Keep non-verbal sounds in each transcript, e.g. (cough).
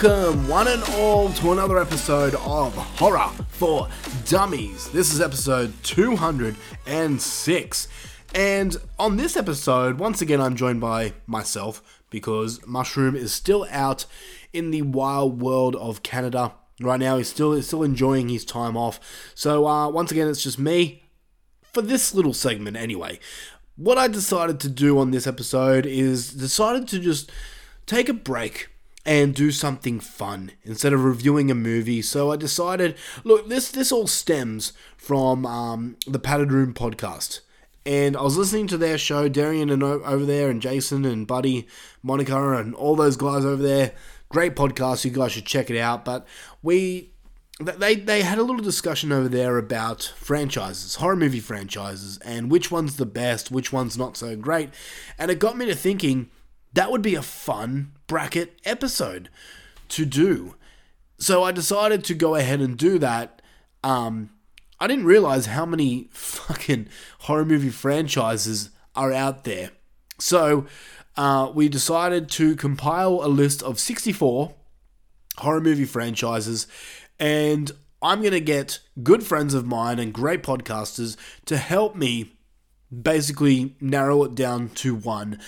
Welcome, one and all, to another episode of Horror for Dummies. This is episode 206. And on this episode, once again, I'm joined by myself because Mushroom is still out in the wild world of Canada. Right now, he's still, he's still enjoying his time off. So, uh, once again, it's just me for this little segment anyway. What I decided to do on this episode is decided to just take a break and do something fun instead of reviewing a movie. So I decided, look, this this all stems from um, the Padded Room podcast. And I was listening to their show, Darian and o- over there, and Jason and Buddy, Monica, and all those guys over there. Great podcast. You guys should check it out. But we they they had a little discussion over there about franchises, horror movie franchises, and which one's the best, which one's not so great. And it got me to thinking that would be a fun bracket episode to do. So I decided to go ahead and do that. Um, I didn't realize how many fucking horror movie franchises are out there. So uh, we decided to compile a list of 64 horror movie franchises, and I'm going to get good friends of mine and great podcasters to help me basically narrow it down to one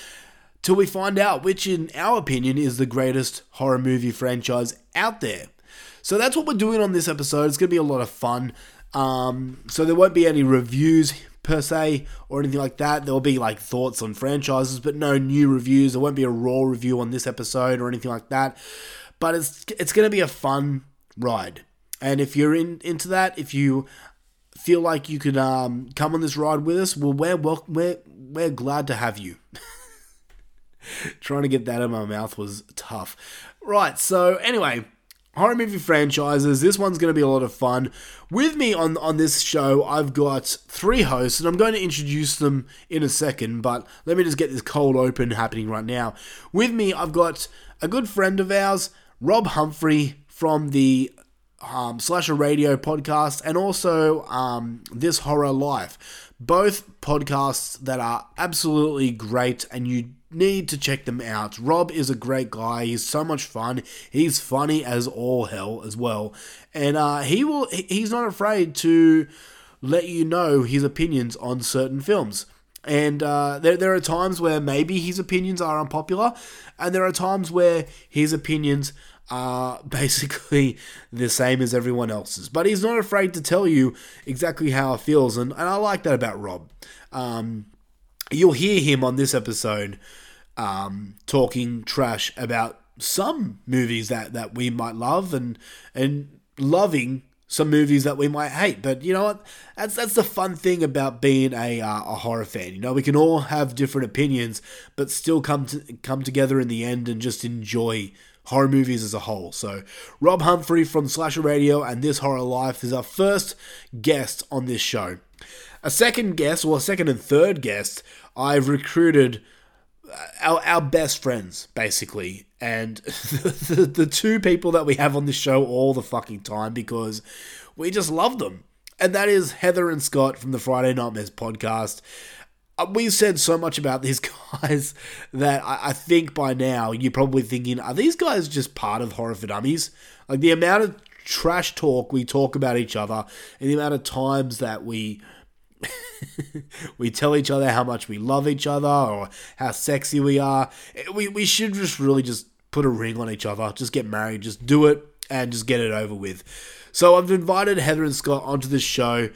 till we find out which, in our opinion, is the greatest horror movie franchise out there. So that's what we're doing on this episode. It's going to be a lot of fun. Um, so there won't be any reviews per se or anything like that. There will be like thoughts on franchises, but no new reviews. There won't be a raw review on this episode or anything like that. But it's it's going to be a fun ride. And if you're in into that, if you feel like you could um, come on this ride with us, well, we're we're we're glad to have you. (laughs) (laughs) Trying to get that out of my mouth was tough. Right, so anyway, horror movie franchises. This one's going to be a lot of fun. With me on on this show, I've got three hosts, and I'm going to introduce them in a second. But let me just get this cold open happening right now. With me, I've got a good friend of ours, Rob Humphrey from the um, Slasher Radio podcast, and also um, This Horror Life. Both podcasts that are absolutely great, and you need to check them out. Rob is a great guy. He's so much fun. He's funny as all hell as well, and uh, he will. He's not afraid to let you know his opinions on certain films. And uh, there, there are times where maybe his opinions are unpopular, and there are times where his opinions are (laughs) basically the same as everyone else's. But he's not afraid to tell you exactly how it feels, and, and I like that about Rob. Um, you'll hear him on this episode um, talking trash about some movies that, that we might love and and loving some movies that we might hate. But you know what? That's that's the fun thing about being a uh, a horror fan. You know, we can all have different opinions, but still come to come together in the end and just enjoy horror movies as a whole. So, Rob Humphrey from Slasher Radio and This Horror Life is our first guest on this show. A second guest, or a second and third guest, I've recruited our, our best friends, basically. And (laughs) the, the, the two people that we have on this show all the fucking time because we just love them. And that is Heather and Scott from the Friday Nightmares podcast. Uh, We've said so much about (laughs) these guys that I think by now you're probably thinking, are these guys just part of Horror for Dummies? Like the amount of trash talk we talk about each other and the amount of times that we (laughs) we tell each other how much we love each other or how sexy we are. Eh, we, we should just really just put a ring on each other, just get married, just do it and just get it over with. So I've invited Heather and Scott onto this show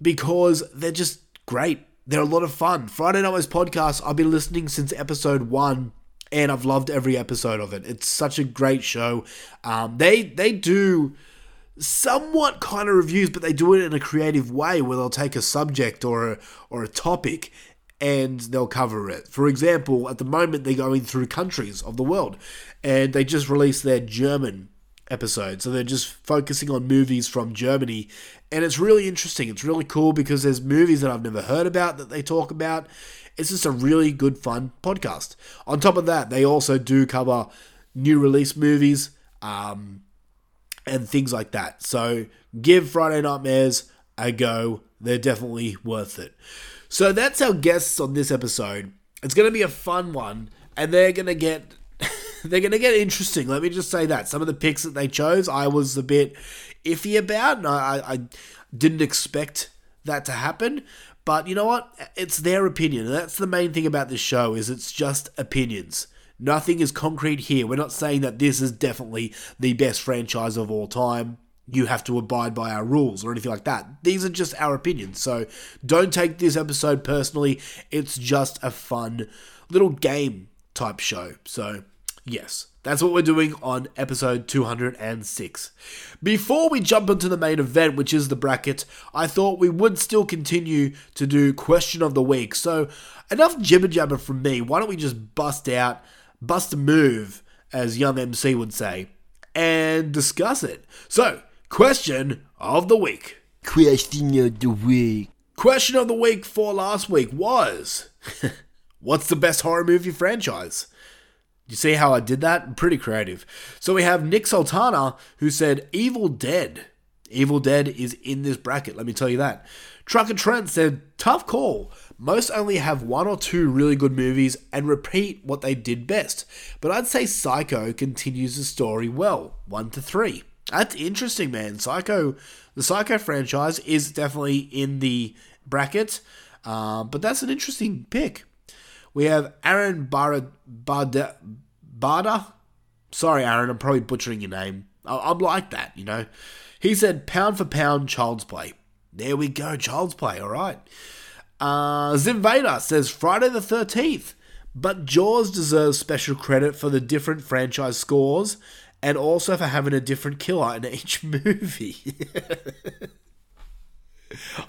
because they're just great. They're a lot of fun. Friday Night podcast, I've been listening since episode one and I've loved every episode of it. It's such a great show. Um, they they do somewhat kind of reviews, but they do it in a creative way where they'll take a subject or a, or a topic and they'll cover it. For example, at the moment they're going through countries of the world, and they just released their German episode. So they're just focusing on movies from Germany, and it's really interesting. It's really cool because there's movies that I've never heard about that they talk about. It's just a really good, fun podcast. On top of that, they also do cover new release movies. Um, and things like that. So give Friday Nightmares a go. They're definitely worth it. So that's our guests on this episode. It's going to be a fun one, and they're going to get (laughs) they're going to get interesting. Let me just say that some of the picks that they chose, I was a bit iffy about, and I, I didn't expect that to happen. But you know what? It's their opinion. And that's the main thing about this show is it's just opinions. Nothing is concrete here. We're not saying that this is definitely the best franchise of all time. You have to abide by our rules or anything like that. These are just our opinions. So don't take this episode personally. It's just a fun little game type show. So, yes, that's what we're doing on episode 206. Before we jump into the main event, which is the bracket, I thought we would still continue to do question of the week. So, enough jibber jabber from me. Why don't we just bust out bust a move, as young MC would say, and discuss it. So, question of the week. Question of the week. Question of the week for last week was (laughs) What's the best horror movie franchise? You see how I did that? Pretty creative. So we have Nick Sultana who said Evil Dead. Evil Dead is in this bracket, let me tell you that. Trucker Trent said, tough call. Most only have one or two really good movies and repeat what they did best. But I'd say Psycho continues the story well, 1 to 3. That's interesting, man. Psycho, the Psycho franchise is definitely in the bracket, uh, but that's an interesting pick. We have Aaron Barada, Barda, Barda. Sorry, Aaron, I'm probably butchering your name. I, am like that, you know. He said pound for pound, Child's Play. There we go, Child's Play, all right. Uh, Zim Vader says Friday the 13th, but Jaws deserves special credit for the different franchise scores and also for having a different killer in each (laughs) movie. (laughs)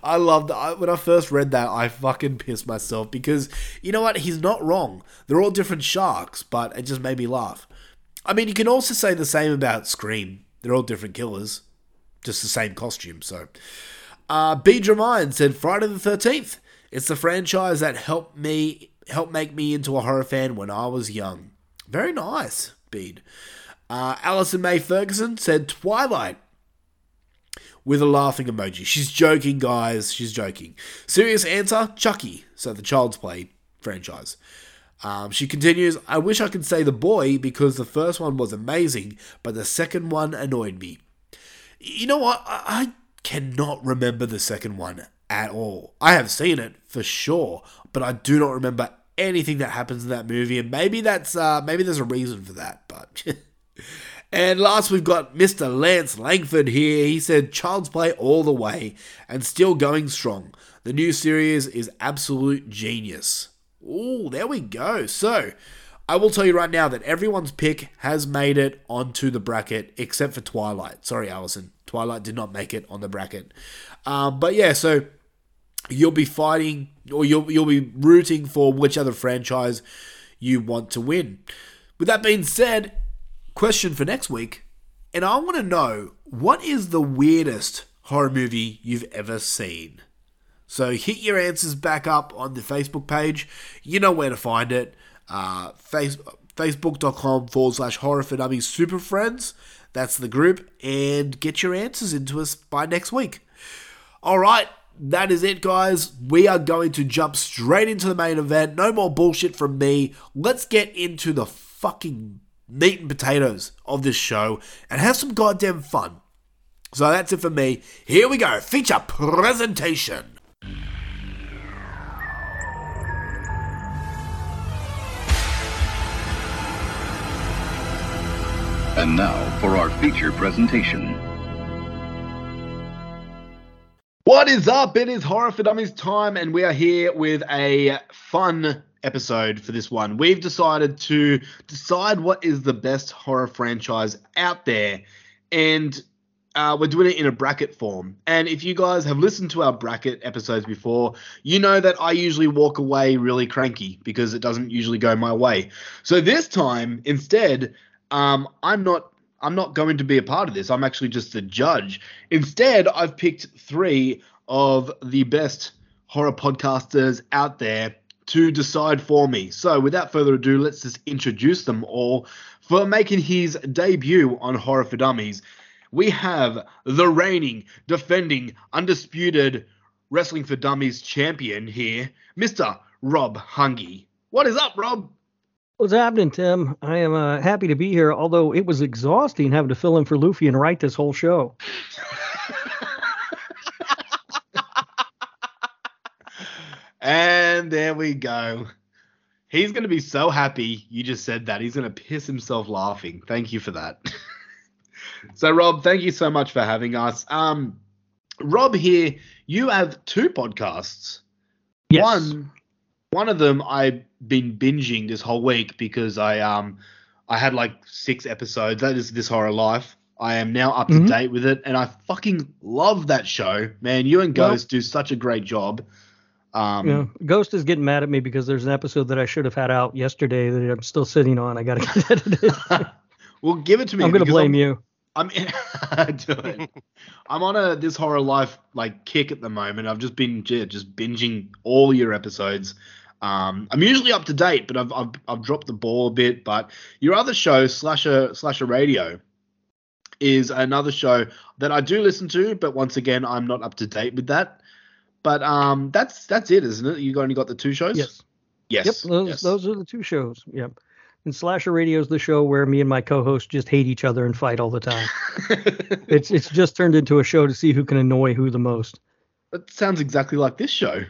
I loved that. When I first read that, I fucking pissed myself because you know what? He's not wrong. They're all different sharks, but it just made me laugh. I mean, you can also say the same about Scream. They're all different killers, just the same costume. So, uh, B. Dramine said Friday the 13th. It's the franchise that helped me helped make me into a horror fan when I was young. Very nice, Bede. Uh, Alison May Ferguson said Twilight with a laughing emoji. She's joking, guys. She's joking. Serious answer Chucky. So the Child's Play franchise. Um, she continues, I wish I could say the boy because the first one was amazing, but the second one annoyed me. You know what? I, I cannot remember the second one at all. I have seen it for sure, but I do not remember anything that happens in that movie, and maybe that's uh, maybe there's a reason for that. But (laughs) and last we've got Mr. Lance Langford here. He said Child's Play all the way and still going strong. The new series is absolute genius. Oh, there we go. So. I will tell you right now that everyone's pick has made it onto the bracket except for Twilight. Sorry, Allison. Twilight did not make it on the bracket. Um, but yeah, so you'll be fighting or you'll you'll be rooting for which other franchise you want to win. With that being said, question for next week, and I want to know what is the weirdest horror movie you've ever seen. So hit your answers back up on the Facebook page. You know where to find it. Uh, face, Facebook.com forward slash horror for dummies super friends. That's the group. And get your answers into us by next week. All right that is it, guys. We are going to jump straight into the main event. No more bullshit from me. Let's get into the fucking meat and potatoes of this show and have some goddamn fun. So that's it for me. Here we go. Feature presentation. And now for our feature presentation. What is up? It is Horror for Dummies time, and we are here with a fun episode for this one. We've decided to decide what is the best horror franchise out there, and uh, we're doing it in a bracket form. And if you guys have listened to our bracket episodes before, you know that I usually walk away really cranky because it doesn't usually go my way. So this time, instead, um, I'm not I'm not going to be a part of this. I'm actually just the judge. Instead, I've picked three of the best horror podcasters out there to decide for me. So, without further ado, let's just introduce them all. For making his debut on Horror for Dummies, we have the reigning, defending, undisputed Wrestling for Dummies champion here, Mr. Rob Hungy. What is up, Rob? What's happening, Tim? I am uh, happy to be here, although it was exhausting having to fill in for Luffy and write this whole show. (laughs) and there we go. He's going to be so happy you just said that. He's going to piss himself laughing. Thank you for that. (laughs) so, Rob, thank you so much for having us. Um, Rob here, you have two podcasts. Yes. One, one of them I've been binging this whole week because I um I had like six episodes. That is this horror life. I am now up to Mhm. date with it, and I fucking love that show, man. You and Well- Ghost do such a great job. Um, know, Ghost is getting mad at me because there's an episode that I should have had out yesterday that I'm still sitting on. I got to (laughs) get edited. (laughs) well, give it to me. I'm going to blame I'm, you. I'm (laughs) do it. I'm on a this horror life like kick at the moment. I've just been yeah, just binging all your episodes. Um, I'm usually up to date, but I've, I've I've dropped the ball a bit. But your other show, Slasher Slasher Radio, is another show that I do listen to. But once again, I'm not up to date with that. But um, that's that's it, isn't it? You only got the two shows. Yes. Yes. Yep. Those, yes. those are the two shows. Yep. And Slasher Radio is the show where me and my co-host just hate each other and fight all the time. (laughs) it's it's just turned into a show to see who can annoy who the most. that sounds exactly like this show.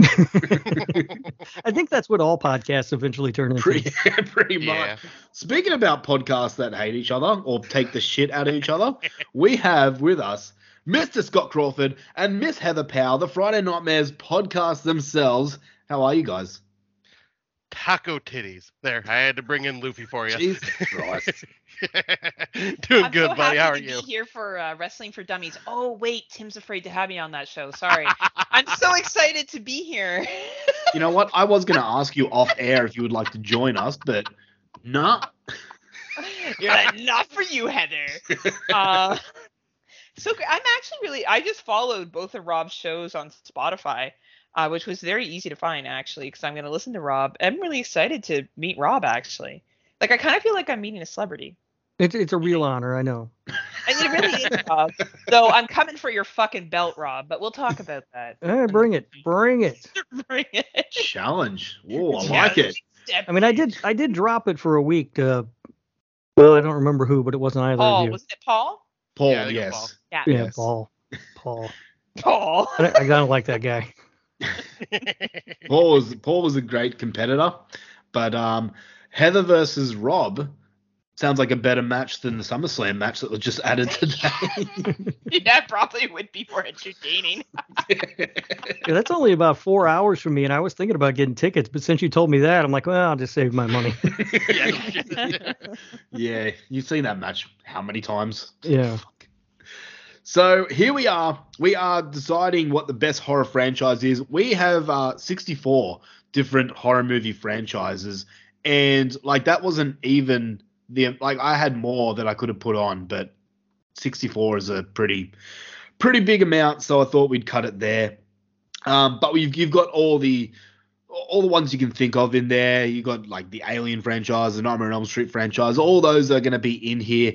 (laughs) I think that's what all podcasts eventually turn into. Pretty, (laughs) pretty much. Yeah. Speaking about podcasts that hate each other or take the shit out of each other, we have with us Mr. Scott Crawford and Miss Heather Powell, the Friday Nightmares podcast themselves. How are you guys? Taco titties. There, I had to bring in Luffy for you. Jesus (laughs) Christ. (laughs) Doing I'm good, so buddy. happy How are to you? Be here for uh, Wrestling for Dummies. Oh wait, Tim's afraid to have me on that show. Sorry. I'm so (laughs) excited to be here. You know what? I was going to ask you off air if you would like to join us, but nah. You're like, not for you, Heather. Uh, so gr- I'm actually really. I just followed both of Rob's shows on Spotify, uh, which was very easy to find actually, because I'm going to listen to Rob. I'm really excited to meet Rob actually. Like I kind of feel like I'm meeting a celebrity. It's it's a real honor, I know. And it really is, Rob. So I'm coming for your fucking belt, Rob. But we'll talk about that. (laughs) Eh, bring it, bring it. (laughs) Bring it. Challenge. Oh, I like it. I mean, I did I did drop it for a week to. Well, I don't remember who, but it wasn't either Paul, of you. was it Paul? Paul, Yeah, I think it's yes. Yeah. yeah, yes. Paul. Paul. (laughs) Paul. I, I gotta like that guy. (laughs) Paul was Paul was a great competitor, but um, Heather versus Rob sounds like a better match than the SummerSlam match that was just added today. (laughs) yeah, probably would be more entertaining. Yeah, that's only about four hours from me, and I was thinking about getting tickets, but since you told me that, I'm like, well, I'll just save my money. yeah, yeah, you've seen that match how many times? yeah. So here we are. We are deciding what the best horror franchise is. We have uh, 64 different horror movie franchises, and like that wasn't even the like I had more that I could have put on, but 64 is a pretty pretty big amount, so I thought we'd cut it there. Um, but we've you've got all the all the ones you can think of in there. You got like the Alien franchise, the Nightmare on Elm Street franchise. All those are going to be in here,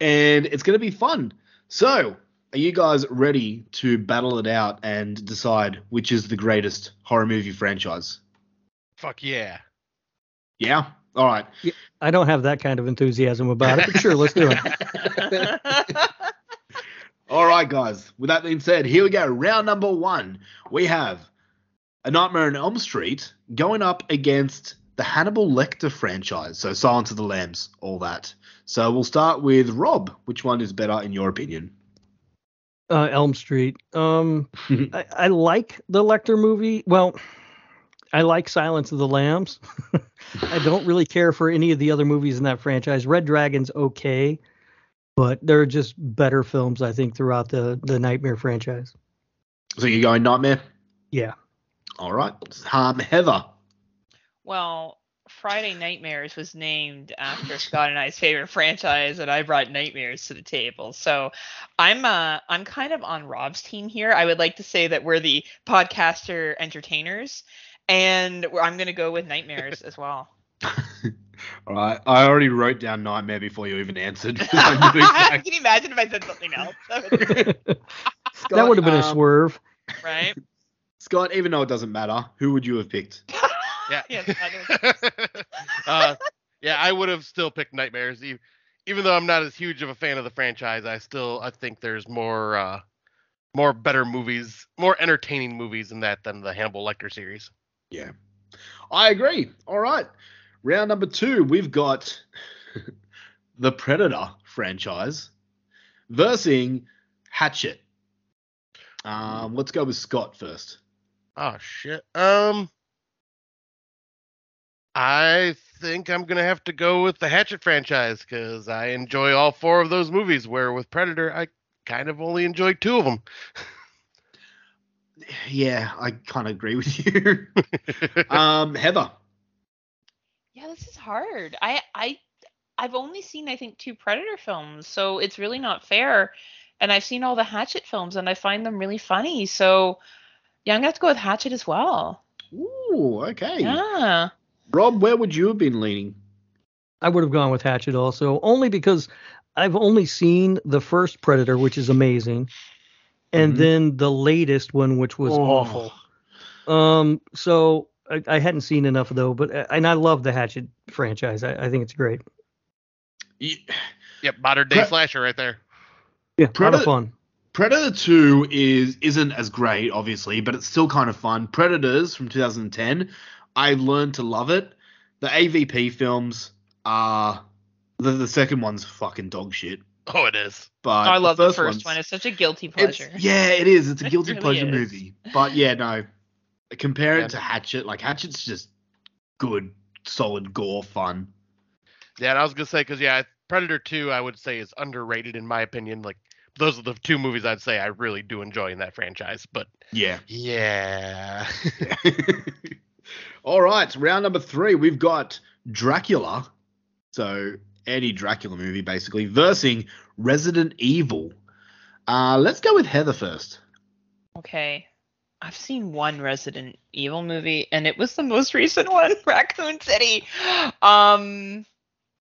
and it's going to be fun. So, are you guys ready to battle it out and decide which is the greatest horror movie franchise? Fuck yeah. Yeah. All right. I don't have that kind of enthusiasm about it, but sure, let's do it. (laughs) All right, guys. With that being said, here we go. Round number one. We have A Nightmare on Elm Street going up against the Hannibal Lecter franchise. So Silence of the Lambs, all that. So we'll start with Rob. Which one is better in your opinion? Uh, Elm Street. Um, (laughs) I, I like the Lecter movie. Well, I like Silence of the Lambs. (laughs) I don't really care for any of the other movies in that franchise. Red Dragon's okay, but there are just better films I think throughout the the Nightmare franchise. So you're going Nightmare? Yeah. All right. Um, Heather. Well, Friday Nightmares was named after Scott and I's favorite franchise, and I brought Nightmares to the table. So I'm uh I'm kind of on Rob's team here. I would like to say that we're the podcaster entertainers, and I'm gonna go with Nightmares as well. (laughs) All right. I already wrote down Nightmare before you even answered. (laughs) (laughs) I Can you imagine if I said something else? That would- that would have been a um, swerve. right? Scott, even though it doesn't matter, who would you have picked? Yeah. (laughs) (laughs) Uh, (laughs) yeah, I would have still picked Nightmares, even though I'm not as huge of a fan of the franchise. I still I think there's more uh, more better movies, more entertaining movies in that than the Hannibal Lecter series. Yeah. I agree. All right. Round number two, we've got the Predator franchise versus Hatchet. Um, let's go with Scott first. Oh shit. Um, I think I'm gonna have to go with the Hatchet franchise because I enjoy all four of those movies. Where with Predator, I kind of only enjoyed two of them. (sighs) Yeah, I kind of agree with (laughs) you. um, Heather. Yeah, this is hard. I I I've only seen I think two Predator films, so it's really not fair. And I've seen all the Hatchet films, and I find them really funny. So yeah, I'm gonna have to go with Hatchet as well. Ooh, okay. Yeah. Rob, where would you have been leaning? I would have gone with Hatchet also, only because I've only seen the first Predator, which is amazing, and Mhm. then the latest one, which was Oh. awful. Um, so I, I hadn't seen enough though, but and I love the Hatchet franchise. I, I think it's great. Ye- Yep, modern day Pre- slasher right there. Yeah, a lot Predator- of fun. Predator 2 is isn't as great, obviously, but it's still kind of fun. Predators from 2010, I've learned to love it. The AVP films are the, the second one's fucking dog shit. Oh, it is. But I love the first, first one. It's such a guilty pleasure. yeah, it is. It's a (laughs) It guilty really pleasure is. movie. But yeah, no. Compare Yeah. it to Hatchet. Like Hatchet's just good, solid gore fun. Yeah, and I was gonna say because yeah, Predator Two I would say is underrated in my opinion. Like those are the two movies I'd say I really do enjoy in that franchise. But Yeah. yeah, (laughs) (laughs) All right, round number three. We've got Dracula. So any Dracula movie, basically, versus Resident Evil. Uh, let's go with Heather first. Okay. I've seen one Resident Evil movie, and it was the most recent one, (laughs) Raccoon City. Um,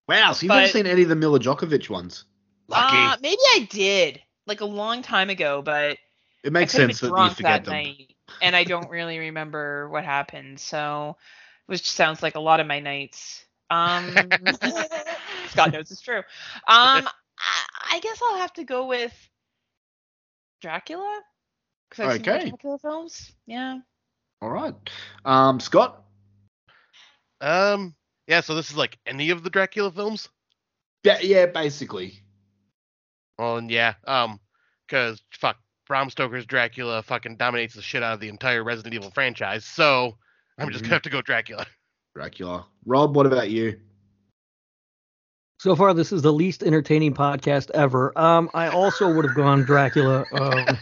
Wow, so you've never seen any of the Mila Jovovich ones? Lucky. uh, maybe I did, like a long time ago, but it makes sense that you forget that them. night, and I don't really remember what happened. So, which sounds like a lot of my nights. Um, (laughs) Scott knows it's true. Um, (laughs) I, I guess I'll have to go with Dracula because I've seen Okay. more Dracula films. Yeah. All right. Um, Scott? um, yeah. So this is like any of the Dracula films. Yeah, yeah, basically. Well, and yeah, um, because fuck, Bram Stoker's Dracula fucking dominates the shit out of the entire Resident Evil franchise. So I'm just Mhm. gonna have to go Dracula. (laughs) Dracula. Rob, what about you? So far, this is the least entertaining podcast ever. Um, I also would have gone Dracula. Um,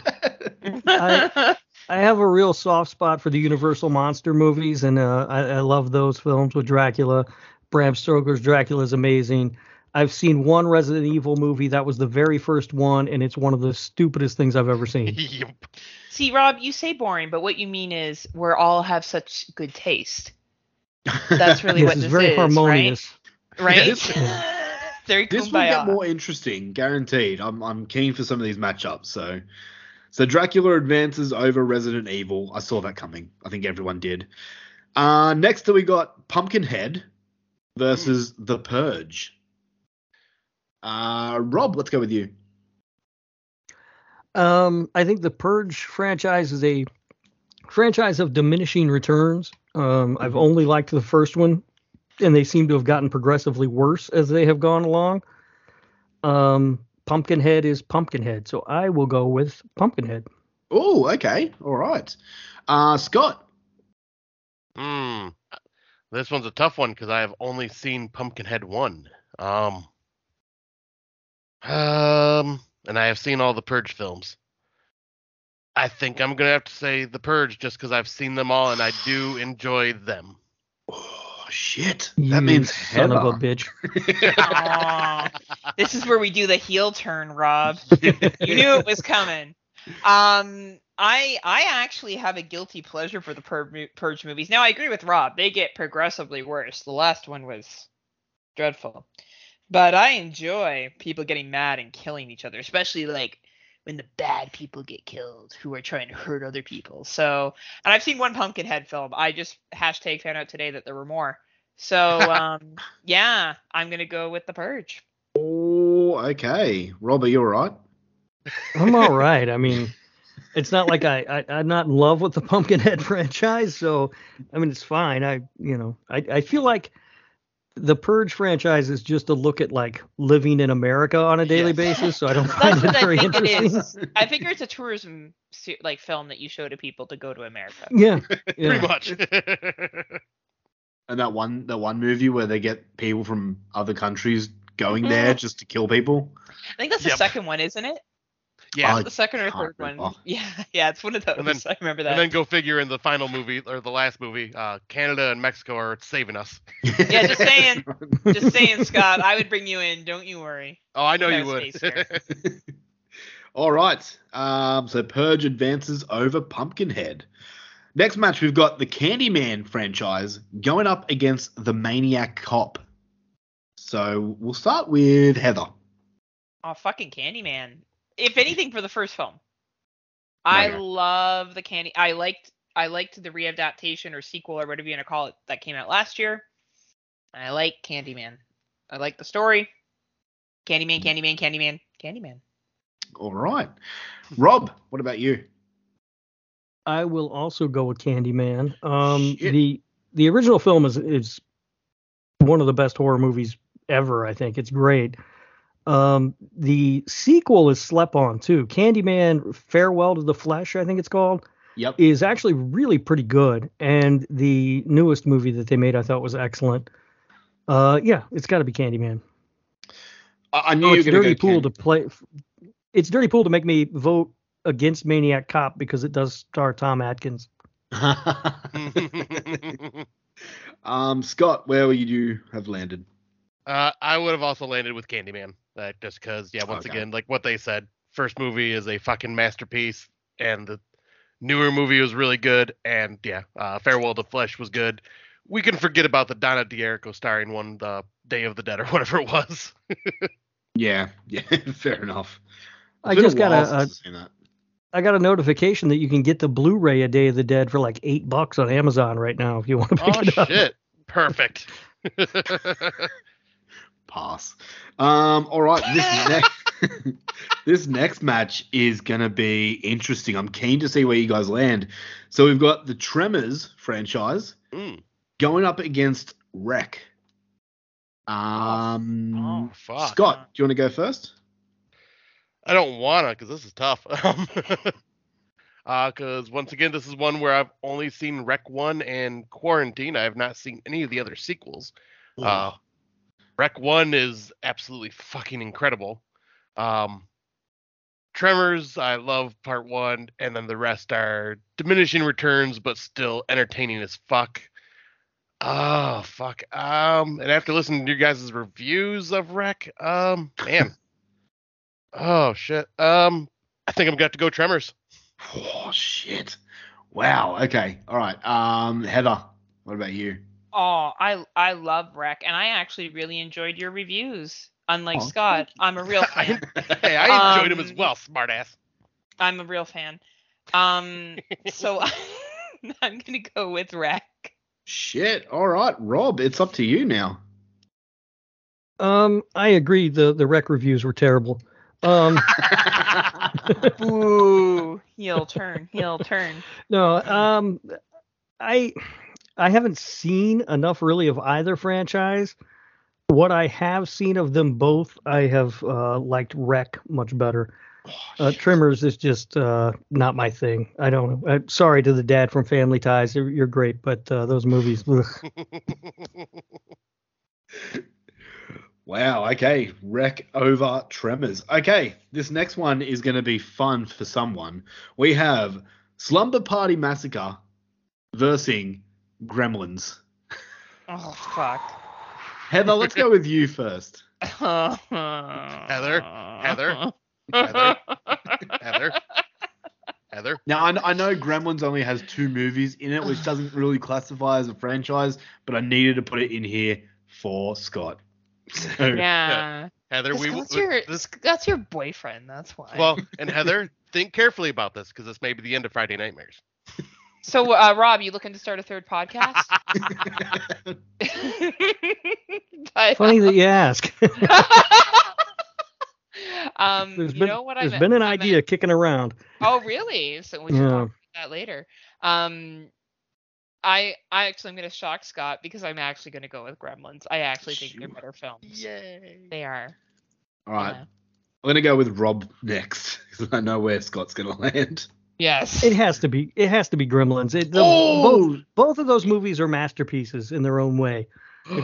I- I have a real soft spot for the Universal monster movies, and uh, I, I love those films with Dracula. Bram Stoker's Dracula is amazing. I've seen one Resident Evil movie that was the very first one, and it's one of the stupidest things I've ever seen. (laughs) Yep. See, Rob, you say boring, but what you mean is we all have such good taste. That's really (laughs) Yes, what it's this very is, harmonious. right? This- Right? (laughs) Very This will get more interesting, guaranteed. I'm I'm keen for some of these matchups. So, so Dracula advances over Resident Evil. I saw that coming. I think everyone did. Uh, next we got Pumpkinhead versus The Purge. Uh, Rob, let's go with you. Um, I think the Purge franchise is a franchise of diminishing returns. Um, I've only liked the first one, and they seem to have gotten progressively worse as they have gone along. Um, Pumpkinhead is Pumpkinhead, so I will go with Pumpkinhead. Oh, okay. All right. Uh, Scott. Hmm. This one's a tough one because I have only seen Pumpkinhead one. Um. Um, and I have seen all the Purge films. I think I'm gonna have to say the Purge just because I've seen them all and I do enjoy them. Oh, shit. You That means son of a bitch. Aw. this is where we do the heel turn, Rob. (laughs) you knew it was coming. Um, I I actually have a guilty pleasure for the Pur- Purge movies. Now I agree with Rob; they get progressively worse. The last one was dreadful, but I enjoy people getting mad and killing each other, especially like when the bad people get killed who are trying to hurt other people. So, and I've seen one Pumpkinhead film. I just hashtag found out today that there were more. So, (laughs) um, yeah, I'm gonna go with the Purge. Oh, okay. Rob, are you all right? I'm all right. I mean, it's not like I, I I'm not in love with the Pumpkinhead (laughs) franchise, so I mean it's fine. I you know I I feel like the Purge franchise is just a look at like living in America on a daily Yes. basis, so I don't (laughs) find That's it what I very think it interesting. is. I figure it's a tourism like film that you show to people to go to America. Yeah, (laughs) yeah. Pretty much. (laughs) And that one, that one movie where they get people from other countries going there mm. just to kill people. I think that's the Yep. second one, isn't it? Yeah. I The second or third one. remember. (laughs) Yeah, yeah, it's one of those. And then- (laughs) I remember that. And then go figure in the final movie or the last movie, uh, Canada and Mexico are saving us. (laughs) Yeah, just saying. Just saying, Scott. I would bring you in. Don't you worry. Oh, I know No you would. All right. Um, so Purge advances over Pumpkinhead. Next match, we've got the Candyman franchise going up against the Maniac Cop. So we'll start with Heather. Oh, fucking Candyman. If anything, for the first film, I Okay. love the candy. I liked. I liked the readaptation or sequel or whatever you want to call it that came out last year. I like Candyman. I like the story. Candyman, Candyman, Candyman, Candyman. All right. Rob, what about you? I will also go with Candyman. Um, Shit. the the original film is is one of the best horror movies ever. I think it's great. Um, the sequel is slept on too. Candyman: Farewell to the Flesh, I think it's called, Yep. is actually really pretty good. And the newest movie that they made, I thought was excellent. Uh, yeah, it's got to be Candyman. I, I knew Oh, you it's were going dirty to pool go to play. It's dirty pool to make me vote against Maniac Cop because it does star Tom Atkins. (laughs) um, Scott, where would you have landed? Uh, I would have also landed with Candyman, uh, just because, yeah, once Okay. again, like what they said, first movie is a fucking masterpiece, and the newer movie was really good, and yeah, uh, Farewell to Flesh was good. We can forget about the Donna D'Errico starring one, the Day of the Dead or (laughs) whatever it was. Yeah, yeah, (laughs) fair enough. I just got while a, since a I've seen that. I got a notification that you can get the Blu-ray A Day of the Dead for like eight bucks on Amazon right now if you want to (laughs) pick oh it up. shit! Perfect. Pass. Um, all right, this (laughs) next (laughs) this next match is gonna be interesting. I'm keen to see where you guys land. So we've got the Tremors franchise Mm. going up against Rec. Um, Oh fuck. Scott, do you want to go first? I don't wanna, because this is tough. (laughs) Um, uh, because once again, this is one where I've only seen Rec One and Quarantine. I have not seen any of the other sequels. Uh, Rec One is absolutely fucking incredible. Um, Tremors, I love Part One, and then the rest are diminishing returns, but still entertaining as fuck. Oh fuck. Um, and after listening to your guys' reviews of Rec, um, man. (laughs) oh shit. Um, I think I'm have to go Tremors. Oh shit! Wow. Okay. All right. Um, Heather, what about you? Oh, I I love Rec, and I actually really enjoyed your reviews. Unlike Oh, Scott, I'm a real (laughs) fan. (laughs) hey, I enjoyed him as Um, well, smartass. I'm a real fan. Um, (laughs) so I'm gonna go with Rec. Shit. All right, Rob, it's up to you now. Um, I agree. The the rec reviews were terrible. Um, Ooh, heel turn, heel turn. no, um, I I haven't seen enough really of either franchise. What I have seen of them both, I have uh, liked Rec much better. Uh, Tremors is just uh, not my thing. I don't know. I'm sorry to the dad from Family Ties. You're, you're great, but uh, those movies. (laughs) (laughs) Wow. Okay. Rec over Tremors. Okay. This next one is going to be fun for someone. We have Slumber Party Massacre versus Gremlins. Oh fuck. Heather, let's go with you first. Heather. (laughs) Heather, Heather, Heather, Heather, Heather. Now, I, I know Gremlins only has two movies in it, which doesn't really classify as a franchise, but I needed to put it in here for Scott. So, Yeah. Heather, we that's we- your this that's your boyfriend. That's why. well, and Heather, think carefully about this because this may be the end of Friday Nightmares. So uh, Rob, you looking to start a third podcast? (laughs) but, Funny that you ask. (laughs) um, There's you been know what there's I'm been an I'm idea kicking around. Oh, really? So we should Yeah. talk about that later. Um, I I actually am gonna shock Scott because I'm actually gonna go with Gremlins. I actually think they're better films. Yay! They are. All right. Yeah. I'm going to go with Rob next (laughs) because I know where Scott's going to land. Yes. It has to be. It has to be Gremlins. It, the, Oh! both, both of those movies are masterpieces in their own way.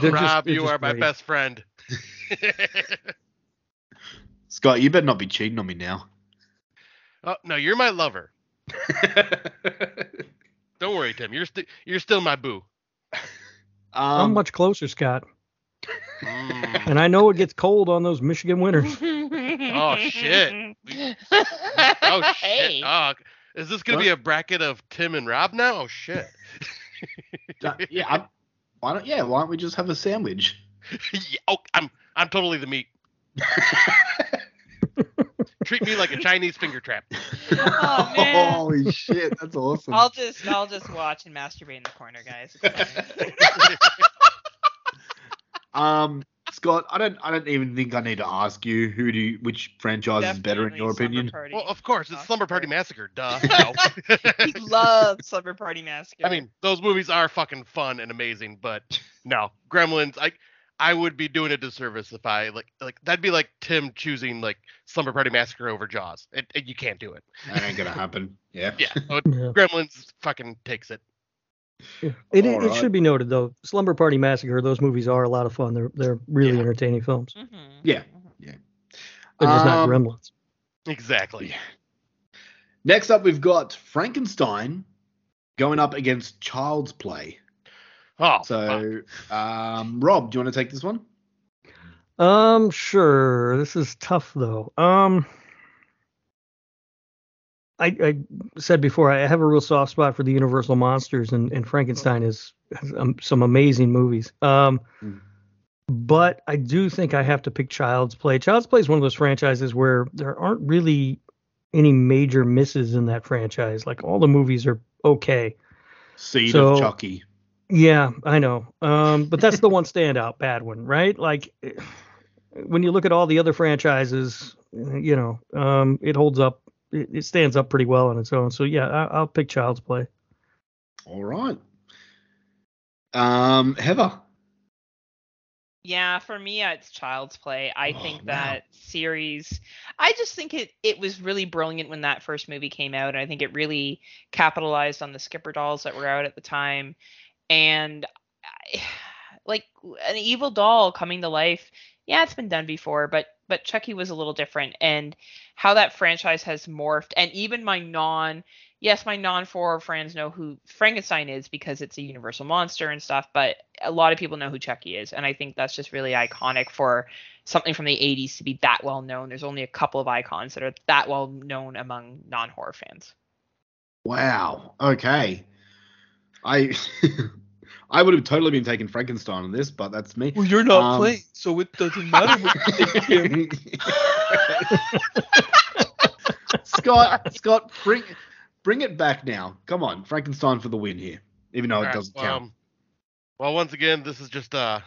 They're Rob, they're you just are my best friend. (laughs) Scott, you better not be cheating on me now. oh no, you're my lover. (laughs) Don't worry, Tim. You're still you're still my boo. I'm much closer, Scott? Mm. And I know it gets cold on those Michigan winters. Oh, shit. (laughs) Oh shit! Hey. Oh, is this gonna be a bracket of Tim and Rob now? Oh shit! (laughs) uh, yeah, I'm, why don't yeah? Why don't we just have a sandwich? (laughs) yeah, oh, I'm I'm totally the meat. (laughs) Treat me like a Chinese finger trap. Oh, man. Holy shit, that's awesome. I'll just I'll just watch and masturbate in the corner, guys. Um, Scott, I don't, I don't even think I need to ask you who do you, which franchise is better in your Slumber opinion. Party. well, of course, it's Slumber Party Massacre. Massacre. Duh. (laughs) No. he loves Slumber Party Massacre. I mean, those movies are fucking fun and amazing, but no, Gremlins. I I would be doing a disservice if I like like that'd be like Tim choosing like Slumber Party Massacre over Jaws. It, it- you can't do it. That ain't gonna happen. Yeah. Yeah, (laughs) Yeah. Gremlins fucking takes it. Yeah. It, it, it should be noted though, Slumber Party Massacre. Those movies are a lot of fun. They're they're really Yeah. entertaining films. Mhm. Yeah. They're just not Um, Gremlins. Exactly. Next up, we've got Frankenstein going up against Child's Play. Oh. So, um, Rob, do you want to take this one? Um, sure. This is tough though. Um, I, I said before I have a real soft spot for the Universal monsters, and, and Frankenstein is has, um, some amazing movies. Um, Mm. but I do think I have to pick Child's Play. Child's Play is one of those franchises where there aren't really any major misses in that franchise. Like all the movies are okay. Seed So- of Chucky. Yeah, I know. Um, but that's the one (laughs) standout bad one, right? Like eh, when you look at all the other franchises, eh, you know, um, it holds up. It, it stands up pretty well on its own. So yeah, I, I'll pick Child's Play. All right. Um, Heather. Yeah, for me, uh, it's Child's Play. I Oh, think wow. that series, I just think it it was really brilliant when that first movie came out, and I think it really capitalized on the Skipper dolls that were out at the time, and I, (sighs) like an evil doll coming to life. Yeah, it's been done before, but but Chucky was a little different, and how that franchise has morphed, and even my non yes, my non horror friends know who Frankenstein is because it's a universal monster and stuff, but a lot of people know who Chucky is. And I think that's just really iconic for something from the 80s to be that well known. There's only a couple of icons that are that well known among non horror fans. Wow. Okay. I (laughs) I would have totally been taking Frankenstein on this, but that's me. Well, you're not Um, playing, so it doesn't matter what you think, Tim. (laughs) Scott, Scott, bring bring it back now. Come on, Frankenstein for the win here. Even though it Alright, doesn't count. Um, well, once again, this is just a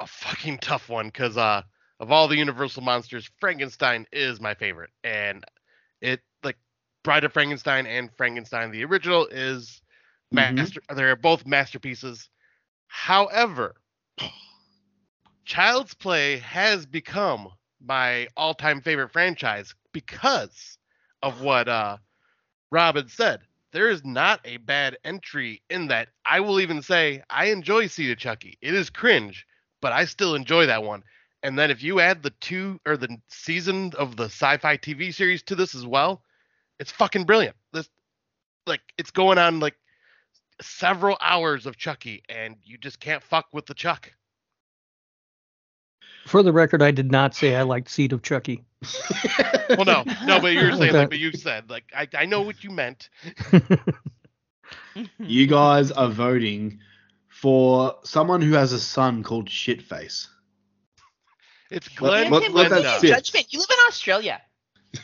a fucking tough one because uh, of all the Universal monsters, Frankenstein is my favorite, and it like Bride of Frankenstein and Frankenstein the original is Mhm. Master, they're both masterpieces. However, Child's Play has become my all-time favorite franchise because of what uh, Rob had said. There is not a bad entry in that. I will even say I enjoy Seed of Chucky. It is cringe, but I still enjoy that one. And then if you add the two or the season of the Syfy TV series to this as well, it's fucking brilliant. This like it's going on like several hours of Chucky, and you just can't fuck with the Chuck. For the record, I did not say I liked Seed of Chucky. Well, no, (laughs) no, but you were saying Okay. like, but you said like, I, I know what you meant. (laughs) You guys are voting for someone who has a son called Shitface. It's Let- Glenn let- Tim, let don't that be judgment. You live in Australia.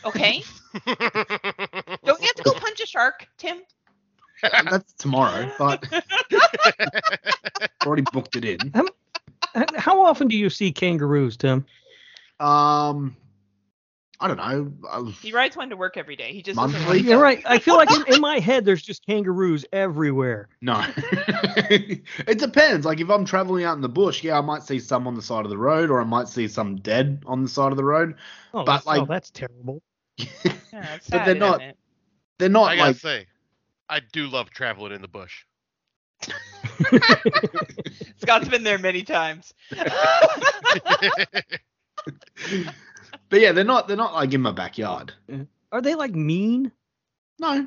Okay? (laughs) don't you have to go punch a shark, Tim? (laughs) That's tomorrow, but i (laughs) already booked it in. H- How often do you see kangaroos, Tim? Um, I don't know. uh, He rides one to work every day. He just Monthly? like You're them. right. I feel like in, in (laughs) my head, there's just kangaroos everywhere. No. it depends. Like if I'm traveling out in the bush, yeah, I might see some on the side of the road, or I might see some dead on the side of the road. Oh, But, that's, oh, like- that's terrible. Yeah, it's but they're not- isn't it? They're not I gotta like say, I do love traveling in the bush. (laughs) Scott's been there many times. (laughs) But yeah, they're not they're not like in my backyard. Mm-hmm. Are they like mean? No.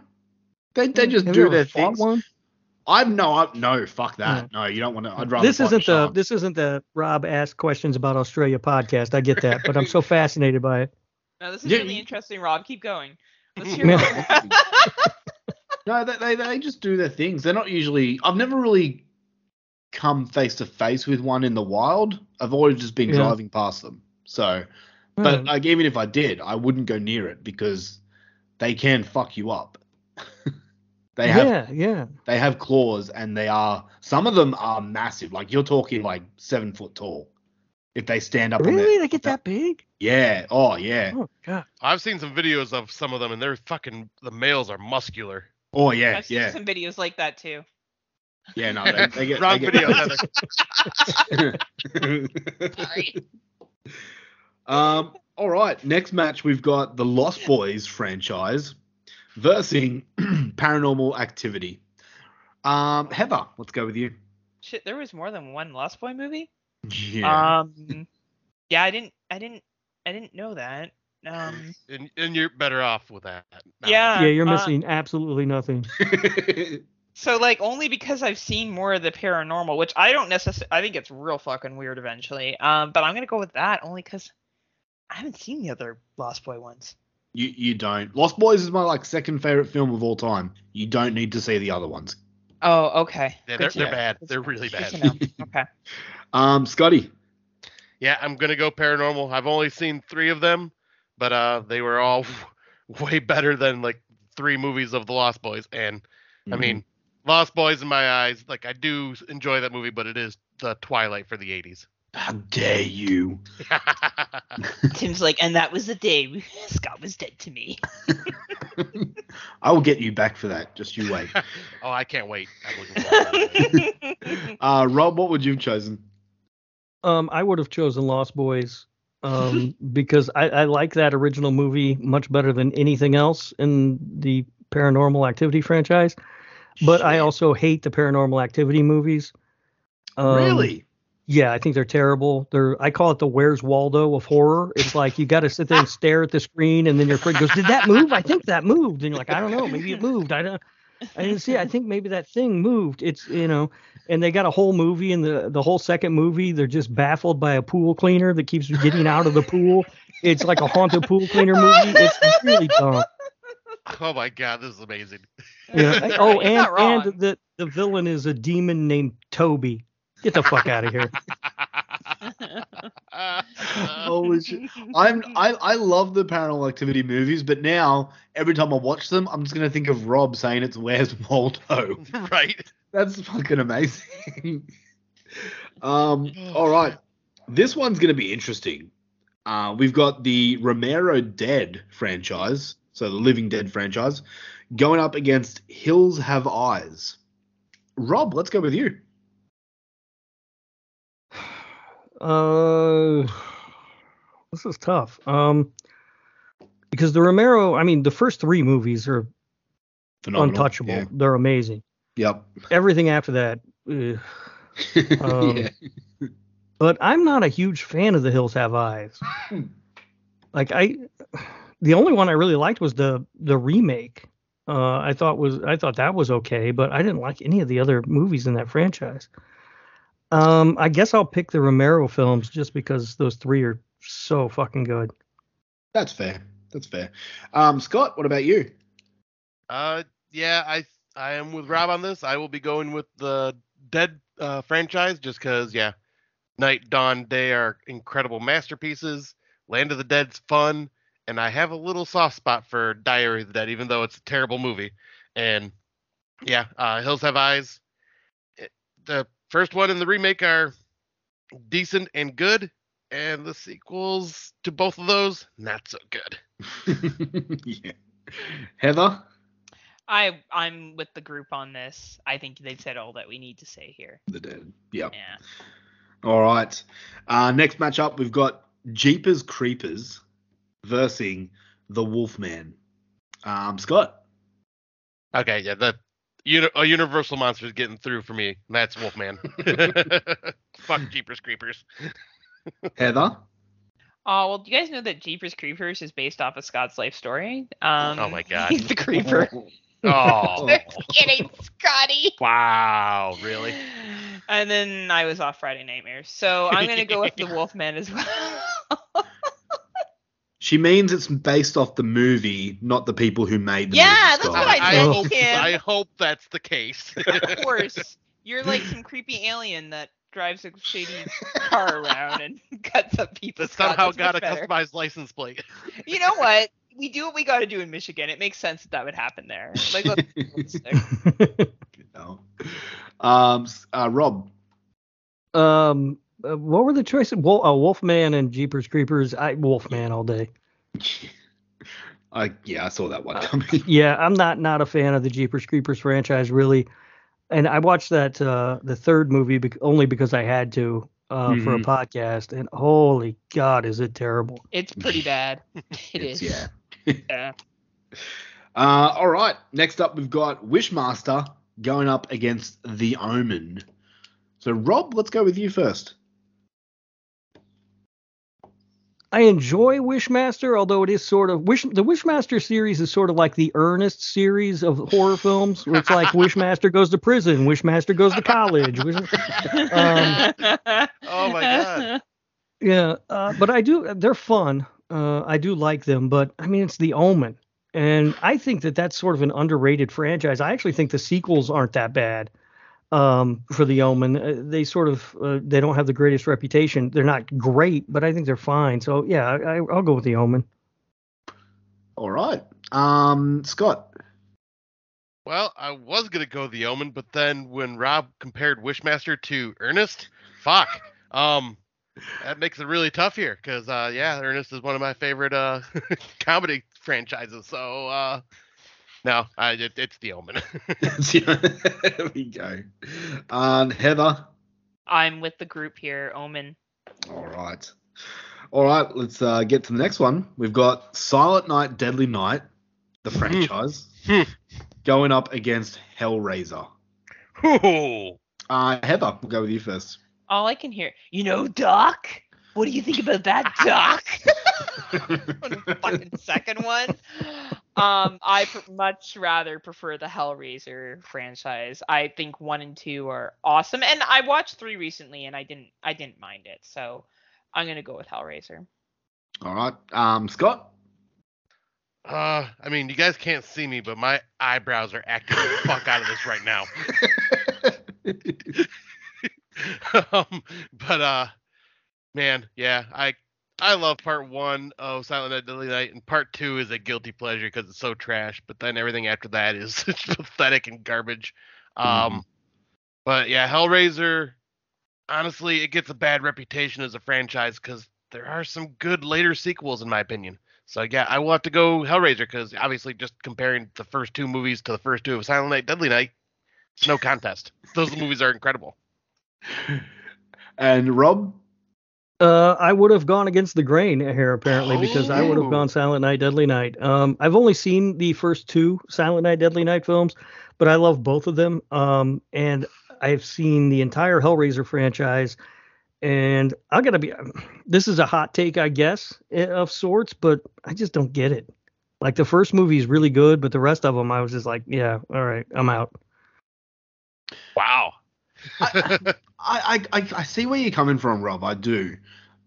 They they mm-hmm. just Have do ever their things. one? I'm no I, no fuck that. Mm-hmm. No, you don't want to I'd rather This isn't the this isn't the Rob asked questions about Australia podcast. I get that, but I'm so (laughs) fascinated by it. no, this is Yeah, really you- interesting, Rob. Keep going. Let's hear more. No, they, they they just do their things. They're not usually. I've never really come face to face with one in the wild. I've always just been Yeah. driving past them. So, but Hmm. like even if I did, I wouldn't go near it because they can fuck you up. (laughs) they have yeah, yeah. they have claws and they are some of them are massive. Like you're talking like seven foot tall. If they stand up Really? their They get that big? yeah. Oh yeah. Oh god. I've seen some videos of some of them, and they're fucking. The males are muscular. Oh yeah. I've seen Yeah. some videos like that too. Yeah. No. They, they (laughs) get Wrong they get video, Heather. (laughs) Sorry. Um, all right. Next match, we've got the Lost Boys franchise versus (clears throat) Paranormal Activity. Um, Heather, let's go with you. Shit, there was more than one Lost Boy movie. Yeah. Um, yeah, I didn't, I didn't, I didn't know that. Um, (laughs) and, and you're better off with that. now. yeah. Yeah, you're uh, missing absolutely nothing. (laughs) So like only because I've seen more of the paranormal, which I don't necessarily, I think it's real fucking weird eventually. Um, but I'm gonna go with that only because I haven't seen the other Lost Boy ones. you you don't. Lost Boys is my like second favorite film of all time. You don't need to see the other ones. Oh, okay. Yeah, they're, they're bad. They're really bad. (laughs) Okay. Um, Scotty. Yeah, I'm gonna go paranormal. I've only seen three of them, but uh, they were all (laughs) way better than like three movies of the Lost Boys. And I mean, Lost Boys in my eyes, like I do enjoy that movie, but it is the Twilight for the '80s. how dare you? (laughs) Tim's like, and that was the day (laughs) Scott was dead to me. I will get you back for that. Just you wait. oh, I can't wait. I'm looking forward to it. Uh, Rob, what would you have chosen? Um, I would have chosen Lost Boys um, because I, I like that original movie much better than anything else in the Paranormal Activity franchise. But I also hate the Paranormal Activity movies. Um, really? Yeah, I think they're terrible. They're I call it the Where's Waldo of horror. It's like you got to sit there and stare at the screen, and then your friend goes, "Did that move? I think that moved." And you're like, "I don't know. Maybe it moved. I don't. I didn't see. it. I think maybe that thing moved." It's you know, and they got a whole movie, and the the whole second movie, they're just baffled by a pool cleaner that keeps getting out of the pool. It's like a haunted pool cleaner movie. It's really dumb. Oh my god, this is amazing. Yeah. (laughs) Oh, right, you're not and and the the villain is a demon named Toby. Get the fuck out of here. (laughs) Oh, Holy shit. I'm I, I love the paranormal activity movies, but now every time I watch them, I'm just gonna think of Rob saying it's Where's Waldo. (laughs) right? That's fucking amazing. (laughs) um, all right, this one's gonna be interesting. Uh, we've got the Romero Dead franchise, so the Living Dead franchise, going up against Hills Have Eyes. Rob, let's go with you. (sighs) Uh, this is tough. Um, because the Romero, I mean, the first three movies are Phenomenal. untouchable. Yeah. They're amazing. Yep. Everything after that. (laughs) Um, yeah. but I'm not a huge fan of The Hills Have Eyes. (laughs) like I, the only one I really liked was the the remake. Uh, I thought was I thought that was okay, but I didn't like any of the other movies in that franchise. Um, I guess I'll pick the Romero films just because those three are so fucking good. That's fair. That's fair. Um, Scott, what about you? Uh, yeah, I I am with Rob on this. I will be going with the Dead uh, franchise just because, yeah, Night, Dawn, Day are incredible masterpieces. Land of the Dead's fun, and I have a little soft spot for Diary of the Dead, even though it's a terrible movie. And yeah, uh, Hills Have Eyes. It- the first one and the remake are decent and good, and the sequels to both of those not so good. (laughs) yeah. Heather? I I'm with the group on this. I think they've said all that we need to say here. The Dead. Yep. Yeah. All right. Uh, next matchup, we've got Jeepers Creepers versus the Wolfman. Um, Scott? Okay, yeah, the uni- a universal monster is getting through for me. and That's Wolfman. (laughs) Fuck Jeepers Creepers. Heather? Oh well, do you guys know that Jeepers Creepers is based off of Scott's life story? Um, Oh my God. (laughs) He's the creeper. (laughs) Oh, (laughs) Just kidding, Scotty. wow, really? And then I was off Friday Nightmares, so I'm gonna go with the (laughs) Wolfman as well. She means it's based off the movie, not the people who made the Yeah, movie. Yeah, that's Scott. what I I meant, hope, I hope that's the case. of course, you're like some creepy alien that drives a shady car around and (laughs) cuts up people. that somehow got a better. customized license plate. You know what? We do what we got to do in Michigan. It makes sense that that would happen there. Like, let's. (laughs) No. Um, uh, Rob? um, uh, what were the choices? Wolf, uh, Wolfman and Jeepers Creepers. I Wolfman all day. (laughs) I, yeah, I saw that one Uh. (laughs) Yeah, I'm not not a fan of the Jeepers Creepers franchise really, and I watched that uh, the third movie bec- only because I had to uh, for a Mhm. podcast, and holy God, is it terrible! It's pretty bad. It It's- is. yeah. Yeah. Uh, all right. Next up, we've got Wishmaster going up against The Omen. So, Rob, let's go with you first. I enjoy Wishmaster, although it is sort of Wish. The Wishmaster series is sort of like the Ernest series of horror films, where it's like Wishmaster goes to prison, Wishmaster goes to college. Wish, Um, (laughs) Oh my god. Yeah, uh, but I do. They're fun. Uh, I do like them, but I mean, it's the Omen, and I think that that's sort of an underrated franchise. I actually think the sequels aren't that bad um, for the Omen. Uh, they sort of uh, they don't have the greatest reputation. They're not great, but I think they're fine. So yeah, I, I'll go with the Omen. All right. Um, Scott. Well, I was gonna go the Omen, but then when Rob compared Wishmaster to Ernest, fuck. Um, that makes it really tough here because uh, yeah, Ernest is one of my favorite uh (laughs) comedy franchises. So uh, no, I, it, it's the Omen. (laughs) (laughs) there we go. Um, Heather. I'm with the group here. Omen. All right. All right. Let's uh, get to the next one. We've got Silent Night, Deadly Night, the franchise, Hmm. going up against Hellraiser. Ooh. Uh, Heather, we'll go with you first. All I can hear, you know, Doc. What do you think about that, (laughs) Doc? the fucking second one. Um, I pr- much rather prefer the Hellraiser franchise. I think one and two are awesome, and I watched three recently, and I didn't, I didn't mind it. So I'm gonna go with Hellraiser. All right. Um, Scott. Uh, I mean, you guys can't see me, but my eyebrows are acting the fuck out of this right now. (laughs) (laughs) um, but uh, man, yeah, I I love part one of Silent Night Deadly Night, and part two is a guilty pleasure because it's so trash. But then everything after that is (laughs) pathetic and garbage. Um, but yeah, Hellraiser. Honestly, it gets a bad reputation as a franchise because there are some good later sequels, in my opinion. So yeah, I will have to go Hellraiser because obviously, just comparing the first two movies to the first two of Silent Night Deadly Night, It's no contest. Those movies are incredible. And Rob, Uh, I would have gone against the grain here apparently because I would have Oh. gone Silent Night, Deadly Night. Um, I've only seen the first two Silent Night, Deadly Night films, but I love both of them. Um, and I've seen the entire Hellraiser franchise. And I gotta be, this is a hot take, I guess, eh, of sorts, but I just don't get it. Like the first movie is really good, but the rest of them, I was just like, yeah, all right, I'm out. Wow. I, I, I, I see where you're coming from, Rob. I do.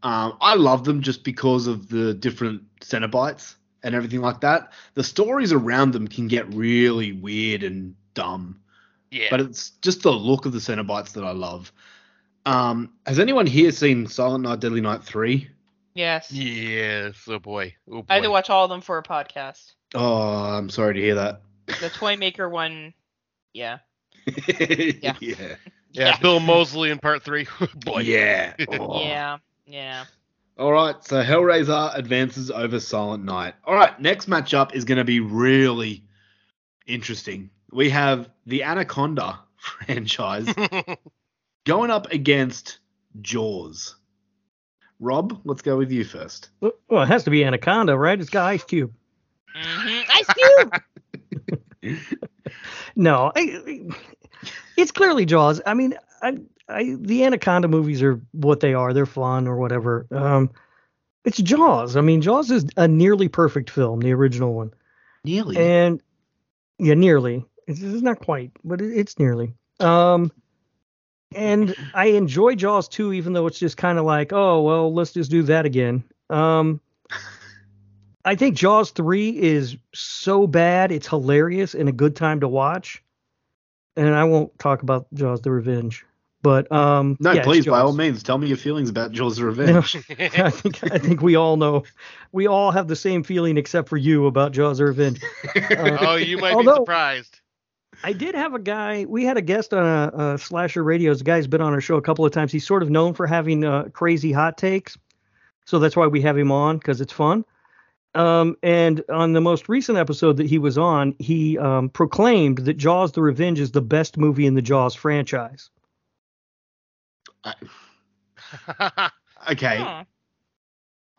Um, I love them just because of the different Cenobites and everything like that. The stories around them can get really weird and dumb, yeah. but it's just the look of the Cenobites that I love. Um, has anyone here seen Silent Night, Deadly Night 3? Yes. yes. Oh boy. Oh boy. I had to watch all of them for a podcast. Oh, I'm sorry to hear that. The Toy Maker one, yeah. (laughs) yeah. yeah, Yeah. Bill Moseley in part three. (laughs) boy. Yeah. (laughs) Oh. Yeah. Yeah. All right, so Hellraiser advances over Silent Night. All right, next matchup is going to be really interesting. We have the Anaconda (laughs) franchise going up against Jaws. Rob, let's go with you first. Well, it has to be Anaconda, right? It's got Ice Cube. hmm Ice Cube. No, I, it's clearly Jaws. I mean, I, I, the Anaconda movies are what they are. They're fun or whatever. Um, it's Jaws. I mean, Jaws is a nearly perfect film, the original one, Nearly. and yeah, nearly. It's, it's not quite, but it, it's nearly. Um, and I enjoy Jaws too, even though it's just kind of like, oh well, let's just do that again. Um, I think Jaws 3 is so bad, it's hilarious and a good time to watch. And I won't talk about Jaws the Revenge. But um no, yeah, please, by all means, tell me your feelings about Jaws: The (laughs) Revenge. I think I think we all know we all have the same feeling except for you about Jaws the Revenge. (laughs) Uh, oh, you might Although- be surprised. I did have a guy. We had a guest on a, a Slasher Radios. The guy's been on our show a couple of times. He's sort of known for having uh, crazy hot takes, so that's why we have him on because it's fun. Um, and on the most recent episode that he was on, he um, proclaimed that Jaws: The Revenge is the best movie in the Jaws franchise. (laughs) okay, Huh.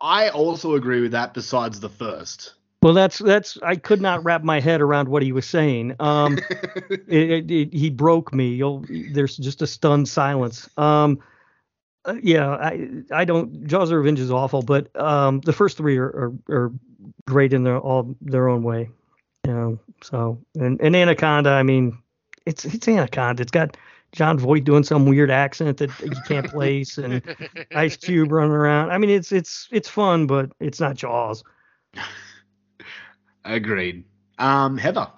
I also agree with that. Besides the first. Well, that's that's I could not wrap my head around what he was saying. Um, (laughs) it, it, it, he broke me. You'll, there's just a stunned silence. Um, uh, yeah, I I don't. Jaws of Revenge is awful, but um, the first three are, are, are great in their all their own way. You know, so and, and Anaconda, I mean, it's it's Anaconda. It's got Jon Voight doing some weird accent that you can't place, and Ice (laughs) Cube running around. I mean, it's it's it's fun, but it's not Jaws. (laughs) Agreed. Um, Heather.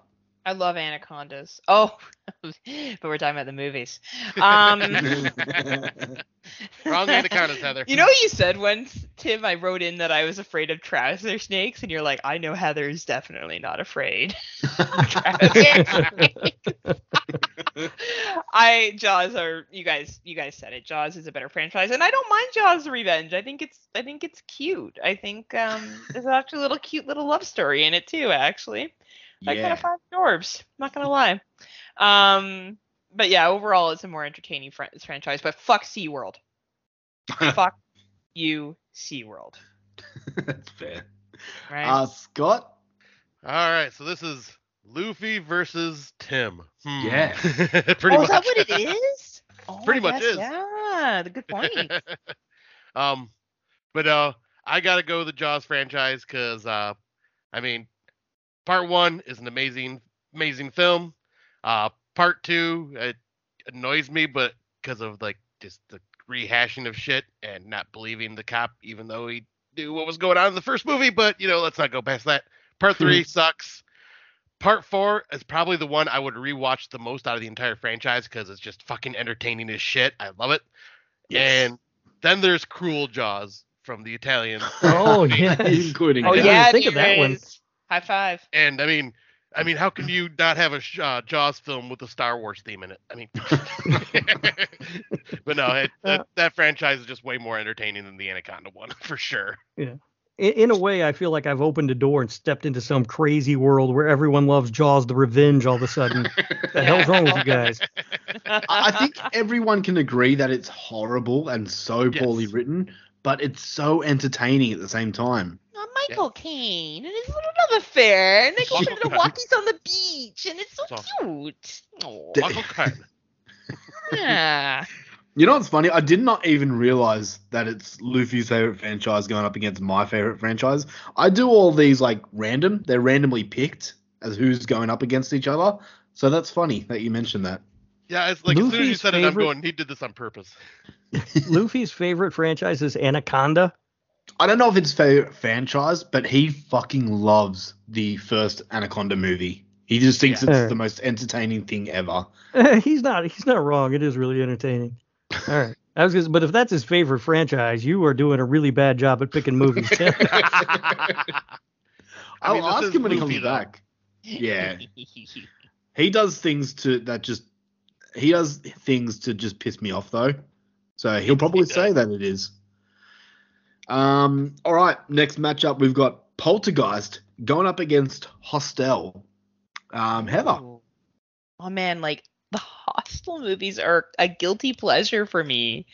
I love anacondas. (laughs) Oh, but we're talking about the movies. Um, Wrong anacondas, (laughs) Heather. You know what you said once, Tim? I wrote in that I was afraid of trouser snakes, and you're like, I know Heather's definitely not afraid. (laughs) I Jaws are you guys you guys said it. Jaws is a better franchise, and I don't mind Jaws Revenge. I think it's I think it's cute. I think um there's actually a little cute little love story in it too. Actually, I kind Yeah. of five dwarves. Not gonna lie. Um, but yeah, overall it's a more entertaining fran- franchise. But fuck SeaWorld. (laughs) fuck you, SeaWorld. That's fair. Right? Uh, Scott. All right, so this is Luffy versus Tim. Hmm. Yeah. (laughs) (laughs) Pretty oh, much. is that what it is? Oh, Pretty I much guess, is. Yeah, the good point. um, but uh, I gotta go with the Jaws franchise because uh, I mean, part one is an amazing, amazing film. Uh, part two it annoys me, but because of like just the rehashing of shit and not believing the cop, even though he knew what was going on in the first movie. But you know, let's not go past that. Part three sucks. Part four is probably the one I would rewatch the most out of the entire franchise because it's just fucking entertaining as shit. I love it. And then there's Cruel Jaws from the Italian. (laughs) Oh (laughs) yeah. Including oh I that. yeah, think of that one. Is. High five. And I mean, I mean, how can you not have a uh, Jaws film with a Star Wars theme in it? I mean, (laughs) but no, it, (laughs) that, that franchise is just way more entertaining than the Anaconda one (laughs) for sure. And in, in a way, I feel like I've opened a door and stepped into some crazy world where everyone loves Jaws the Revenge all of a sudden. the hell's wrong with you guys? I I think everyone can agree that it's horrible and so poorly Yes. written, but it's so entertaining at the same time. Oh, Michael Caine and his little love affair, and they go Michael for the walkies on the beach, and it's so It's cute. Oh, (laughs) Michael Caine. yeah. You know what's funny? I did not even realize that it's Luffy's favorite franchise going up against my favorite franchise. I do all these like random; they're randomly picked as who's going up against each other. So that's funny that you mentioned that. Yeah, it's like as soon as you Luffy's said it, I'm going. He did this on purpose. (laughs) Luffy's favorite franchise is Anaconda. I don't know if it's favorite franchise, but he fucking loves the first Anaconda movie. He just thinks Yeah. it's the most entertaining thing ever. (laughs) he's not. He's not wrong. It is really entertaining. (laughs) All right. I was, gonna, but if that's his favorite franchise, you are doing a really bad job at picking movies. Tim. I I'll mean, ask him when he comes though. back. Yeah. He does things to that just he does things to just piss me off though. So he'll probably (laughs) does. say that it is. Um all right, next matchup we've got Poltergeist going up against Hostel. Um Heather. Oh man, like the Hostel movies are a guilty pleasure for me.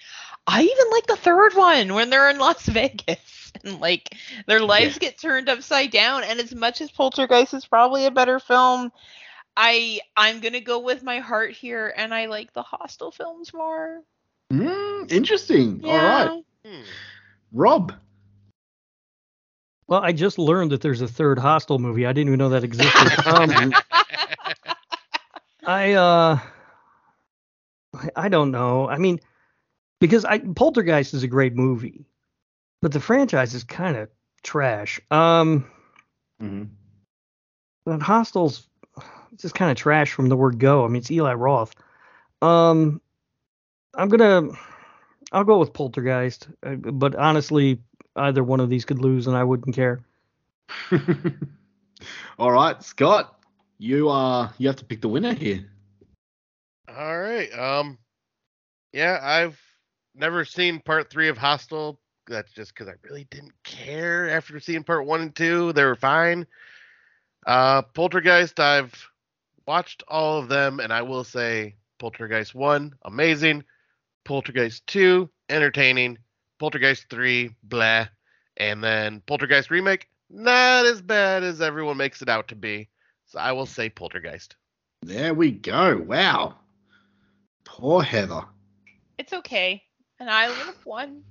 I even like the third one when they're in Las (laughs) Vegas and like their lives get turned upside down. And as much as Poltergeist is probably a better film, I I'm gonna go with my heart here, and I like the Hostel films more. Mm, interesting. All Yeah. right. Hmm. Rob. well, I just learned that there's a third Hostel movie. I didn't even know that existed. (laughs) Um, I uh, I, I don't know. I mean, because I Poltergeist is a great movie, but the franchise is kind of trash. Um, Mhm. but Hostel's just kind of trash from the word go. I mean, it's Eli Roth. Um, I'm gonna, I'll go with Poltergeist, uh, but honestly, either one of these could lose, and I wouldn't care. (laughs) All right, Scott. You are you have to pick the winner here. All right. Um. Yeah, I've never seen part three of Hostel. That's just because I really didn't care after seeing part one and two. They were fine. Uh, Poltergeist, I've watched all of them, and I will say Poltergeist one, amazing. Poltergeist two, entertaining. Poltergeist three, blah. And then Poltergeist remake, not as bad as everyone makes it out to be. So I will say Poltergeist. There we go. Wow. Poor Heather. It's okay. An island of one.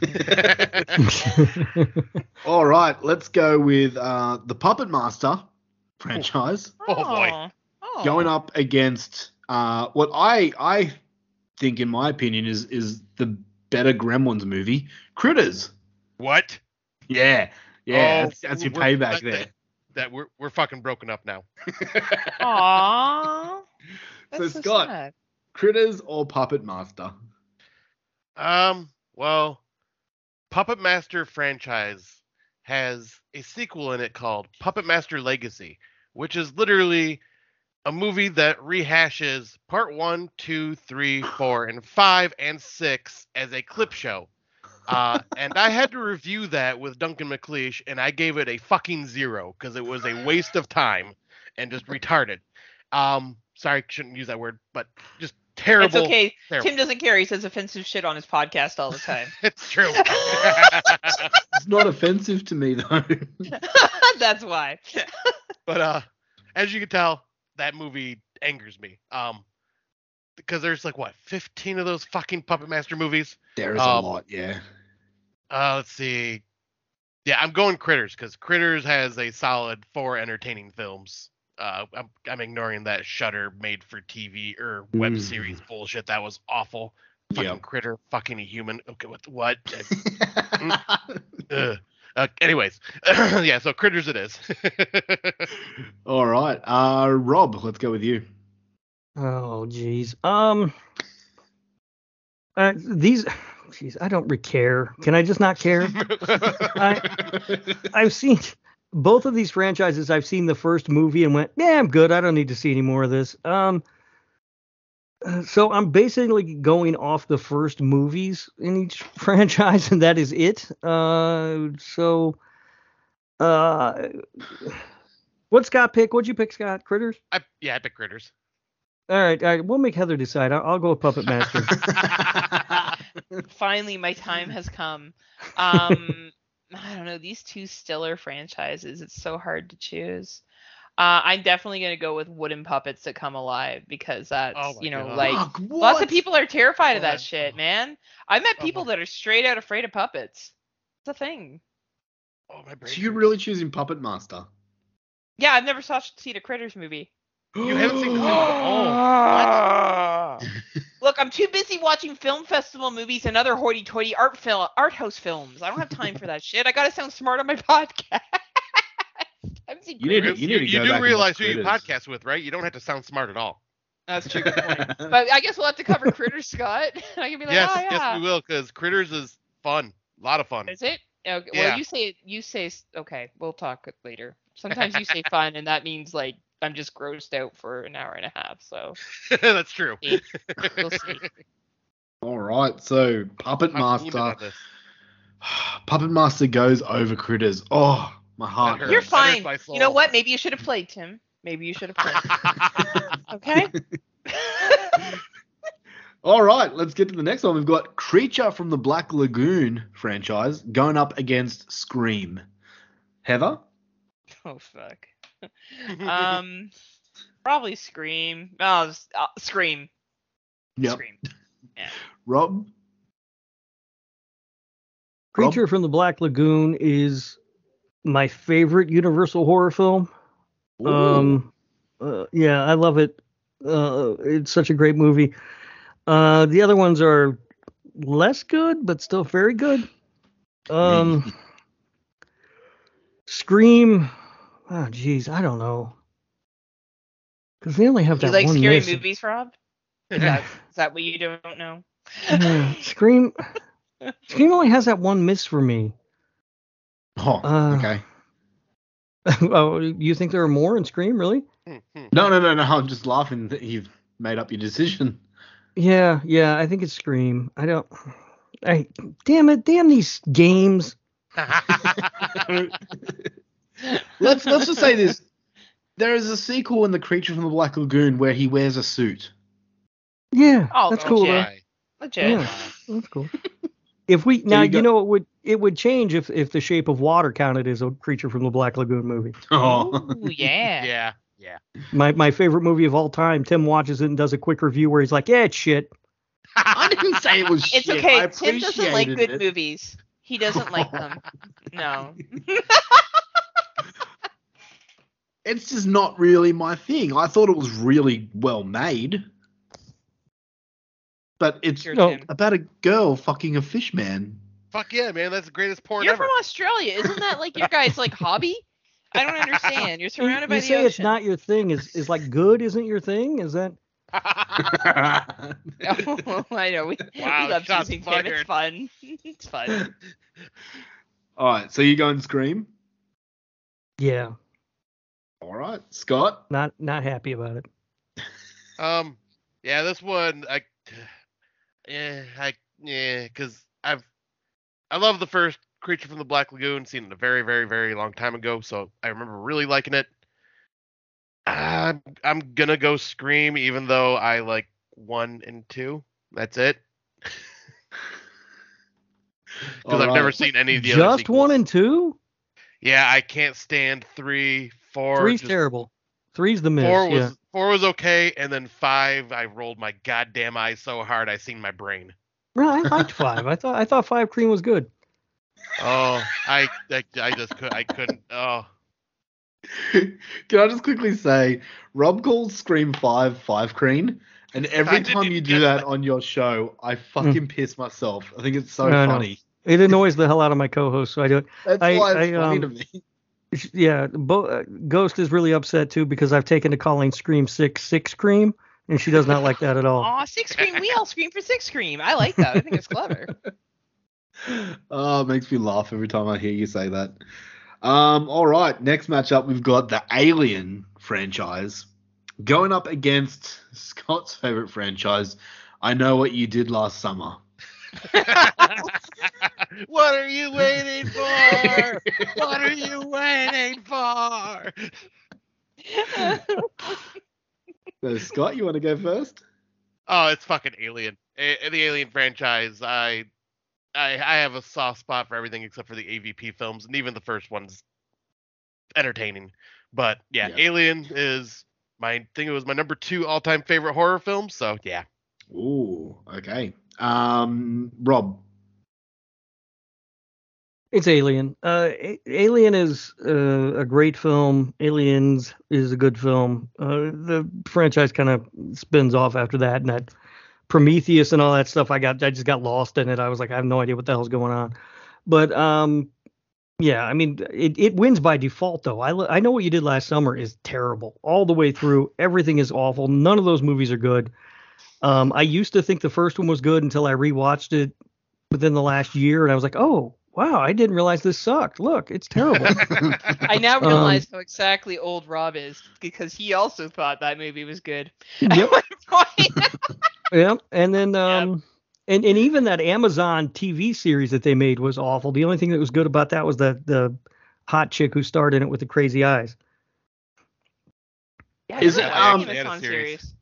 (laughs) All right, let's go with uh, the Puppet Master franchise Oh, boy. Oh. going up against uh, what I I think, in my opinion, is is the better Gremlins movie, Critters. what? Yeah, yeah, Oh, that's, that's your payback that- there. That, that we're we're fucking broken up now. (laughs) Aww. (laughs) So, so Scott. sad. Critters or Puppet Master? Um, well, Puppet Master franchise has a sequel in it called Puppet Master Legacy, which is literally a movie that rehashes part one, two, three, four, and five and six as a clip show. Uh, and I had to review that with Duncan McLeish, and I gave it a fucking zero because it was a waste of time and just retarded. Um, sorry, shouldn't use that word, but just terrible. It's okay. terrible. Tim doesn't care. He says offensive shit on his podcast all the time. (laughs) It's true. (laughs) It's not offensive to me though. (laughs) That's why. but uh as you can tell that movie angers me. Um because there's like what 15 of those fucking puppet master movies? There is a Um, lot, yeah. uh let's see. Yeah i'm going critters because critters has a solid four entertaining films. Uh i'm, I'm ignoring that Shudder made for tv or web Mm. series bullshit. That was awful. Fucking Yep. critter fucking a human. Okay what what? (laughs) Ugh. Uh, anyways (clears throat) yeah so critters it is (laughs) All right, uh, Rob, let's go with you. Oh, jeez. Um, uh, these, jeez, I don't re- care. Can I just not care? (laughs) I, I've seen both of these franchises. I've seen the first movie and went, yeah, I'm good. I don't need to see any more of this. Um, so I'm basically going off the first movies in each (laughs) franchise, and that is it. Uh, so Uh, what Scott pick? What'd you pick, Scott? Critters. I, yeah, I pick critters. All right, all right. We'll make Heather decide. I'll, I'll go with Puppet Master. (laughs) Finally, my time has come. Um, (laughs) I don't know these two Stiller franchises. It's so hard to choose. Uh, I'm definitely gonna go with wooden puppets that come alive because that's Oh you know God. like Fuck, lots of people are terrified of that shit, man. I met Oh people my- that are straight out afraid of puppets. It's a thing. Oh my brain. So you're really choosing Puppet Master? Yeah, I've never saw seen a Critters movie. You haven't seen the Oh, (gasps) Look, I'm too busy watching film festival movies and other hoity-toity art film art house films. I don't have time for that shit. I gotta sound smart on my (laughs) podcast. I haven't You need to- you need to you go do realize watch who you podcast with, right? You don't have to sound smart at all. That's true. (laughs) But I guess we'll have to cover Critters, Scott. (laughs) I can be like, yes, oh yeah. yes, we will, because Critters is fun. A lot of fun. Is it? Oh, okay, Yeah. Well, you say you say okay. We'll talk later. Sometimes you say fun, and that means like I'm just grossed out for an hour and a half. So (laughs) That's true. we'll see. All right, so Puppet I'm Master. (sighs) Puppet Master goes over Critters. Oh, my heart. That. You're hurts. Hurts fine. my You know what? Maybe you should have played, Tim. Maybe you should have played. (laughs) Okay. (laughs) All right, let's get to the next one. We've got Creature from the Black Lagoon franchise going up against Scream. Heather? (laughs) oh fuck. Um, probably Scream. Oh, s- uh, Scream. Scream. Rob? Creature from the Black Lagoon is my favorite Universal horror film. Um, uh, yeah, I love it. Uh, it's such a great movie. Uh, the other ones are less good, but still very good. Um, Scream. Oh, jeez, I don't know. Because they only have Do that you like one scary miss. movies, Rob? (laughs) Is that is that what you don't know? Yeah, Scream. (laughs) Scream only has that one miss for me. Oh, Uh, okay. (laughs) oh, you think there are more in Scream, really? No, no, no, no. I'm just laughing that you've made up your decision. Yeah, yeah, I think it's Scream. I don't. I damn it, damn these games. (laughs) let's let's just say this. There is a sequel in The Creature from the Black Lagoon where he wears a suit. Yeah, Oh, that's okay. cool. Though. Right. Legit. Yeah, that's cool. (laughs) If we now, you you, go- know, it would it would change if if The Shape of Water counted as a Creature from the Black Lagoon movie. (laughs) Oh, Ooh, yeah. Yeah. Yeah. My my favorite movie of all time. Tim watches it and does a quick review where he's like, "Yeah, it's shit." (laughs) I didn't say it was It's shit. okay. I Tim doesn't like good it. movies. He doesn't like them. (laughs) No. It's just not really my thing. I thought it was really well made. But it's Sure, No. Tim. about a girl fucking a fish man. Fuck yeah, man. That's the greatest porn You're ever. from Australia. Isn't that like your guys like hobby? I don't understand. You're You, surrounded by you the say ocean. it's not your thing. Is is like good? Isn't your thing? Is that? (laughs) Oh, I know. We, Wow, we love shots teasing (laughs) It's fun. it's (laughs) fun. All right, so you go and scream. Yeah, All right, Scott. not not happy about it. Um, yeah, this one, I, (sighs) yeah, I, yeah, because I've, I love the first Creature from the Black Lagoon, seen it a very, very, very long time ago, so I remember really liking it. I'm, I'm gonna go Scream, even though I like one and two. That's it. (laughs) Because I've All never seen any of the Just one and two. Yeah, I can't stand three, four. Three's just- terrible. Three's the miss. Four was yeah. four was okay, and then five, I rolled my goddamn eyes so hard I seen my brain. Well, I liked five. I thought I thought five cream was good. Oh, I, I, I just could, I couldn't. Oh, (laughs) Can I just quickly say, Rob calls Scream 5 Five Cream, and every time you do that that. on your show, I fucking piss myself. I think it's so I know. funny. It annoys the hell out of my co-host, so I do it. That's I- why it's I, funny um, to me. Yeah, Bo- uh, Ghost is really upset too because I've taken to calling Scream Six Six Cream, and she does not like that at all. Aw, six scream. We all scream for six scream. I like that. I think it's clever. (laughs) Oh, it makes me laugh every time I hear you say that. Um, all right, next matchup we've got the Alien franchise going up against Scott's favorite franchise. I know what you did last summer. (laughs) what are you waiting for? what are you waiting for? (laughs) So, Scott, you want to go first? Oh, it's fucking Alien. A- the Alien franchise. I, I, I have a soft spot for everything except for the AVP films, and even the first one's entertaining. But yeah, Yeah. Alien is my I think it was my number two all-time favorite horror film. So yeah, Ooh, okay. Um, Rob. It's Alien. Uh, Alien is uh, a great film. Aliens is a good film. Uh, the franchise kind of spins off after that, and that Prometheus and all that stuff. I got, I just got lost in it. I was like, I have no idea what the hell's going on. But um, yeah, I mean, it, it wins by default though. I I know what you did last summer is terrible all the way through. Everything is awful. None of those movies are good. Um, I used to think the first one was good until I rewatched it within the last year, and I was like, oh wow, I didn't realize this sucked. Look, it's terrible. (laughs) I now Um, realize how exactly old Rob is because he also thought that movie was good. (laughs) yep, At one point. (laughs) yep. And then um, and and even that Amazon TV series that they made was awful. The only thing that was good about that was the the hot chick who starred in it with the crazy eyes. Yeah, Is it's it, um, they Amazon series.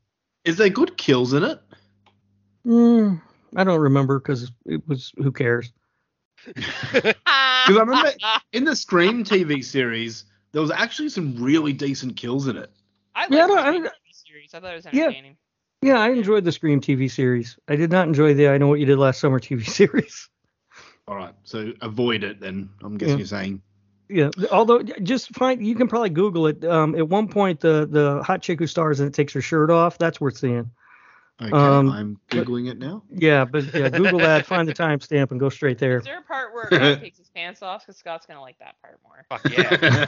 Is there good kills in it? Mm, I don't remember because it was who cares. Because I remember in the Scream TV series, there was actually some really decent kills in it. I Yeah, I the I Scream don't- TV series. I thought it was Yeah. entertaining. Yeah, I enjoyed the Scream TV series. I did not enjoy the I Know What You Did Last Summer TV (laughs) series. All right, so avoid it then. I'm guessing Yeah. you're saying. Yeah, although just find you can probably Google it. Um, at one point, the the hot chick who stars and it takes her shirt off. That's worth seeing. Okay, Um, I'm googling it now. Yeah, but yeah, Google that, find the timestamp, and go straight there. Is there a part where Rob (laughs) takes his pants off? Because Scott's gonna like that part more. fuck yeah.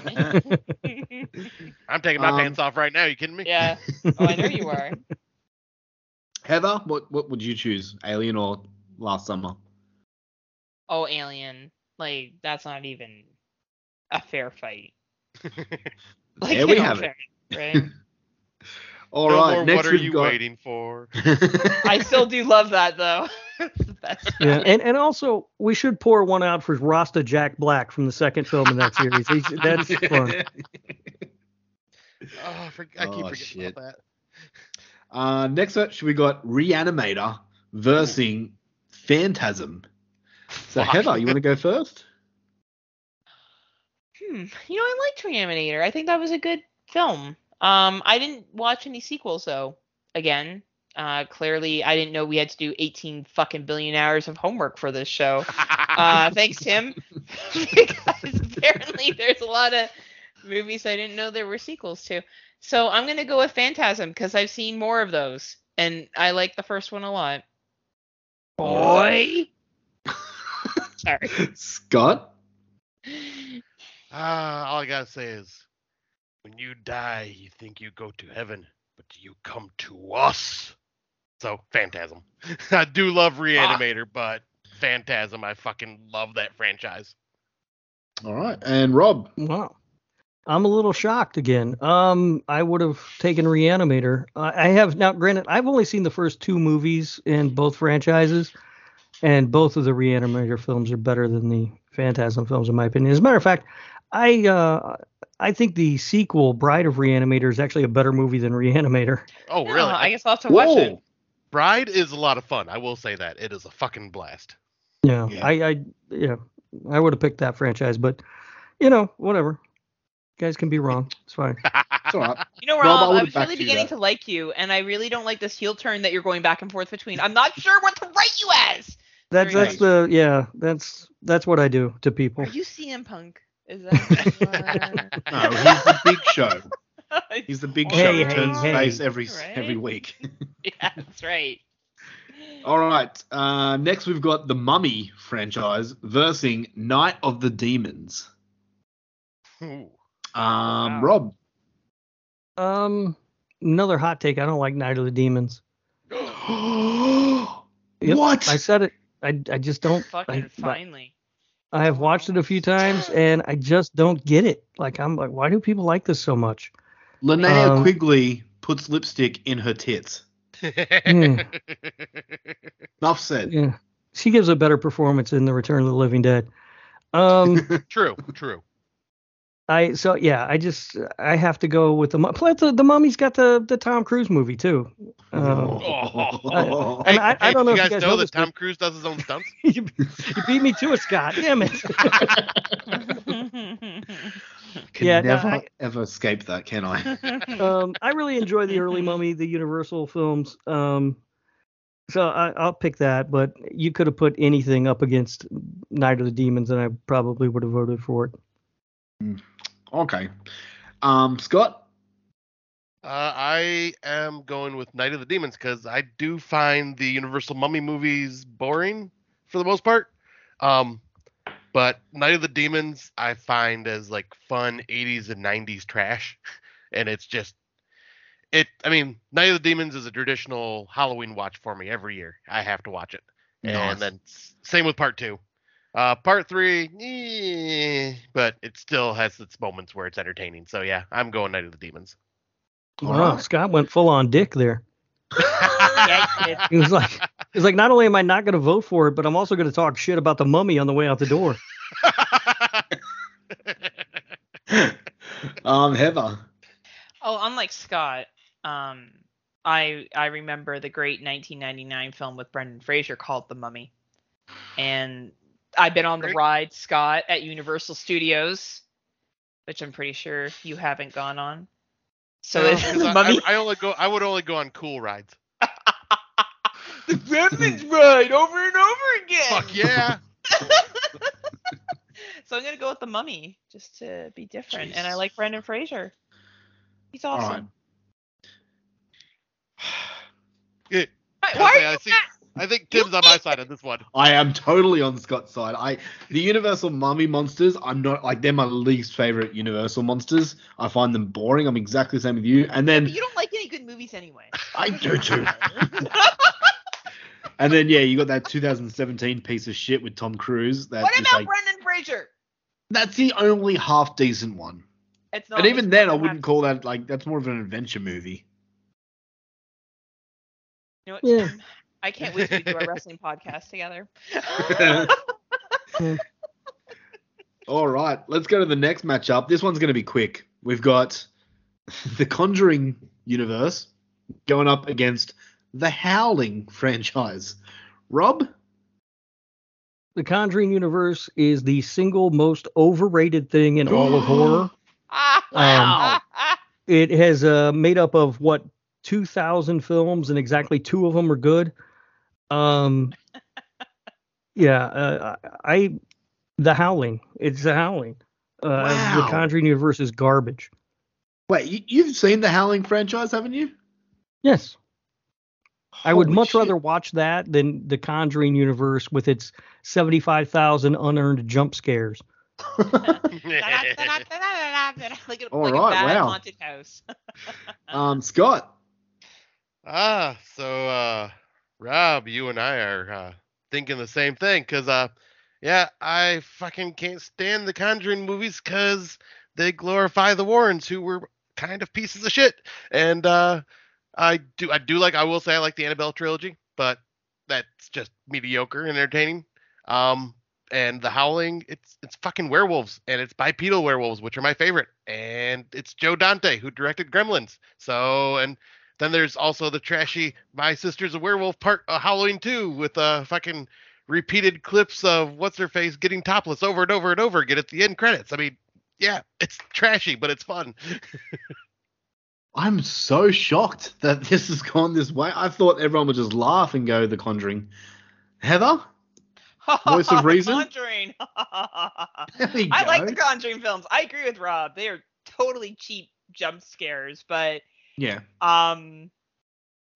(laughs) I'm taking my Um, pants off right now. You kidding me? yeah. Oh, I know you are. (laughs) Heather, what what would you choose, Alien or Last Summer? Oh, Alien. Like that's not even a fair fight. Like, There we you know, have it. fair, Right. All no right, more, next what are you got. waiting for? (laughs) I still do love that though. (laughs) Yeah, and and also we should pour one out for Rasta Jack Black from the second film in that series. He's, (laughs) that's fun. Oh, I, for, I keep Oh, forgetting shit. about that. Uh, next up, we got Reanimator versus Phantasm. So Fuck. Heather, you want to go first? Hmm. You know, I liked Reanimator. I think that was a good film. Um, I didn't watch any sequels though. Again, uh, clearly I didn't know we had to do 18 fucking billion hours of homework for this show. (laughs) Uh, thanks, Tim. (laughs) because apparently there's a lot of movies I didn't know there were sequels to. So I'm gonna go with Phantasm because I've seen more of those, and I like the first one a lot. Boy. (laughs) Sorry. Scott? Ah, all I gotta say is, when you die, you think you go to heaven, but you come to us. So, Phantasm. (laughs) I do love Reanimator, but Phantasm, I fucking love that franchise. All right, and Rob. Wow. I'm a little shocked again. Um, I would have taken Reanimator. I I have now. Granted, I've only seen the first two movies in both franchises, and both of the Reanimator films are better than the Phantasm films, in my opinion. As a matter of fact, I uh, I think the sequel, Bride of Reanimator, is actually a better movie than Reanimator. (laughs) Oh, No, really? Oh, I guess I'll have to watch it. Bride is a lot of fun. I will say that. It is a fucking blast. Yeah, Yeah. I, I, yeah, I would have picked that franchise, but you know, whatever. You guys can be wrong. It's fine. It's all right. You know, Rob, I Rob, I, was really you beginning that. to like you, and I really don't like this heel turn that you're going back and forth between. I'm not sure what to write you as. That's Very that's the yeah. That's that's what I do to people. Are you CM Punk? Is that? (laughs) No, he's the big show. (laughs) He's the big show. Hey, He hey, turns hey. face every Right? every week. (laughs) yeah, that's right. All right. Uh, next, we've got the Mummy franchise versus Night of the Demons. Ooh. Um, Wow. Rob. Um, another hot take. I don't like Night of the Demons. (gasps) (gasps) Yep, What? I said it. I, I just don't. Fucking I, finally. I have watched it a few times and I just don't get it. Like I'm like, why do people like this so much? Linnea Um, Quigley puts lipstick in her tits. (laughs) Enough said. Yeah. she gives a better performance in the Return of the Living Dead. Um, (laughs) True, true. I so yeah, I just I have to go with the mu- plus the, the Mummy's got the the Tom Cruise movie too. Um, Oh. And I- I don't know you if guys you guys know noticed that Tom it. Cruise does his own stunts. (laughs) you, you beat me to it, Scott. Damn it. Can (laughs) Yeah, no, never I- ever escape that, can I? (laughs) um, I really enjoy the early Mummy, the Universal films. Um, so I, I'll pick that. But you could have put anything up against Night of the Demons, and I probably would have voted for it. Okay. Um, Scott. Uh, I am going with Night of the Demons because I do find the Universal Mummy movies boring for the most part. Um, but Night of the Demons I find as like fun 80s and 90s trash, (laughs) and it's just it. I mean, Night of the Demons is a traditional Halloween watch for me every year. I have to watch it, Nice. and then same with part two. Uh, part three, eh, but it still has its moments where it's entertaining. So yeah, I'm going Night of the Demons. All Wow, right. Scott went full on dick there. yeah. (laughs) He was like, he was like, not only am I not going to vote for it, but I'm also going to talk shit about the Mummy on the way out the door. (laughs) um, Heather. Oh, unlike Scott, um, I I remember the great 1999 film with Brendan Fraser called The Mummy, and I've been on the ride, Scott, at Universal Studios, which I'm pretty sure you haven't gone on. So No, I, Mummy. I, I only go. I would only go on cool rides. (laughs) The Gremlins ride over and over again. Fuck yeah! (laughs) so I'm gonna go with The Mummy just to be different, and I like Brendan Fraser. He's awesome. (sighs) Yeah, Why, why are I you see. I think Tim's on my side on this one. I am totally on Scott's side. I the Universal Mummy monsters. I'm not like they're my least favorite Universal monsters. I find them boring. I'm exactly the same with you. And then But you don't like any good movies anyway. I do too. (laughs) and then yeah, you got that 2017 piece of shit with Tom Cruise. That what just, about like, Brendan Fraser? that's the only half decent one. It's not and even just then, I Brendan wouldn't call that like that's more of an adventure movie. You know what, Yeah. Tim? I can't wait to do a wrestling podcast together. (laughs) All right, let's go to the next matchup. This one's going to be quick. We've got the Conjuring universe going up against the Howling franchise. Rob, The Conjuring universe is the single most overrated thing in all of horror. (gasps) wow. It has uh, made up of what 2,000 films, and exactly two of them are good. Um, yeah, uh, I the Howling. It's the Howling. Uh, Wow. The Conjuring universe is garbage. wait, you, you've seen the Howling franchise, haven't you? Yes, I would much shit. rather watch that than the Conjuring universe with its 75,000 unearned jump scares. like (laughs) a, All like a bad wow. haunted house. (laughs) um, Scott. Ah, so uh, Rob, you and I are uh, thinking the same thing, cause uh, yeah, I fucking can't stand the Conjuring movies, cause they glorify the Warrens, who were kind of pieces of shit, and uh, I do, I do like, I will say, I like the Annabelle trilogy, but that's just mediocre and entertaining. Um, and the Howling, it's it's fucking werewolves, and it's bipedal werewolves, which are my favorite, and it's Joe Dante who directed Gremlins, so and then there's also the trashy My Sister's a Werewolf part uh, Halloween 2 with uh fucking repeated clips of what's her face getting topless over and over and over again at the end credits. I mean, yeah, it's trashy, but it's fun. (laughs) I'm so shocked that this has gone this way. I thought everyone would just laugh and go The Conjuring. Heather? (laughs) Voice of reason? Conjuring. (laughs) There we I like the Conjuring films. I agree with Rob. They are totally cheap jump scares, but Yeah. um,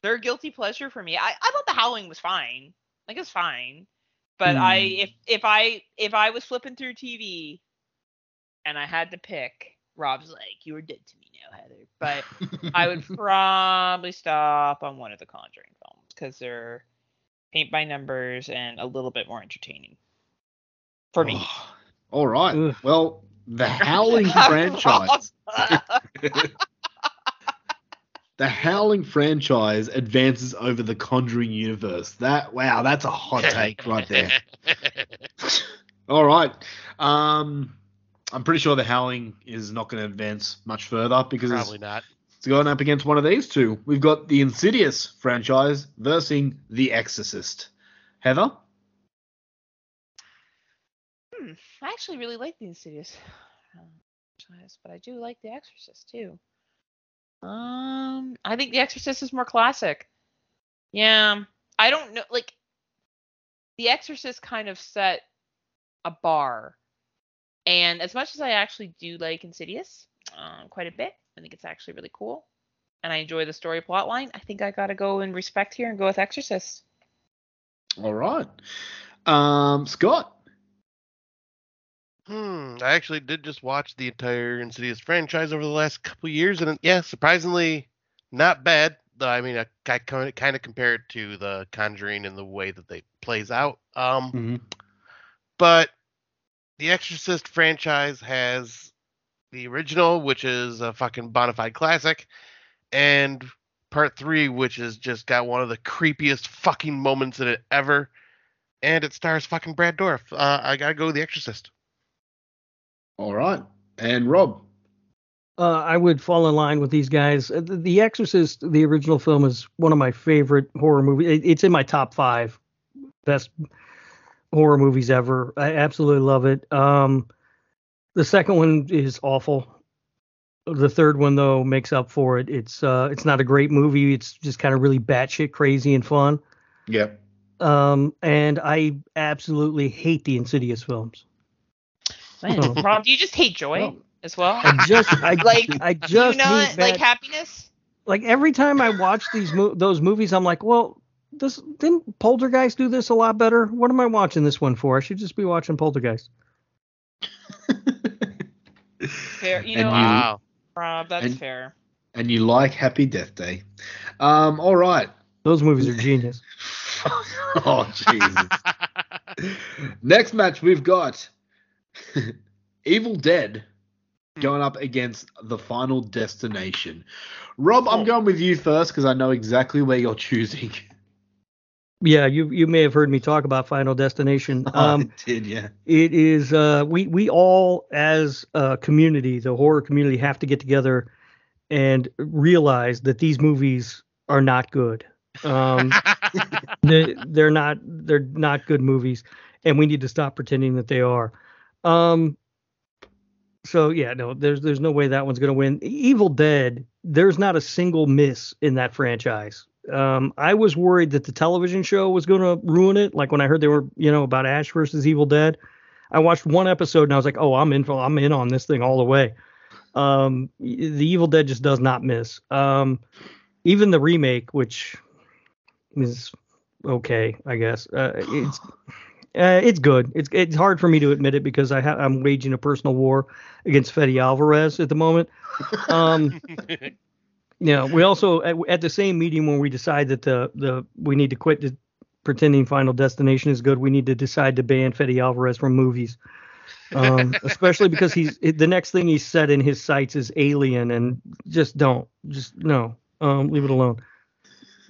they're a guilty pleasure for me. I, I thought the Howling was fine. Like it's fine, but I Hmm. if if I if I was flipping through TV and I had to pick, Rob's like, "You were dead to me now, Heather." But I would (laughs) probably stop on one of the Conjuring films because they're paint by numbers and a little bit more entertaining for me. All right. Ugh. Well, the (laughs) Howling franchise. (laughs) The Howling franchise advances over the Conjuring universe. That wow, that's a hot (laughs) take right there. All right. Um, I'm pretty sure the Howling is not going to advance much further because it's, Probably not. it's going up against one of these two. We've got the Insidious franchise versus The Exorcist. Heather? Hmm, I actually really like the Insidious um, franchise, but I do like The Exorcist too. Um, I think The Exorcist is more classic. Yeah, I don't know. Like, The Exorcist kind of set a bar, and as much as I actually do like Insidious uh, quite a bit, I think it's actually really cool, and I enjoy the story plot line. I think I gotta go in respect here and go with Exorcist. All right. Um, Scott? Hmm. I actually did just watch the entire Insidious franchise over the last couple years, and yeah, surprisingly, not bad. Though I mean, I, I kind of compare it to the Conjuring in the way that they plays out. Um, Mhm. but the Exorcist franchise has the original, which is a fucking bona fide classic, and part three, which has just got one of the creepiest fucking moments in it ever, and it stars fucking Brad Dourif. Uh, I gotta go with the Exorcist. All right. And Rob? Uh, I would fall in line with these guys. Uh, The, the Exorcist, the original film, is one of my favorite horror movies. It, it's in my top five best horror movies ever. I absolutely love it. Um, the second one is awful. The third one, though, makes up for it. It's uh, it's not a great movie. It's just kind of really batshit crazy and fun. Yeah. Um, and I absolutely hate the Insidious films. Man. (laughs) Rob, do you just hate joy No. as well? I just, I (laughs) Like, I Do just you not hate like happiness? like every time I watch these mo- those movies, I'm like, well, this didn't Poltergeist do this a lot better? What am I watching this one for? I should just be watching Poltergeist. (laughs) Fair, you know, you- Wow. Rob, that's and- fair. and you like Happy Death Day. Um, all right. Those movies are genius. oh, Jesus. Next match we've got (laughs) Evil Dead going up against the Final Destination. Rob, I'm Oh. going with you first because I know exactly where you're choosing. Yeah, you you may have heard me talk about Final Destination. (laughs) Um, I did, yeah. it is uh, we we all as a community, the horror community, have to get together and realize that these movies are not good. Um, (laughs) they, they're not they're not good movies and we need to stop pretending that they are um so yeah no there's there's no way that one's to win. Evil dead there's not a single miss in that franchise. Um i was worried that the television show was to ruin it like when i heard they were you know about ash versus evil dead. I watched one episode and i was like oh i'm in for i'm in on this thing all the way. Um the evil dead just does not miss. Um even the remake which is okay, I guess. Uh, it's uh, it's good. It's it's hard for me to admit it because I ha- I'm waging a personal war against Fede Alvarez at the moment. Um, (laughs) yeah, we also at, at the same meeting when we decide that the the we need to quit the, pretending Final Destination is good, we need to decide to ban Fede Alvarez from movies. Um, (laughs) especially because he's the next thing he said in his sights is Alien, and just don't, just no, um, leave it alone.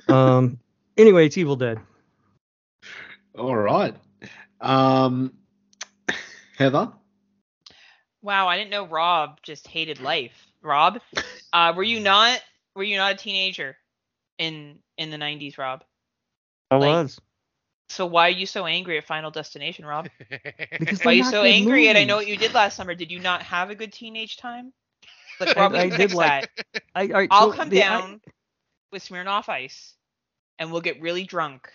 Um, anyway, it's Evil Dead. All right. Um, Heather? Wow, I didn't know Rob just hated life. Rob, uh, were you not were you not a teenager in in the 90s, Rob? I Like- was. So why are you so angry at Final Destination, Rob? (laughs) Because Why are you so not good angry? And I know what you did last summer. Did you not have a good teenage time? Like I- Rob, we I did fix like- that. I, all right, I'll so come the- I- down with Smirnoff Ice, and we'll get really drunk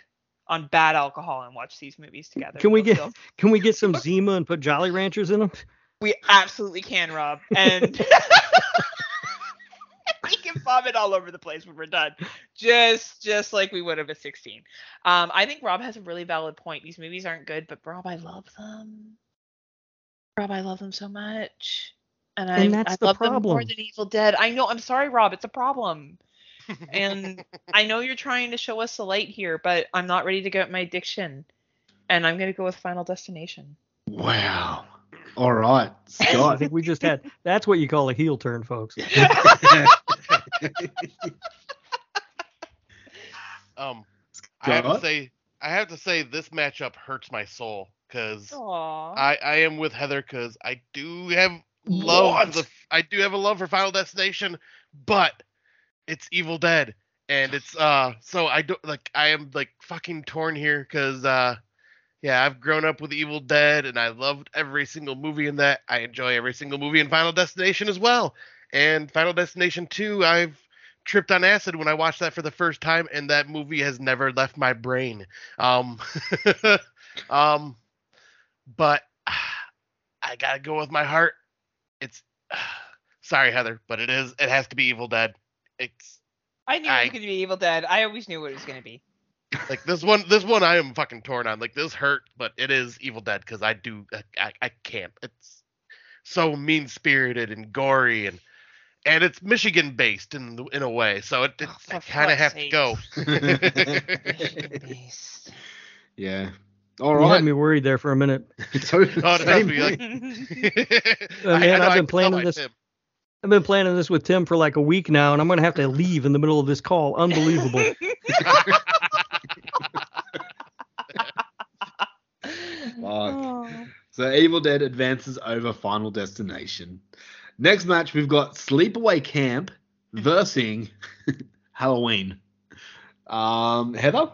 on bad alcohol and watch these movies together. Can we get- feel- (laughs) can we get some (laughs) Zima and put Jolly Ranchers in them? We absolutely can, Rob, and (laughs) we can vomit all over the place when we're done, just just like we would have at 16. Um, I think Rob has a really valid point. These movies aren't good, but Rob, I love them. Rob, I love them so much, and I, that's I the love them more than Evil Dead. I know. I'm sorry, Rob. It's a problem. And I know you're trying to show us the light here, but I'm not ready to get my addiction, and I'm gonna go with Final Destination. Wow. All right. Scott. I think we just had. That's what you call a heel turn, folks. (laughs) Um, I have to say, I have to say, this matchup hurts my soul because I I am with Heather because I do have love What? for the I do have a love for Final Destination, but it's Evil Dead, and it's uh so I don't like I am like fucking torn here because uh yeah I've grown up with Evil Dead and I loved every single movie in that. I enjoy every single movie in Final Destination as well, and Final Destination Two I've tripped on acid when I watched that for the first time, and that movie has never left my brain. Um, (laughs) um, but (sighs) I gotta go with my heart. It's (sighs) sorry, Heather, but it is. It has to be Evil Dead. It's I knew it I- was gonna be Evil Dead. I always knew what it was gonna be. like this one. This one I am fucking torn on. Like this hurt, but it is Evil Dead because I do. I, I can't. It's so mean spirited and gory and. And it's Michigan based in in a way, so it, it's, for I kind of fuck's have to go. Beast. (laughs) yeah. All You had right. me worried there for a minute. (laughs) So, Oh, it same to like- Uh, (laughs) man, know, I've been can planning this- Tim. I've been planning this with Tim for like a week now, and I'm gonna have to leave in the middle of this call. Unbelievable. (laughs) Fuck. Oh. So Evil Dead advances over Final Destination. Next match, we've got Sleepaway Camp versus (laughs) Halloween. Um, Heather?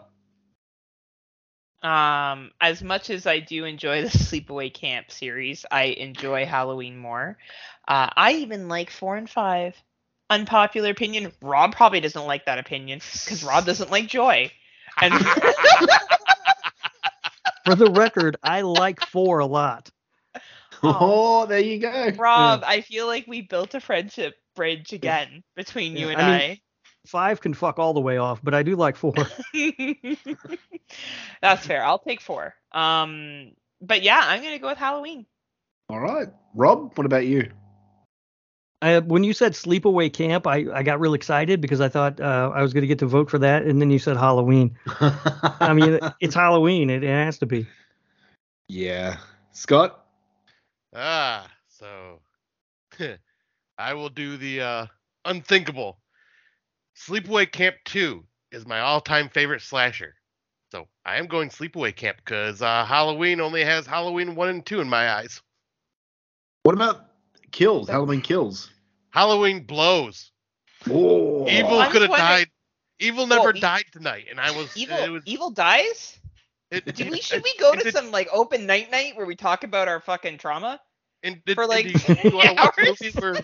Um, as much as I do enjoy the (laughs) Sleepaway Camp series, I enjoy Halloween more. Uh, I even like four and five. Unpopular opinion. Rob probably doesn't like that opinion because Rob doesn't like joy. And (laughs) For the record, I like four a lot. (laughs) Oh, there you go. Rob, I feel like we built a friendship bridge again between you Yeah, and I I. mean- Five can fuck all the way off, but I do like four. (laughs) That's fair. I'll take four. Um, but yeah, I'm gonna go with Halloween. All right. Rob, what about you? I, when you said sleepaway camp, I, I got real excited because I thought uh, I was going to get to vote for that, and then you said Halloween. I mean, (laughs) it's Halloween; it, it has to be. yeah. Scott? Ah, so (laughs) I will do the uh, unthinkable. Sleepaway Camp 2 is my all-time favorite slasher. So I am going Sleepaway Camp because uh, Halloween only has Halloween 1 and 2 in my eyes. What about Kills? Halloween Kills. Halloween blows. Oh. Evil could have died. Evil never Well, died tonight, and I was. Evil, it was evil dies. it, Do we should we go it to did- some like open night night where we talk about our fucking trauma? and did, for, like, do you, want to watch a hours?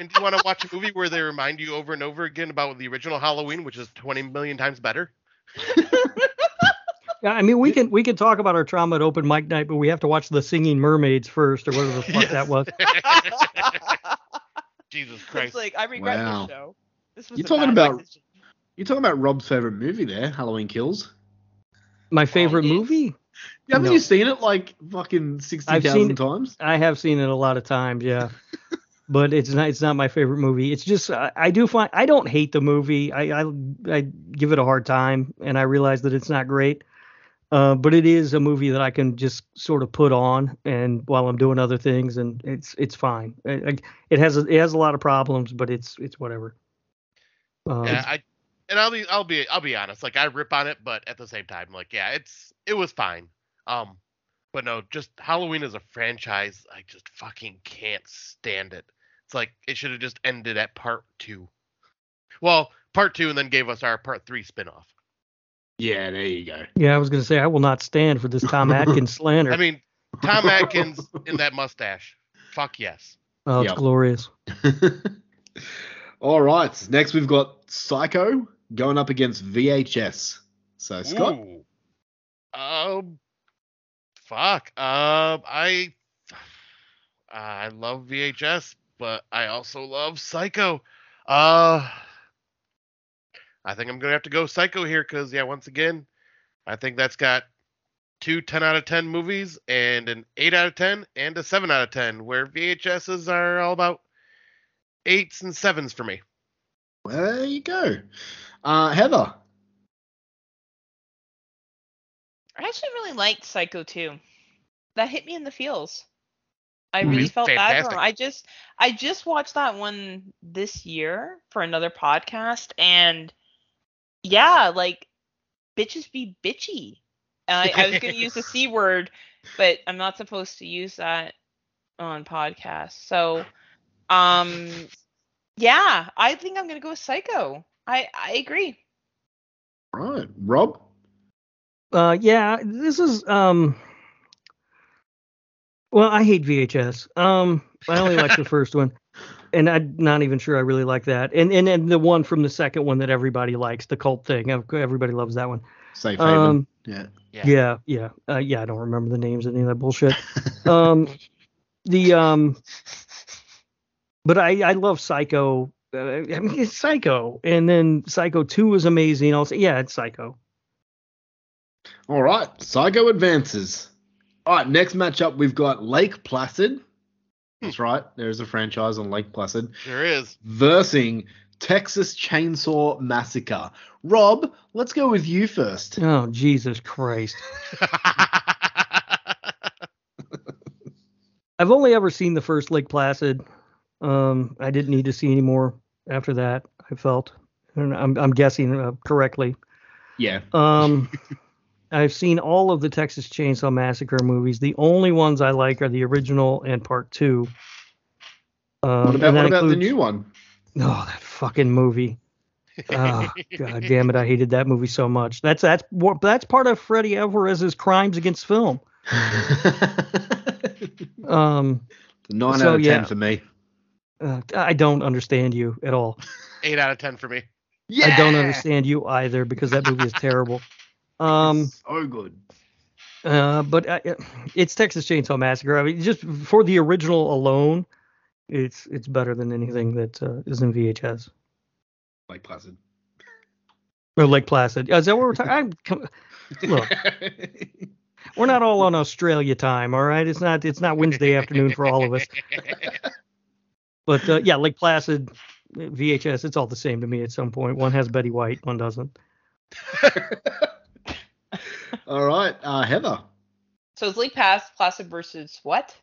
Movie where? And do you want to watch a movie where they remind you over and over again about the original Halloween, which is 20 million times better? (laughs) Yeah, I mean, we can we can talk about our trauma at open mic night, but we have to watch the Singing Mermaids first, or whatever the fuck Yes. that was. (laughs) Jesus it's Christ. like I regret Wow. this show. This was You're talking about- decision. You're talking about Rob's favorite movie there, Halloween Kills. My favorite it is. movie? Haven't No. you seen it like fucking sixty I've seen thousand it. times? I have seen it a lot of times, yeah. (laughs) but it's not it's not my favorite movie. It's just I, I do find I don't hate the movie. I, I I give it a hard time, and I realize that it's not great. Uh, but it is a movie that I can just sort of put on and while I'm doing other things, and it's it's fine. It, it has a, it has a lot of problems, but it's it's whatever. Um, yeah, I and I'll be I'll be I'll be honest. Like I rip on it, but at the same time, like yeah, it's it was fine. Um, but no, just Halloween as a franchise, I just fucking can't stand it. It's like it should have just ended at part two. Well, part two, and then gave us our part three spinoff. Yeah, there you go. yeah, I was gonna say I will not stand for this Tom (laughs) Atkins slander. I mean, Tom Atkins in that mustache. Fuck yes. oh, it's Yep. glorious. (laughs) All right. Next, we've got Psycho going up against VHS. So Scott, Ooh. Um. Fuck. Um. I. (sighs) I love VHS, but I also love Psycho. Uh. I think I'm gonna have to go Psycho here because yeah, once again, I think that's got two 10 out of 10 movies and an 8 out of 10 and a 7 out of 10 where VHSs are all about 8s and 7s for me. well, there you go. Uh, Heather. I actually really liked Psycho 2. That hit me in the feels. I Movie's really felt bad for him. I just I just watched that one this year for another podcast and yeah, like bitches be bitchy. I, I was going to use the (laughs) c word, but I'm not supposed to use that on podcasts. So, um, yeah, I think I'm going to go with Psycho. I I agree. Right, Rob. Uh, yeah, this is um. Well, I hate VHS. Um, I only like the (laughs) first one, and I'm not even sure I really like that. And and and the one from the second one that everybody likes, the cult thing. Everybody loves that one. Safe haven. Um, yeah. Yeah. yeah, yeah, uh, yeah. I don't remember the names of any of that bullshit. (laughs) um, the um, but I I love Psycho. Uh, I mean, it's Psycho, and then Psycho Two is amazing. Also, yeah, it's Psycho. All right, Psycho advances. All right, next matchup we've got Lake Placid. That's right, there is a franchise on Lake Placid There is. versing Texas Chainsaw Massacre. Rob, let's go with you first. Oh Jesus Christ! (laughs) I've only ever seen the first Lake Placid. Um, I didn't need to see any more after that. I felt, and I'm I'm guessing uh, correctly. Yeah. Um, (laughs) I've seen all of the Texas Chainsaw Massacre movies. The only ones I like are the original and part two. Um, What about, and that what about the new one? Oh, that fucking movie. Oh, (laughs) God damn it! I hated that movie so much. That's that's that's part of Fede Alvarez's crimes against film. (laughs) Um, Nine So, out of ten yeah. for me. uh, I don't understand you at all. (laughs) Eight out of ten for me. Yeah! I don't understand you either because that movie is terrible. Um, so good. uh, but uh, it's Texas Chainsaw Massacre. I mean, just for the original alone, it's it's better than anything that uh, is in VHS Lake Placid. or Lake Placid. Is that what we're talking? Look, (laughs) we're not all on Australia time, all right? It's not it's not Wednesday afternoon for all of us. (laughs) But uh, yeah, Lake Placid, VHS, it's all the same to me at some point. One has Betty White, one doesn't. (laughs) All right, uh, Heather. So it's Lake Pass Placid versus what?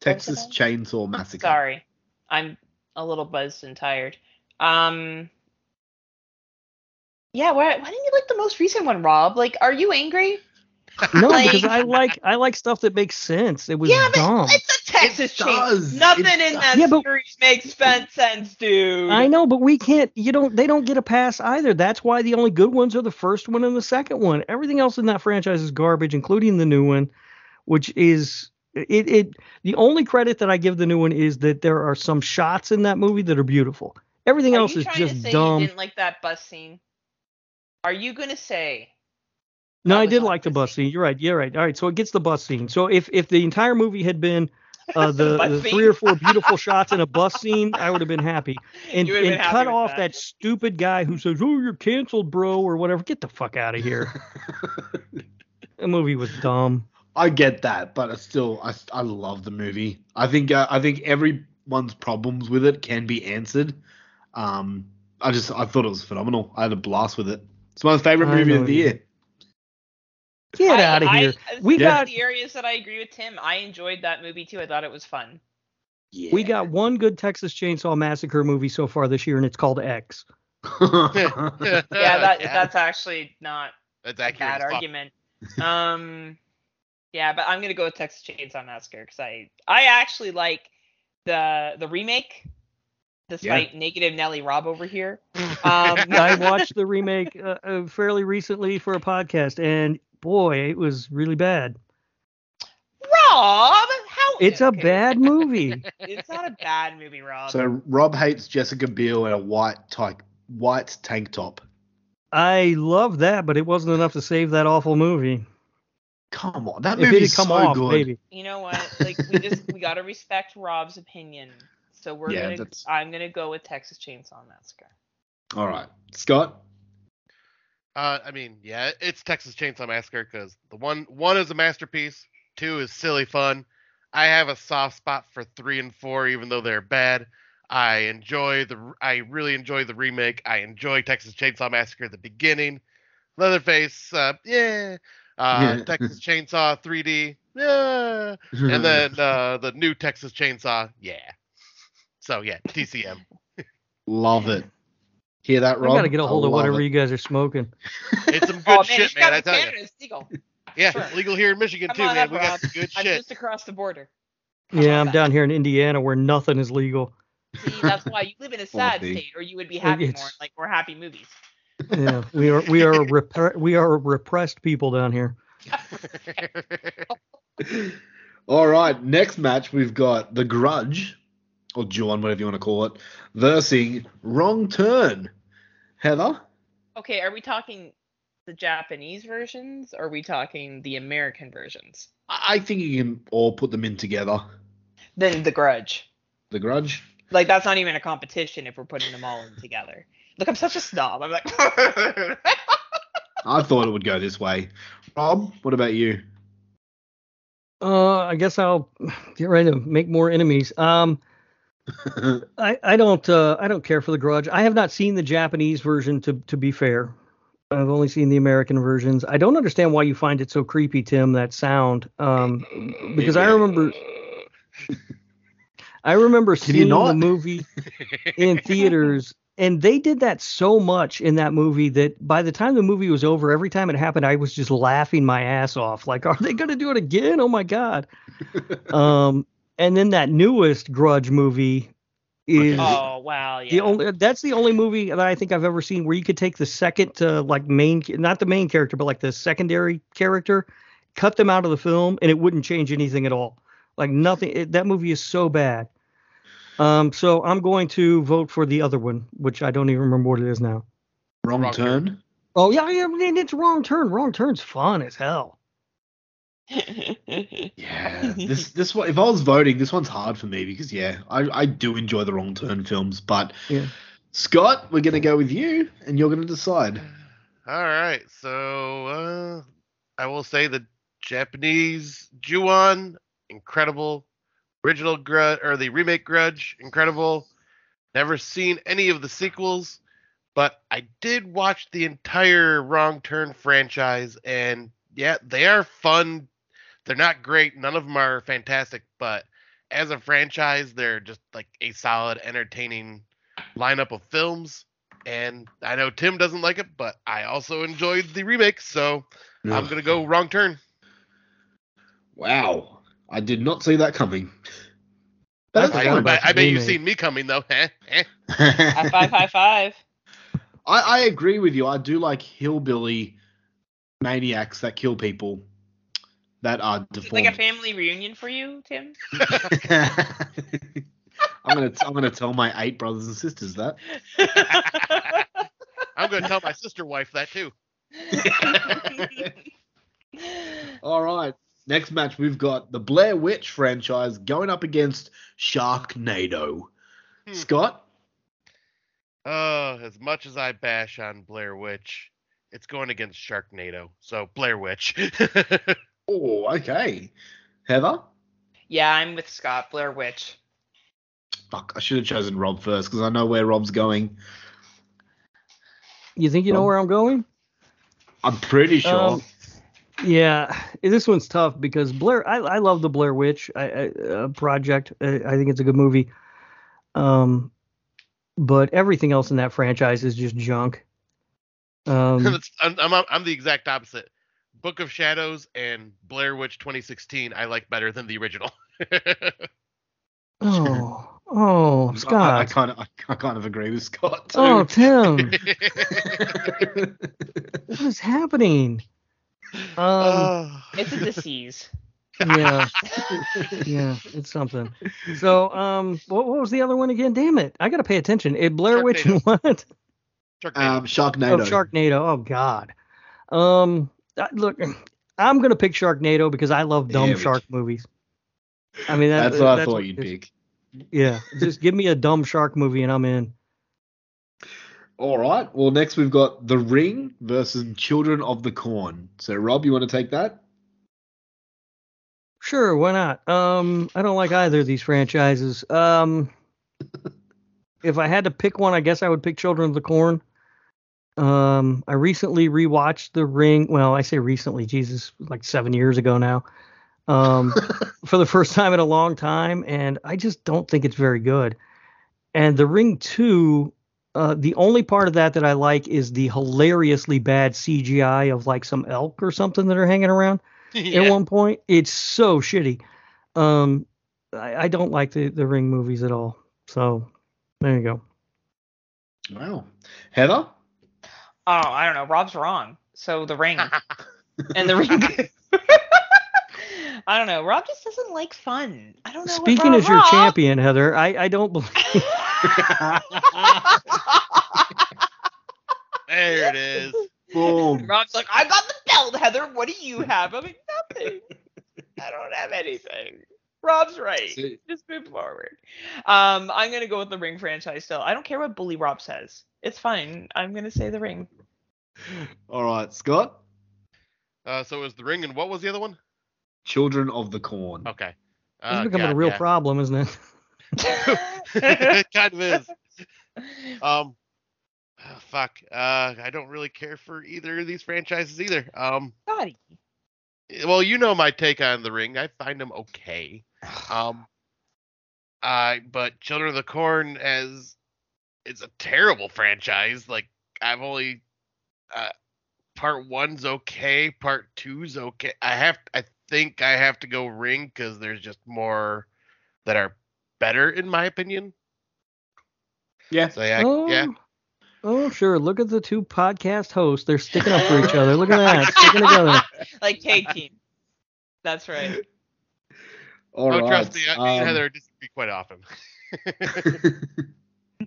Texas? Chainsaw Massacre. Sorry, I'm a little buzzed and tired. Um, yeah, why, why didn't you like the most recent one, Rob? Like, are you angry? No, Like- because I like I like stuff that makes sense. It was yeah, but dumb. it's a Texas It chain. Nothing It in does. that Yeah, but- series makes fence sense, dude. I know, but we can't. You don't. They don't get a pass either. That's why the only good ones are the first one and the second one. Everything else in that franchise is garbage, including the new one, which is it. It the only credit that I give the new one is that there are some shots in that movie that are beautiful. Everything Are else you is trying just to say dumb. you didn't like that bus scene? Are you gonna say? No, I did like the bus scene. You're right. You're right. All right. So it gets the bus scene. So if if the entire movie had been (laughs) uh, the, the three or four beautiful (laughs) shots in a bus scene, I would have been happy. And, You been and happy cut off that. that. stupid guy who says, "Oh, you're canceled, bro," or whatever. Get the fuck out of here. (laughs) the movie was dumb. I get that, but it's still, I, I love the movie. I think, uh, I think everyone's problems with it can be answered. Um, I just, I thought it was phenomenal. I had a blast with it. It's my favorite I movie know of the you year. Get I- out of I- here. this We is got the areas that I agree with Tim. I enjoyed that movie too. I thought it was fun. Yeah. we got one good Texas Chainsaw Massacre movie so far this year, and it's called X. yeah, (laughs) Yeah, that that's actually not that's a bad argument. Um, yeah, but I'm gonna go with Texas Chainsaw Massacre because I I actually like the the remake, despite negative Nelly Rob over here. (laughs) Um, I watched the remake uh, uh, fairly recently for a podcast, and boy, it was really bad. Rob, how? It's a bad movie. (laughs) It's not a bad movie, Rob. so Rob hates Jessica Biel in a white type, white tank top. I love that, but it wasn't enough to save that awful movie. Come on, that If it movie's had come so off, good. maybe. you know what? Like we just we (laughs) gotta respect Rob's opinion. So we're Yeah, gonna. that's- I'm gonna go with Texas Chainsaw Massacre. All right, Scott. Uh, I mean, yeah, it's Texas Chainsaw Massacre because the one one is a masterpiece, two is silly fun. I have a soft spot for three and four, even though they're bad. I enjoy the, I really enjoy the remake. I enjoy Texas Chainsaw Massacre at the beginning. Leatherface, uh, yeah. Uh, Yeah. (laughs) Texas Chainsaw 3D, yeah. And then uh, the new Texas Chainsaw, yeah. So yeah, TCM. love it. Hear that, I Rob? gotta get a hold I of whatever it. you guys are smoking. (laughs) It's some oh, good oh man, shit, man. got I in tell you. Canada, it's legal. Yeah, Sure. legal here in Michigan Come too, man. up, we got some good I'm shit. just across the border. Yeah, I'm that? down here in Indiana where nothing is legal. See, that's why you live in a (laughs) sad state, or you would be happy It's- more, like more happy movies. Yeah, we are we are (laughs) repre- we are repressed people down here. All right, next match we've got The Grudge, or Ju-on, whatever you want to call it, versus Wrong Turn. Heather? Okay, are we talking the Japanese versions, or are we talking the American versions? I I think you can all put them in together. Then The Grudge. The Grudge? Like that's not even a competition if we're putting them all in together. Look, I'm such a snob. I'm like, (laughs) I thought it would go this way. Rob, what about you? Uh, I guess I'll get ready to make more enemies. Um, (laughs) I I don't uh I don't care for the Grudge. I have not seen the Japanese version to to be fair. I've only seen the American versions. I don't understand why you find it so creepy, Tim. That sound. Um, because I remember. (laughs) I remember Can seeing the movie (laughs) in theaters, and they did that so much in that movie that by the time the movie was over, every time it happened, I was just laughing my ass off. Like, are they going to do it again? Oh my god! um, and then that newest Grudge movie is oh wow, yeah. the only. That's the only movie that I think I've ever seen where you could take the second, uh, like main, not the main character, but like the secondary character, cut them out of the film, and it wouldn't change anything at all. Like nothing. It, that movie is so bad. Um, so I'm going to vote for the other one, which I don't even remember what it is now. Wrong, Wrong turn. Turn. Oh yeah, yeah, man, it's wrong turn. Wrong turn's fun as hell. (laughs) Yeah, this this one. If I was voting, this one's hard for me because yeah, I I do enjoy the Wrong Turn films, but Yeah. Scott, we're gonna go with you, and you're gonna decide. All right, so uh, I will say the Japanese Ju-on, incredible. Original Grudge or the remake Grudge, incredible. Never seen any of the sequels, but I did watch the entire Wrong Turn franchise, and yeah, they are fun. They're not great. None of them are fantastic, but as a franchise, they're just like a solid, entertaining lineup of films. And I know Tim doesn't like it, but I also enjoyed the remake, so I'm gonna go Wrong Turn. Wow, I did not see that coming. But That's that's I, fine. fine. I, I bet you've seen me coming though. High five, high five. I, I agree with you. I do like hillbilly maniacs that kill people that are It's deformed. like a family reunion for you, Tim. (laughs) I'm gonna I'm gonna tell my eight brothers and sisters that. (laughs) I'm gonna tell my sister wife that too. (laughs) All right. Next match we've got the Blair Witch franchise going up against Sharknado. Hmm. Scott, Oh, as much as I bash on Blair Witch, it's going against Sharknado. So Blair Witch. Oh okay. Heather, yeah, I'm with Scott. Blair Witch. fuck, I should have chosen Rob first because I know where Rob's going. You think you know Um, where I'm going? I'm pretty sure. Um, Yeah, this one's tough because Blair. I, I love the Blair Witch I, I, uh, project. I, I think it's a good movie. Um, but everything else in that franchise is just junk. Um, (laughs) I'm, I'm I'm the exact opposite. Book of Shadows and Blair Witch 2016 I like better than the original. (laughs) oh, (laughs) oh, I, I Scott. kind of I, I kind of agree with Scott. Too. Oh, Tim, (laughs) what is happening? Um, Oh. (sighs) It's a disease. yeah, yeah, it's something. So, um, what, what was the other one again? Damn it, I gotta pay attention. It Blair Witch and what? Sharknado. um, Oh, Sharknado. Sharknado. Oh God. Um, I- look, I'm gonna pick Sharknado because I love dumb shark movies. I mean, that, That's what I that's thought you'd pick. Yeah, just give me a dumb shark movie and I'm in. All right. Well, next we've got The Ring versus Children of the Corn. So, Rob, you want to take that? Sure, why not? Um, I don't like either of these franchises. Um, (laughs) if I had to pick one, I guess I would pick Children of the Corn. Um, I recently rewatched The Ring. Well, I say recently, Jesus, like seven years ago now. Um, (laughs) for the first time in a long time, and I just don't think it's very good. And The Ring Two Uh, the only part of that that I like is the hilariously bad CGI of like some elk or something that are hanging around (laughs) Yeah. at one point. It's so shitty. Um, I, I don't like the, the Ring movies at all. So there you go. Wow. Heather? Oh, I don't know. Rob's wrong. So the ring (laughs) and the ring. (laughs) I don't know. Rob just doesn't like fun. I don't know. Speaking as your Rob- champion, Heather, I, I don't believe. (laughs) there it is. Boom. Rob's like, I got the belt, Heather. What do you have? I mean, nothing. I don't have anything. Rob's right. See- Just move forward. Um, I'm gonna go with the Ring franchise still. I don't care what Bully Rob says. It's fine. I'm gonna say the Ring. All right, Scott. Uh, so it was the ring, and what was the other one? Children of the Corn. Okay. It's Uh, becoming a real yeah. problem, isn't it? it (laughs) (laughs) kind of is. Um, oh, fuck. Uh, I don't really care for either of these franchises either. Um, Scotty. well, you know my take on the ring. I find them okay. (sighs) Um, I but Children of the Corn as it's a terrible franchise. Like I've only uh, part one's okay, part two's okay. I have I think I have to go ring because there's just more that are better in my opinion. Yeah. So yeah, oh, yeah. Oh, sure. Look at the two podcast hosts. They're sticking up for each other. Look at (laughs) that. Sticking together. (laughs) like tag team. That's right. All oh, right. trust me, I, me and um, Heather disagree quite often. (laughs)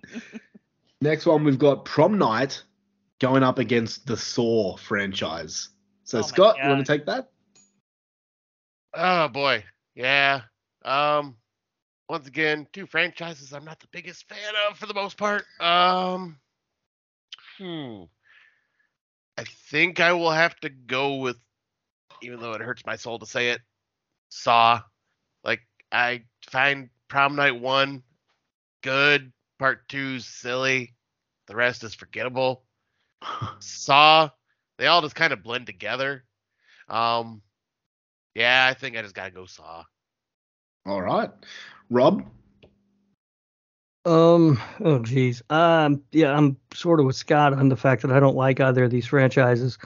Next one, we've got Prom Night going up against the Saw franchise. So, Oh Scott, you want to take that? Oh boy, yeah. Um, once again, two franchises I'm not the biggest fan of for the most part. Um, hmm. I think I will have to go with, even though it hurts my soul to say it, Saw. Like I find Prom Night one good, part two's silly, the rest is forgettable. Saw, they all just kind of blend together. Um, yeah, I think I just gotta go Saw. All right. Rob? Um. Oh, geez. Um. Yeah, I'm sort of with Scott on the fact that I don't like either of these franchises.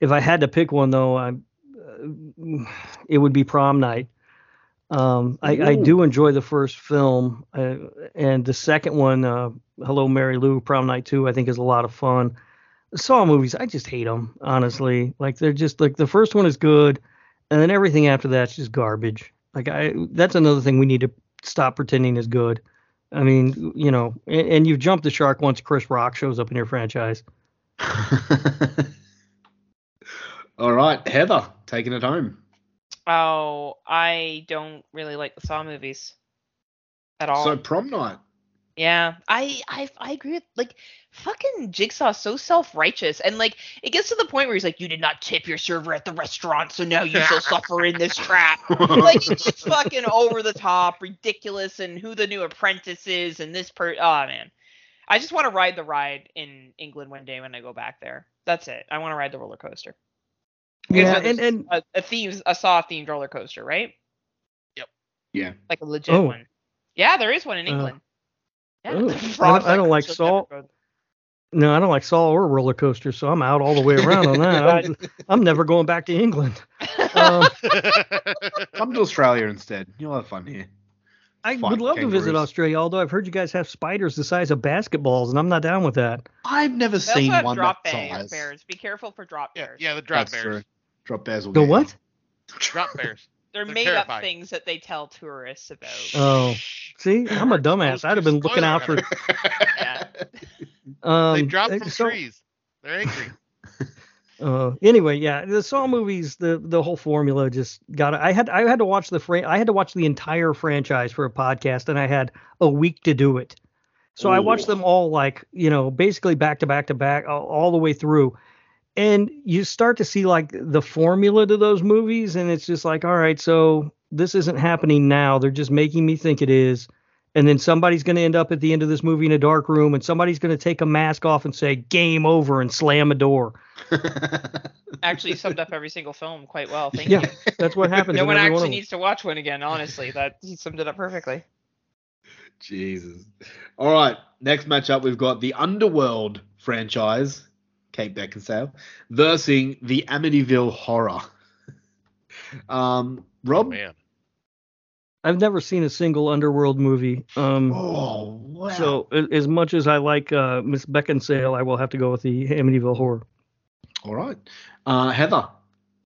If I had to pick one, though, I, uh, it would be Prom Night. Um. I, I do enjoy the first film, uh, and the second one, uh, Hello Mary Lou, Prom Night Two, I think is a lot of fun. The Saw movies, I just hate them, honestly. Like they're just like the first one is good, and then everything after that's just garbage. Like I, that's another thing we need to stop pretending is good. I mean, you know, and, and you've jumped the shark once Chris Rock shows up in your franchise. (laughs) All right. Heather, taking it home. Oh, I don't really like the Saw movies at all. So, Prom Night. Yeah, I I I agree with like fucking Jigsaw so self righteous and like it gets to the point where he's like, you did not tip your server at the restaurant, so now you shall suffer in this trap. (laughs) like it gets fucking over the top, ridiculous, and who the new apprentice is, and this per. Oh man, I just want to ride the ride in England one day when I go back there. That's it. I want to ride the roller coaster. Yeah, know and and a, a theme, a Saw themed roller coaster, right? Yep. Yeah. Like a legit Oh. one. Yeah, there is one in Uh, England. Yeah, (laughs) I don't- I don't like "She'll Saw. never go no, I don't like salt or roller coasters, so I'm out all the way (laughs) around on that. I'm, (laughs) I'm never going back to England. Um, Come to Australia instead. You'll have fun here. I Fight would love to visit. Australia, although I've heard you guys have spiders the size of basketballs, and I'm not down with that. I've never They also seen have one drop that bear- size. bears. Be careful for drop yeah, bears. yeah, the drop That's bears. true. Drop bears will The get you. what? Drop bears. They're, They're made terrifying. up things that they tell tourists about. Oh, see, I'm a (laughs) dumbass. I'd have been looking out for. (laughs) Yeah. Um, they dropped uh, from so- trees. They're angry. (laughs) Uh, anyway, yeah, the Saw movies, the the whole formula just got. I had I had to watch the fran- I had to watch the entire franchise for a podcast, and I had a week to do it. So I watched them all like you know basically back to back to back all, all the way through, and you start to see like the formula to those movies, and it's just like all right, so this isn't happening now. They're just making me think it is. And then somebody's going to end up at the end of this movie in a dark room, and somebody's going to take a mask off and say "Game over" and slam a door. (laughs) Actually, summed up every single film quite well. Thank Yeah, you. That's what happens. (laughs) No one actually one needs to watch one again. Honestly, that he summed it up perfectly. Jesus. All right. Next matchup, we've got the Underworld franchise, Kate Beckinsale, versus the Amityville Horror. Um, Rob. Man. I've never seen a single Underworld movie. Um, Oh, wow. So as much as I like uh, Miss Beckinsale, I will have to go with the Amityville Horror. all right. Uh, Heather.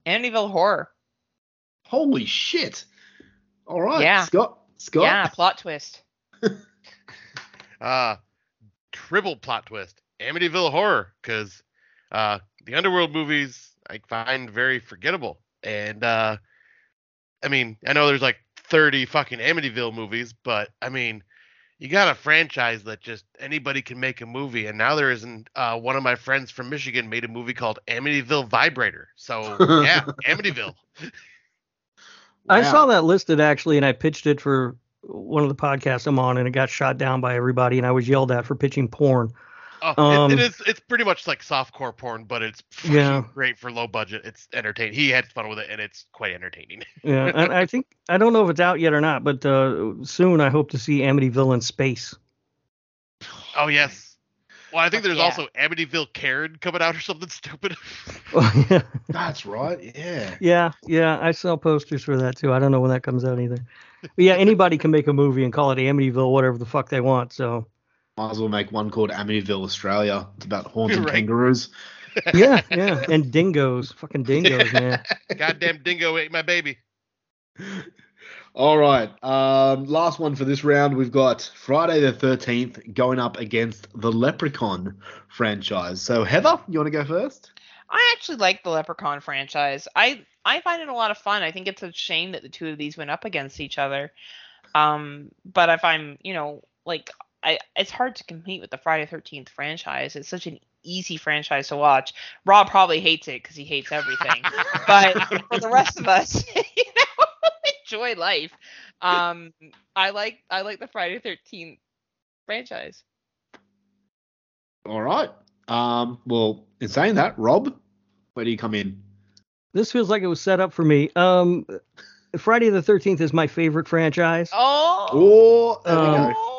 Amityville Horror. Holy shit. All right. Yeah. Scott. Scott. Yeah, plot twist. Uh, (laughs) triple plot twist. Amityville Horror, because uh, the Underworld movies I find very forgettable. And uh, I mean, I know there's like 30 fucking Amityville movies, but I mean, you got a franchise that just anybody can make a movie. And now there isn't. Uh, one of my friends from Michigan made a movie called Amityville Vibrator. So (laughs) yeah, Amityville. I saw that listed actually, and I pitched it for one of the podcasts I'm on, and it got shot down by everybody, and I was yelled at for pitching porn. Oh, Um, it, it is. It's pretty much like softcore porn, but it's Yeah. great for low budget. It's entertaining. He had fun with it, and it's quite entertaining. (laughs) Yeah, and I think I don't know if it's out yet or not, but uh, soon I hope to see Amityville in space. Oh yes. Well, I think there's Yeah. also Amityville Karen coming out or something (laughs) stupid. yeah, (laughs) That's right. Yeah. yeah, yeah. I sell posters for that too. I don't know when that comes out either. But yeah, anybody can make a movie and call it Amityville, whatever the fuck they want. So Might as well make one called Amityville Australia. It's about haunted Right. kangaroos. (laughs) yeah, yeah, and dingoes, fucking dingoes, man. Goddamn dingo ate my baby. (laughs) All right. Um, last one for this round. We've got Friday the 13th going up against the Leprechaun franchise. So, Heather, you want to go first? I actually like the Leprechaun franchise. I I find it a lot of fun. I think it's a shame that the two of these went up against each other. Um, but if I'm, you know, like I, it's hard to compete with the Friday Thirteenth franchise. It's such an easy franchise to watch. Rob probably hates it because he hates everything. (laughs) but for the rest of us, (laughs) you know, (laughs) enjoy life. Um, I like I like the Friday Thirteenth franchise. All right. Um, well, in saying that, Rob, where do you come in? This feels like it was set up for me. Um, Friday the Thirteenth is my favorite franchise. Oh. Oh, there we Um, go. Oh.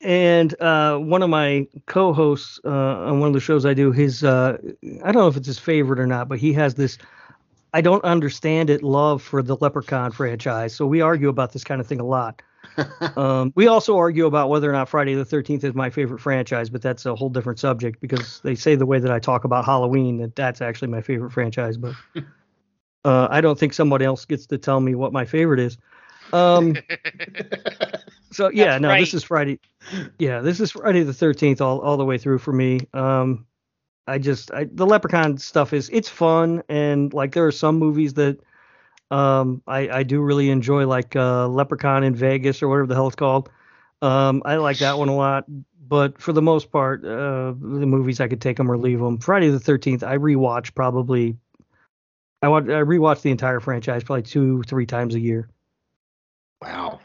And uh, one of my co-hosts uh, on one of the shows I do, his uh, I don't know if it's his favorite or not, but he has this I don't understand it love for the Leprechaun franchise. So we argue about this kind of thing a lot. (laughs) Um, we also argue about whether or not Friday the 13th is my favorite franchise, but that's a whole different subject because they say the way that I talk about Halloween that that's actually my favorite franchise, but (laughs) uh, I don't think somebody else gets to tell me what my favorite is. Um, (laughs) so yeah, That's no, right. this is Friday. Yeah, this is Friday the thirteenth all, all the way through for me. Um, I just I, the Leprechaun stuff is it's fun and like there are some movies that um I I do really enjoy like uh, Leprechaun in Vegas or whatever the hell it's called. Um, I like that one a lot. But for the most part, uh, the movies I could take them or leave them. Friday the Thirteenth, I rewatch probably. I want I rewatch the entire franchise probably two three times a year. wow.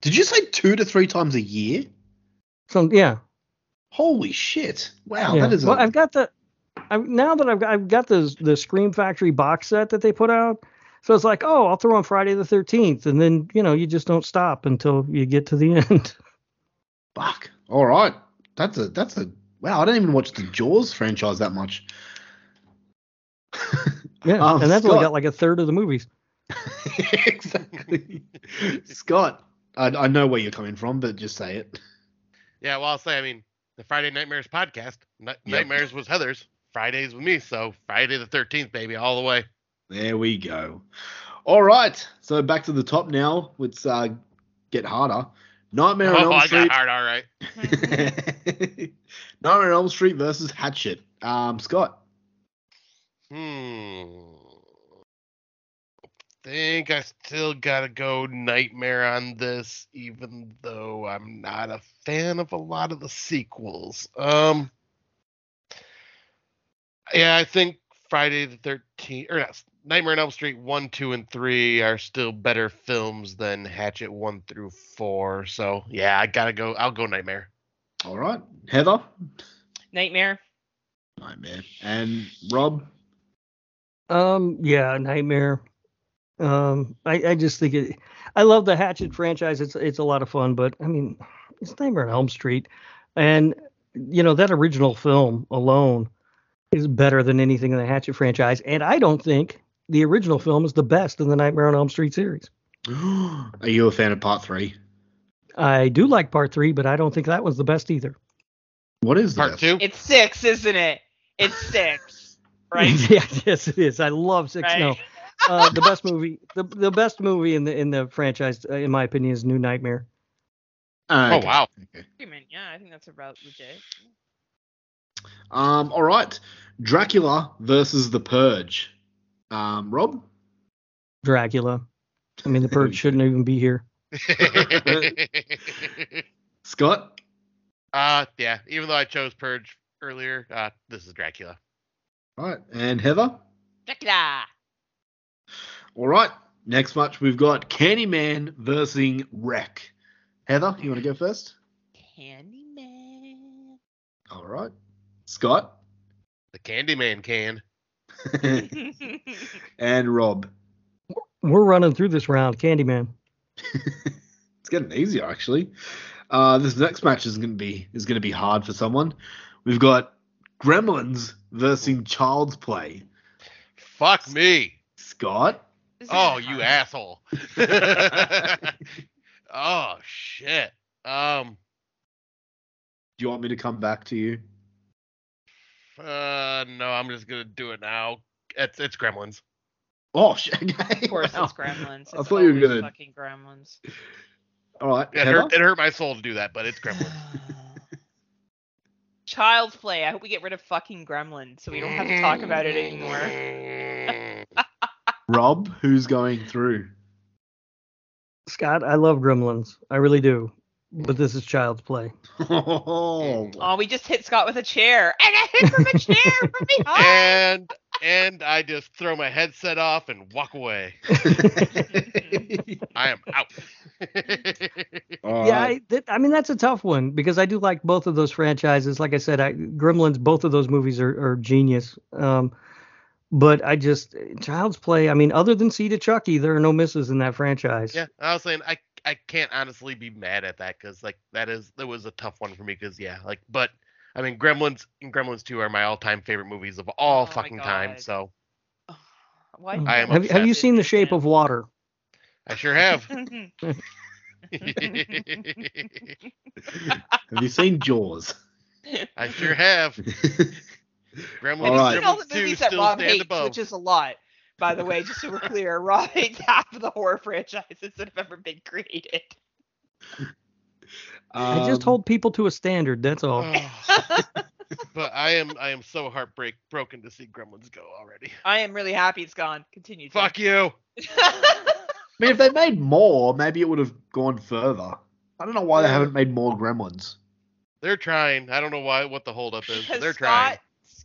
Did you say two to three times a year? So yeah, Holy shit. Wow, Yeah. that is well, I've got the I now that I've got, I've got the the Scream Factory box set that they put out. So it's like, oh, I'll throw on Friday the 13th and then, you know, you just don't stop until you get to the (laughs) end. fuck. All right. That's a that's a wow, I don't even watch the Jaws franchise that much. (laughs) yeah. Um, and that's only Scott. got like a third of the movies. (laughs) exactly. Scott, I, I know where you're coming from, but just say it. yeah, well, I'll say, I mean, the Friday Nightmares podcast, Yep. Nightmares was Heather's, Fridays with me, so Friday the 13th, baby, all the way. There we go. All right. So back to the top now. Let's uh, get harder. Nightmare on Oh, Elm I Street. got hard, all right. (laughs) Nightmare on Elm Street versus Hatchet. Um, Scott. Hmm. I think I still gotta go Nightmare on this, even though I'm not a fan of a lot of the sequels. Um. Yeah, I think Friday the Thirteenth, or not, Nightmare on Elm Street one, two, and three are still better films than Hatchet one through four. So yeah, I gotta go. I'll go Nightmare. All right. Heather. Nightmare. Nightmare. And Rob. Um, yeah, Nightmare. Um, I, I just think it. I love the Hatchet franchise. It's it's a lot of fun, but I mean, it's Nightmare on Elm Street, and you know that original film alone is better than anything in the Hatchet franchise. And I don't think the original film is the best in the Nightmare on Elm Street series. (gasps) Are you a fan of part three? I do like part three, but I don't think that was the best either. What is Part this? two. It's six, isn't it? It's six, (laughs) right? yeah, yes, it is. I love Six. Right. No, uh, the best movie, the the best movie in the in the franchise, uh, in my opinion, is New Nightmare. Ah, Oh wow. Okay. Yeah, I think that's about legit. Um. All right. Dracula versus the Purge. Um. Rob. Dracula. I mean, the Purge (laughs) shouldn't even be here. (laughs) Scott. uh yeah. Even though I chose Purge earlier, uh this is Dracula. All right. And Heather. Dracula. All right. Next match we've got Candyman versus Rec. Heather, you want to go first? Candyman. All right. Scott The Candyman can. (laughs) (laughs) and Rob. We're running through this round, Candyman. (laughs) it's getting easier actually. Uh, this next match is going to be is going to be hard for someone. We've got Gremlins versus Child's Play. Fuck me. Scott. This Oh, you asshole. (laughs) (laughs) oh shit. Um Do you want me to come back to you? uh no, I'm just gonna do it now. It's it's Gremlins. Oh (laughs) shit! Okay. Of course, wow. it's Gremlins. I thought you were gonna- fucking Gremlins. All right. It hurt, it hurt my soul to do that, but it's Gremlins. (sighs) Child's Play. I hope we get rid of fucking Gremlins so we don't have to talk about it anymore. Rob, who's going through? Scott, I love Gremlins. I really do. But this is Child's Play. Oh, (laughs) Oh, we just hit Scott with a chair. and I hit from a chair from behind. and and I just throw my headset off and walk away. (laughs) I am out. Yeah. I, that, I mean that's a tough one because I do like both of those franchises. Like I said, I, Gremlins, both of those movies are, are genius. Um, but I just eh, Child's Play. I mean, other than Seed of Chucky, there are no misses in that franchise. yeah, I was saying I I can't honestly be mad at that because like that is that was a tough one for me because yeah like but I mean Gremlins and Gremlins 2 are my all time favorite movies of all Oh fucking time so Why mm. I am have, have you seen The Shape of Water? I sure have. (laughs) (laughs) Have you seen Jaws? I sure have. (laughs) Gremlins, All right. Seen all the movies that still Rob hates, above. which is a lot. By the way, just so we're clear, Rob hates (laughs) half of the horror franchises that have ever been created. I just Um, hold people to a standard. That's all. (laughs) But I am I am so heartbreak broken to see Gremlins go already. I am really happy it's gone. Continue. Tim. Fuck you. (laughs) I mean, if they made more, maybe it would have gone further. I don't know why they haven't made more Gremlins. They're trying. I don't know why what the holdup is. but They're Scott trying.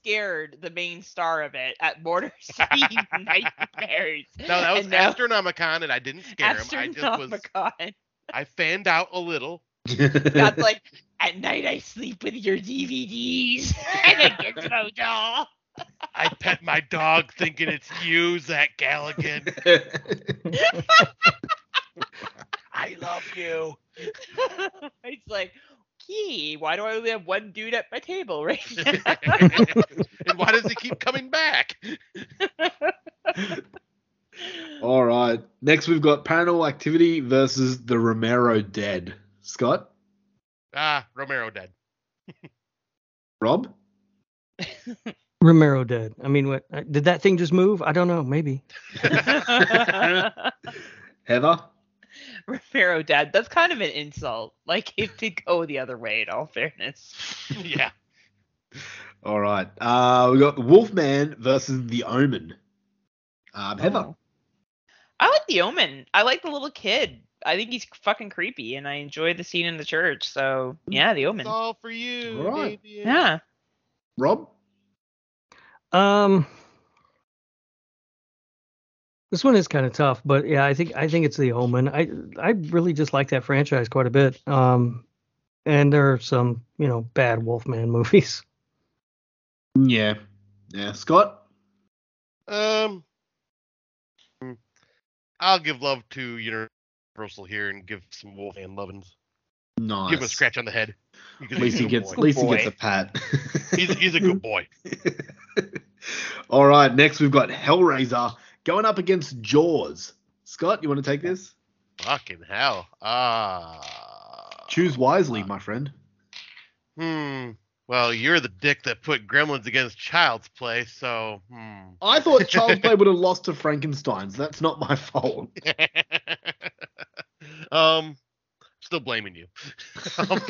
Scared the main star of it at Border (laughs) City (laughs) Nightmares. No, that was And now- Astronomicon, and I didn't scare him. I just was. Astronomicon. I fanned out a little. (laughs) God's like, at night I sleep with your DVDs and a Gizmo doll. I pet my dog thinking it's you, Zach Galligan. I love you. He's like, gee, why do I only have one dude at my table right (laughs) now? (laughs) and why does he keep coming back? (laughs) All right. Next, we've got Paranormal Activity versus the Romero Dead. Scott, Ah, Romero dead. Rob, Romero dead. I mean, what uh, did that thing just move? I don't know. Maybe. Heather. (laughs) Romero dad. That's kind of an insult. Like if to go the other way, in all fairness. (laughs) yeah. All right. Uh, we got the Wolfman versus the Omen. Um, Heather. Oh. I like the Omen. I like the little kid. I think he's fucking creepy, and I enjoy the scene in the church. So yeah, the Omen. It's all for you, All right. Damien. Yeah. Rob. Um, this one is kind of tough, but yeah, I think I think it's the Omen. I I really just like that franchise quite a bit. Um, and there are some you know bad Wolfman (laughs) movies. Yeah. Yeah. Scott. Um, hmm, I'll give love to Universal Russell here and give some Wolfman lovins. Nice. Give him a scratch on the head. At least he a good gets. At least he boy. gets a pat. He's, he's a good (laughs) boy. All right. Next, we've got Hellraiser going up against Jaws. Scott, you want to take this? Fucking hell. Ah. Choose wisely, my friend. Hmm. Well, you're the dick that put Gremlins against Child's Play, so hmm. I thought Child's Play (laughs) would have lost to Frankenstein's. That's not my fault. (laughs) um, still blaming you. (laughs) um,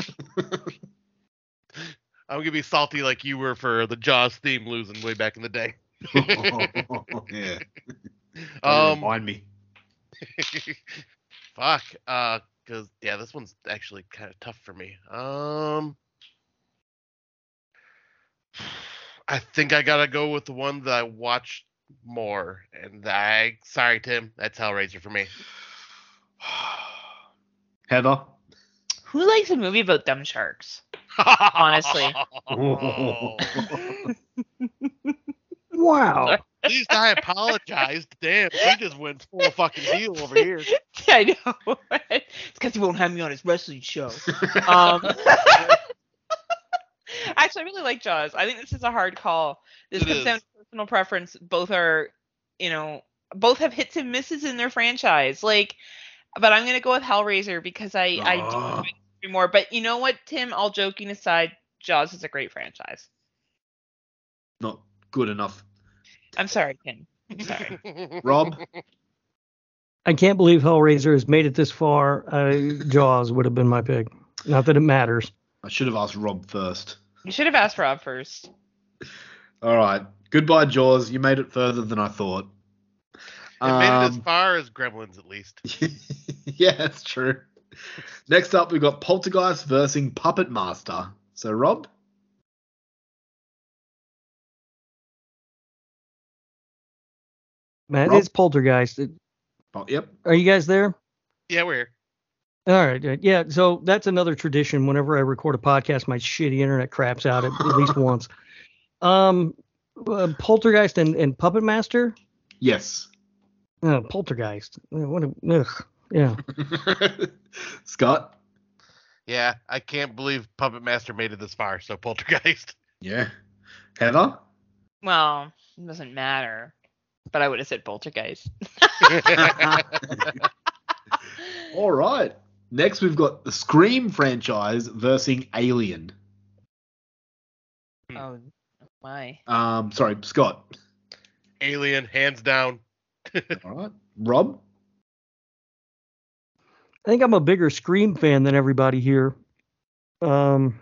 I'm gonna be salty like you were for the Jaws theme losing way back in the day. (laughs) yeah. (laughs) Um, remind me. (laughs) fuck. Uh, cause yeah, this one's actually kind of tough for me. Um, I think I gotta go with the one that I watched more, and I sorry Tim, that's Hellraiser for me. (sighs) Heather. Who likes a movie about dumb sharks? Honestly. Wow. At least I apologized. Damn, he just went full fucking heel over here. (laughs) I know. (laughs) it's because he won't have me on his wrestling show. Um, (laughs) actually, I really like Jaws. I think this is a hard call. This It comes is. down to personal preference. Both are, you know, both have hits and misses in their franchise. Like, but I'm gonna go with Hellraiser because I I do enjoy it more. But you know what, Tim? All joking aside, Jaws is a great franchise. Not good enough. I'm sorry, Tim. I'm sorry. (laughs) Rob. I can't believe Hellraiser has made it this far. Uh, Jaws would have been my pick. Not that it matters. I should have asked Rob first. You should have asked Rob first. All right. Goodbye, Jaws. You made it further than I thought. It made it as Um, far as Gremlins, at least. (laughs) yeah, that's true. Next up, we've got Poltergeist versus Puppet Master. So, Rob, Man, Rob? it's Poltergeist. It- oh, yep. Are you guys there? Yeah, we're here. All right. Yeah. So that's another tradition. Whenever I record a podcast, my shitty internet craps out at, at least (laughs) once. Um, uh, Poltergeist and, and Puppet Master. Yes. Uh, Poltergeist. What a, ugh. Yeah. (laughs) Scott. Yeah, I can't believe Puppet Master made it this far. So Poltergeist. Yeah. Heather. Well, it doesn't matter. But I would have said Poltergeist. (laughs) All right. Next, we've got the Scream franchise versus Alien. oh my. Um, sorry, Scott. Alien, hands down. (laughs) All right. Rob. I think I'm a bigger Scream fan than everybody here. Um,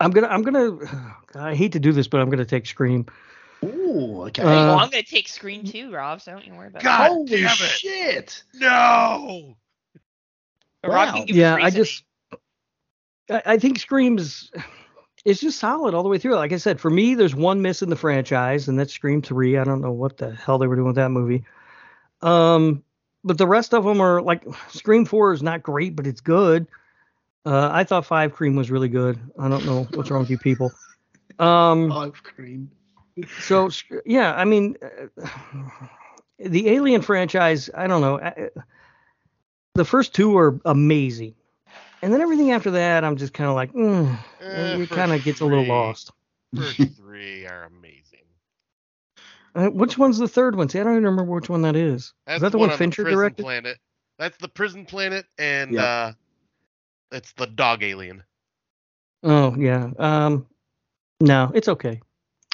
I'm gonna, I'm gonna. (sighs) I hate to do this, but I'm gonna take Scream. Ooh, okay. Uh, well, I'm gonna take Scream too, Rob. So don't you worry about God Holy damn it. shit. No. it. But Rob can give Yeah, I just, I, I think Scream's, it's just solid all the way through. Like I said, for me, there's one miss in the franchise, and that's Scream Three. I don't know what the hell they were doing with that movie. Um, but the rest of them are like Scream Four is not great, but it's good. Uh, I thought Five Cream was really good. I don't know what's wrong with you people. (laughs) Um, Five cream. So yeah, I mean, uh, the Alien franchise. I don't know. uh, The first two are amazing, and then everything after that, I'm just kind of like, mm, Eh, it kind of gets a little lost. First (laughs) three are amazing. Uh, which one's the third one? See, I don't even remember which one that is. That's is that the one on Fincher prison directed? Planet. That's the prison planet, and Yep. uh, it's the dog alien. Oh yeah. Um, no, it's okay.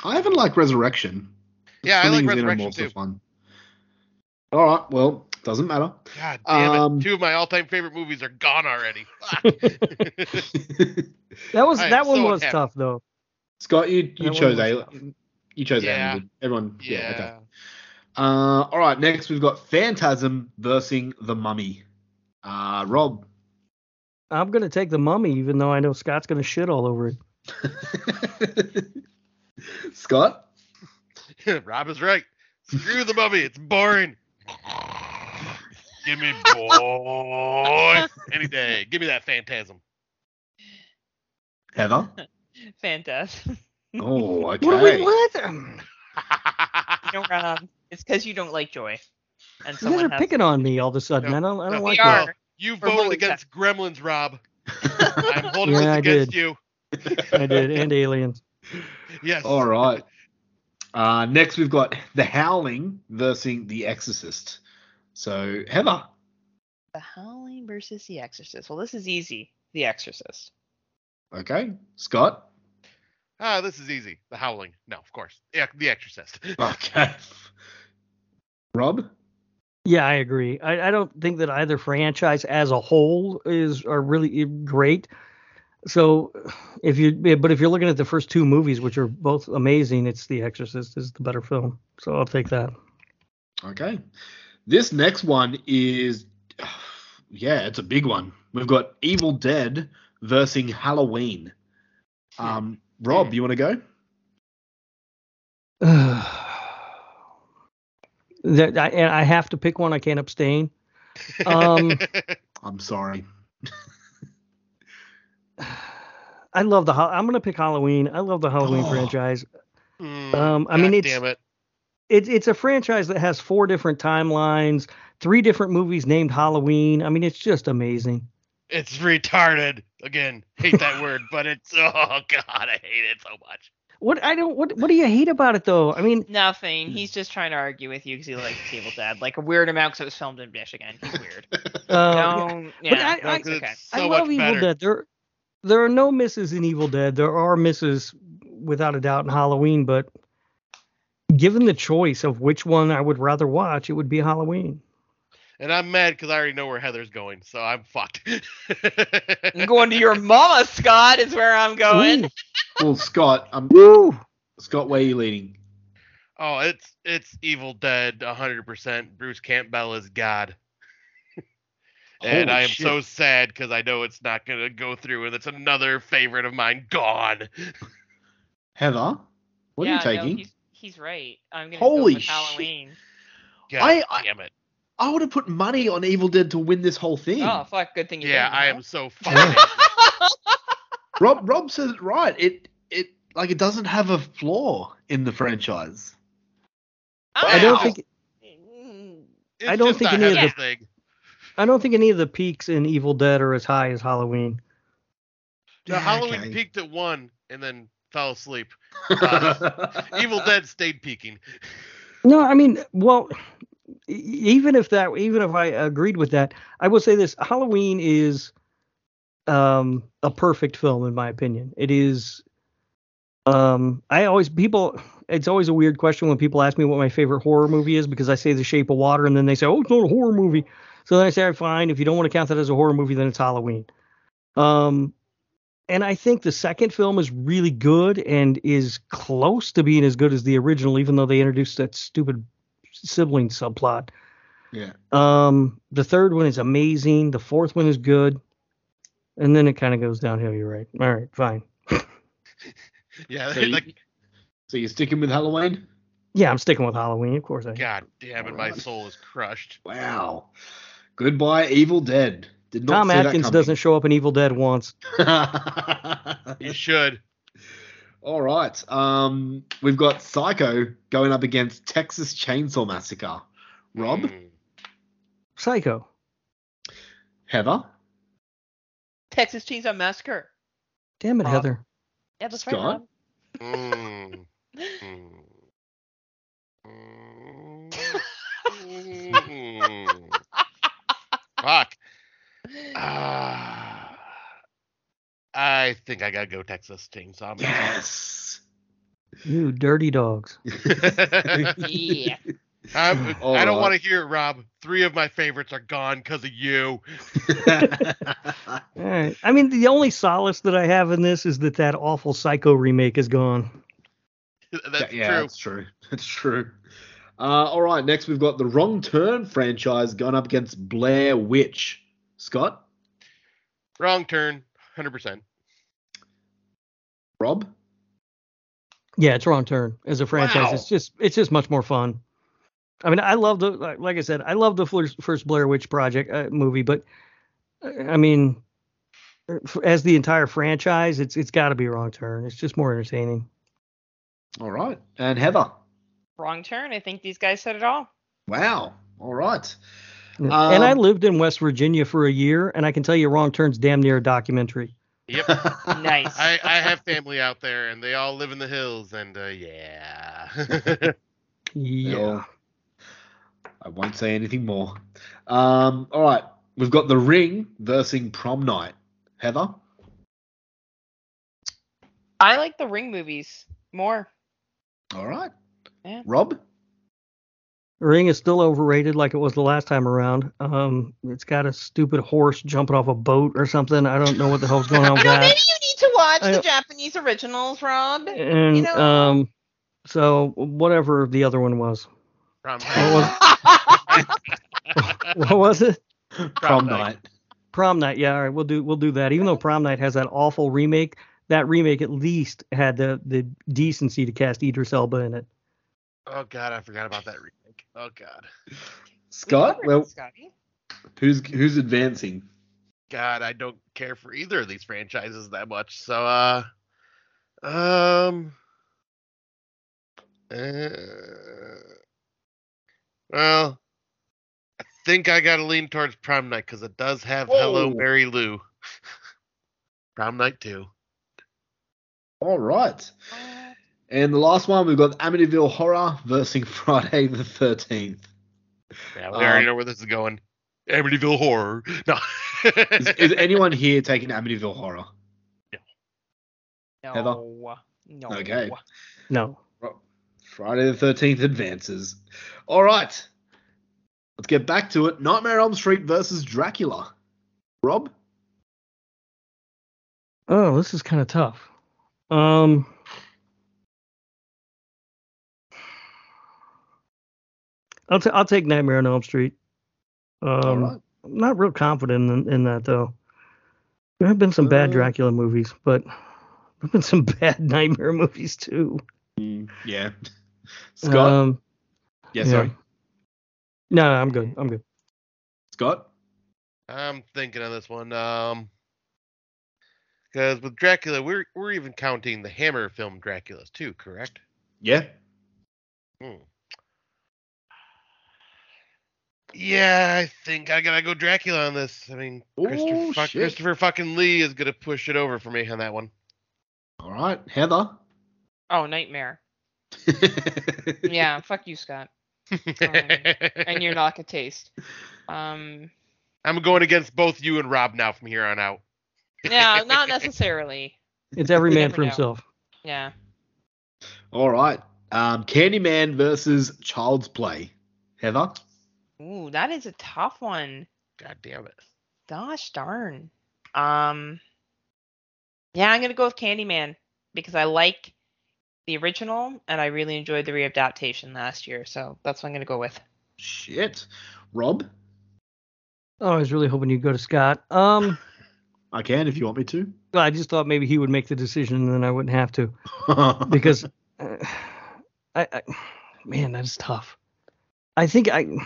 I even like Resurrection. Yeah, I like Swimming Resurrection Xenomorphs are too. Fun. All right. Well, doesn't matter. God damn Um, it! Two of my all-time favorite movies are gone already. (laughs) (laughs) That was I that one so was unhappy. tough though. Scott, you you That chose was Alien. You chose Yeah. Alien. Everyone. Yeah. yeah. okay. Uh, all right. Next, we've got Phantasm versus the Mummy. Uh, Rob. I'm gonna take the Mummy, even though I know Scott's gonna shit all over it. (laughs) Scott. (laughs) Rob is right. Screw the mummy. It's boring. Give me boy any day. Give me that phantasm. Heather. (laughs) Phantasm. Oh, okay. What? do we- what? Um, You don't, Rob. It's because you don't like Joy. and you guys are has picking on me all of a sudden. No, I don't. I don't no, like that. You We're voted really against Gremlins, Rob. (laughs) I'm holding Yeah, this I against did. you. I did, and aliens. Yes. All right. Uh, next, we've got The Howling versus The Exorcist. So, Heather. The Howling versus The Exorcist. Well, this is easy. The Exorcist. Okay. Scott. Ah, this is easy. The Howling. No, of course. Yeah, The Exorcist. (laughs) Okay. Rob. Yeah, I agree. I, I don't think that either franchise as a whole is are really great. So, if you but if you're looking at the first two movies, which are both amazing, it's The Exorcist is the better film. So I'll take that. Okay. This next one is, (sighs) yeah, it's a big one. We've got Evil Dead versus Halloween. Um, Rob, you want to go? (sighs) that I, and I have to pick one. I can't abstain. (laughs) Um, I'm sorry. (laughs) I love the. Hol- I'm gonna pick Halloween. I love the Halloween Oh. franchise. Hmm, Um, I mean, it's- damn it. It, it's a franchise that has four different timelines, three different movies named Halloween. I mean, it's just amazing. It's retarded. Again, hate that word, but it's (laughs) oh god, I hate it so much. What I don't. What What do you hate about it though? I mean, Nothing. He's just trying to argue with you because he likes Evil Dead, like a weird amount because it was filmed in Michigan. He's weird. (laughs) uh, no, yeah, I- I- okay. So I love Evil better. Dead. There, there are no misses in Evil Dead. There are misses, without a doubt, in Halloween. But given the choice of which one I would rather watch, it would be Halloween. And I'm mad because I already know where Heather's going, so I'm fucked. I'm going to your mama, Scott, is where I'm going. Ooh, Well, Scott, um, woo. Scott, where are you leading? oh, it's it's Evil Dead 100%. Bruce Campbell is God. And Holy I am shit. so sad because I know it's not going to go through, and it's another favorite of mine gone. (laughs) Heather, what yeah, are you no, taking? he's, he's right. I'm gonna Holy go with shit. Halloween. God I- I- damn it. I would have put money on Evil Dead to win this whole thing. Oh fuck! Good thing you Yeah, didn't, I huh? am so (laughs) fucking. (laughs) Rob Rob says it right. It it like it doesn't have a flaw in the franchise. I don't Wow. think. It's I don't just think a any of the- thing. I don't think any of the peaks in Evil Dead are as high as Halloween. The Yeah, Halloween okay. peaked at one and then fell asleep. (laughs) Uh, Evil Dead stayed peaking. No, I mean, well, e- even if that, even if I agreed with that, I will say this: Halloween is um, a perfect film in my opinion. It is. Um, I always people. It's always a weird question when people ask me what my favorite horror movie is because I say The Shape of Water and then they say, "Oh, it's not a horror movie." So then I say, "Fine, if you don't want to count that as a horror movie, then it's Halloween." Um, and I think the second film is really good and is close to being as good as the original, even though they introduced that stupid sibling subplot. yeah. Um, the third one is amazing. The fourth one is good, and then it kind of goes downhill. You're right. All right, fine. (laughs) Yeah, So, you, so you're sticking with Halloween? Yeah, I'm sticking with Halloween, of course. I. God damn it, my soul is crushed. Wow. Goodbye, Evil Dead. Did not Tom Atkins doesn't show up in Evil Dead once. (laughs) You should. All right. Um, we've got Psycho going up against Texas Chainsaw Massacre. Rob, Mm. Psycho. Heather, Texas Chainsaw Massacre. Damn it, Rob. Heather. Yeah, that's Scott? right. Mm. Mm. Fuck. Ah. I think I gotta go Texas Chainsaw. Man. yes. You dirty dogs. (laughs) yeah. I'm, All I don't want to hear it, Rob. Three of my favorites are gone because of you. (laughs) All right. I mean, the only solace that I have in this is that that awful Psycho remake is gone. (laughs) That's yeah, true. that's true. That's true. Uh, all right, next we've got the Wrong Turn franchise going up against Blair Witch. Scott, Wrong turn, hundred percent. Rob, Yeah, it's wrong turn as a franchise. Wow. It's just it's just much more fun. I mean, I love the like like I said, I love the first, first Blair Witch Project uh, movie, but uh, I mean, as the entire franchise, it's it's got to be wrong turn. It's just more entertaining. all right, and Heather. Wrong turn. I think these guys said it all. Wow. All right. and I Um, lived in West Virginia for a year, and I can tell you, Wrong Turn's damn near a documentary. Yep. (laughs) Nice. I, I have family out there, and they all live in the hills, and uh, yeah. (laughs) Yeah. Well, I won't say anything more. Um, all right. We've got The Ring versus Prom Night. Heather? I like the Ring movies more. All right. Yeah. Rob? Ring is still overrated, like it was the last time around. Um, it's got a stupid horse jumping off a boat or something. I don't know what the hell's going on (laughs) with No, maybe you need to watch I the Japanese originals, Rob. And you know- um, so whatever the other one was, Prom What (laughs) what was it? Prom, Night. Night. Prom Night. Yeah, all right, we'll do we'll do that. Even though Prom Night has that awful remake, that remake at least had the the decency to cast Idris Elba in it. Oh God, I forgot about that remake. Oh God, Scott? We Well, Scotty. who's who's advancing? God, I don't care for either of these franchises that much. So, uh, um, uh, well, I think I gotta lean towards Prom Night because it does have Hello Whoa. Mary Lou. (laughs) Prom Night too. All right. And the last one, we've got Amityville Horror versus (laughs) Friday the 13th. Yeah, we already Um, know where this is going. Amityville Horror. No. (laughs) Is, is anyone here taking Amityville Horror? No. Heather? No. Okay. No. Friday the 13th advances. All right. Let's get back to it. Nightmare on Elm Street versus Dracula. Rob? Oh, this is kind of tough. Um, I'll t- I'll take Nightmare on Elm Street. Um, All right. I'm not real confident in, in that though. There have been some bad Uh, Dracula movies, but there've been some (laughs) bad Nightmare movies too. Yeah. (laughs) Scott? Um, yeah, yeah. sorry. no, no, I'm good. I'm good. Scott? I'm thinking on this one. Um, because with Dracula, we're we're even counting the Hammer film Draculas too, correct? Yeah. Hmm. Yeah, I think I gotta go Dracula on this. I mean, Christopher, Oh, fuck. Christopher fucking Lee is gonna push it over for me on that one. All right. Heather? Oh, Nightmare. (laughs) Yeah, fuck you, Scott. (laughs) And your knock of taste. Um, I'm going against both you and Rob now from here on out. yeah, (laughs) not necessarily. It's every man never for know. himself. Yeah. All right. Um, Candyman versus Child's Play. Heather? Ooh, that is a tough one. God damn it. Gosh darn. Um, yeah, I'm gonna go with Candyman because I like the original and I really enjoyed the readaptation last year. So that's what I'm gonna go with. Shit. Rob? Oh, I was really hoping you'd go to Scott. Um, (laughs) I can if you want me to. I just thought maybe he would make the decision and then I wouldn't have to. (laughs) because uh, I, I man that is tough i think i it-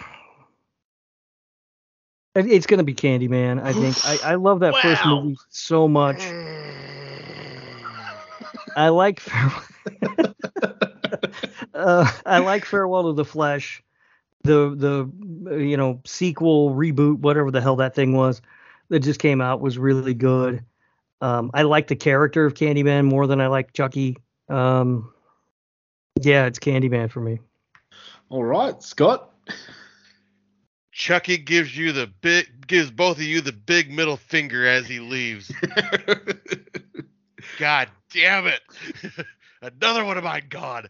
it's gonna be candyman i think i, I love that (sighs) first movie so much i like (laughs) Farewell- uh, i like farewell to the flesh the the you know sequel reboot whatever the hell that thing was that just came out was really good um, i like the character of candyman more than i like chucky um, yeah, it's Candyman for me. All right. Scott? Chucky gives you the big gives both of you the big middle finger as he leaves. (laughs) God damn it. (laughs) Another one of mine gone.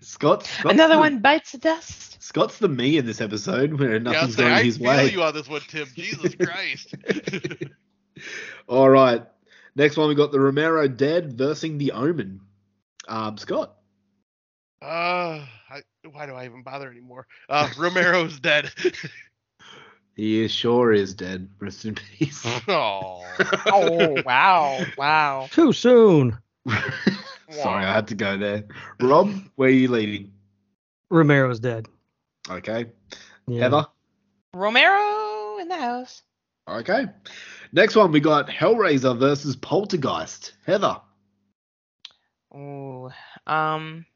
Scott? Scott's Another the- one bites the dust. Scott's the me in this episode where Yeah, I, nothing's was saying, going I his feel way. you on this one, Tim. Jesus (laughs) Christ. All right. Next one, we got the Romero Dead versus the Omen. Um, Scott. Uh, I, why do I even bother anymore? Uh, Romero's dead. (laughs) He is, sure is dead. Rest in peace. (laughs) oh, Oh wow, wow. (laughs) Too soon. Sorry, I had to go there. Rob, where are you leading? Romero's dead. Okay. Yeah. Heather. Romero in the house. Okay. Next one, we got Hellraiser versus Poltergeist. Heather. Oh, Um.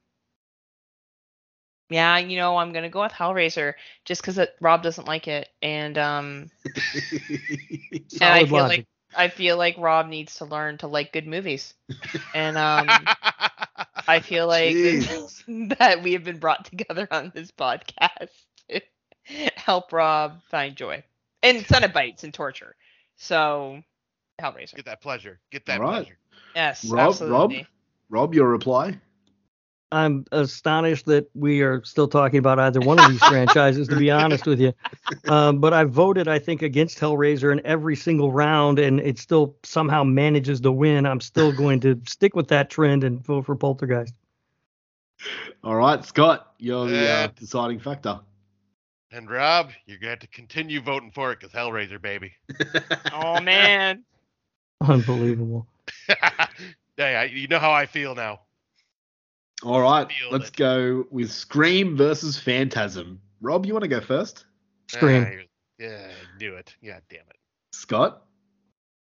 Yeah, you know, I'm gonna go with Hellraiser just because Rob doesn't like it, and um, (laughs) and I feel logic. like I feel like Rob needs to learn to like good movies, and um, (laughs) I feel like (laughs) that we have been brought together on this podcast to help Rob find joy and Cenobites and torture. So, Hellraiser. Get that pleasure. Get that All right. pleasure. Yes, Rob, Rob. Rob, your reply. I'm astonished that we are still talking about either one of these (laughs) franchises, to be honest with you. Um, but I voted, I think, against Hellraiser in every single round, and it still somehow manages to win. I'm still going to (laughs) stick with that trend and vote for Poltergeist. All right, Scott, you're the uh, Uh, deciding factor. And Rob, you're gonna have to continue voting for it because Hellraiser, baby. (laughs) Oh man. Unbelievable. hey, I, you know how I feel now. All right, let's it. go with Scream versus Phantasm. Rob, you want to go first? Scream. Ah, yeah, do it. God damn it. Scott?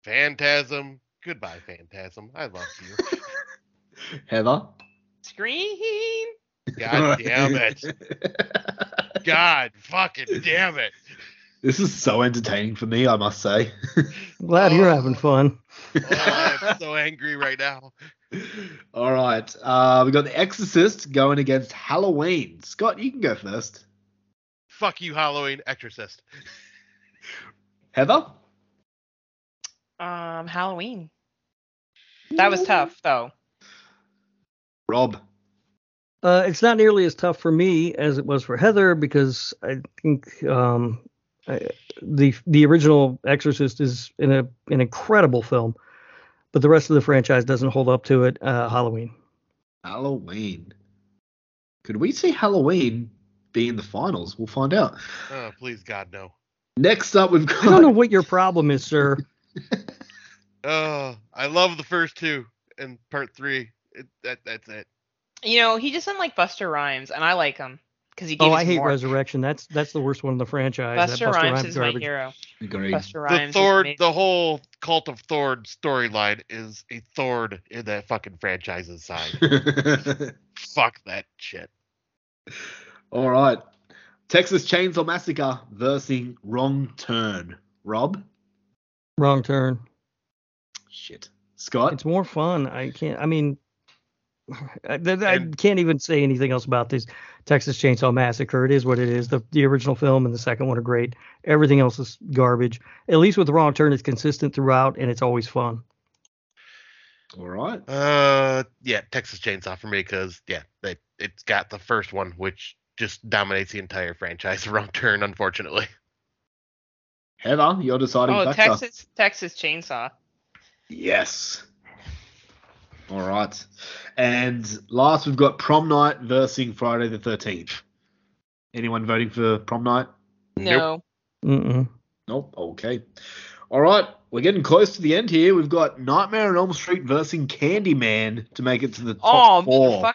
Phantasm. Goodbye, Phantasm. I love you. (laughs) Heather? Scream. God damn it. God fucking damn it. This is so entertaining for me, I must say. Glad you're having fun. Oh, I'm so angry right now. (laughs) All right, uh, we got The Exorcist going against Halloween. Scott, you can go first. Fuck you, Halloween Exorcist. (laughs) Heather? Um, Halloween. That was tough though. Rob? Uh, it's not nearly as tough for me as it was for Heather because I think um, I, the the original Exorcist is in a an incredible film, but the rest of the franchise doesn't hold up to it. Uh, Halloween. Halloween. Could we see Halloween be in the finals? We'll find out. Oh, please, God, no. Next up, we've got. I don't know what your problem is, sir. Oh, (laughs) I love the first two and part three. It, that that's it. You know, he just doesn't like Busta Rhymes, and I like him because he gave Oh, I hate more. Resurrection. That's that's the worst one in the franchise. That Busta, Rhymes is garbage. my hero. Agreed. The Rhymes. is Thorn, the whole cult of Thorn storyline is a Thord in that fucking franchise's side. (laughs) Fuck that shit. All right. Texas Chainsaw Massacre versus Wrong Turn. Rob? Wrong turn. Shit. Scott? It's more fun. I can't. I mean, (laughs) I, I can't even say anything else about this Texas Chainsaw Massacre. It is what it is. The the original film and the second one are great. Everything else is garbage. At least with the Wrong Turn, it's consistent throughout and it's always fun. All right. Uh, yeah, Texas Chainsaw for me because yeah, it it's got the first one which just dominates the entire franchise. (laughs) Wrong turn, unfortunately. Heather, your deciding Oh, factor. Texas Texas Chainsaw. Yes. All right. And last, we've got Prom Night versus Friday the 13th. Anyone voting for Prom Night? No. Mm-mm. Nope. Okay. All right. We're getting close to the end here. We've got Nightmare on Elm Street versus Candyman to make it to the top Oh, four. motherfucker.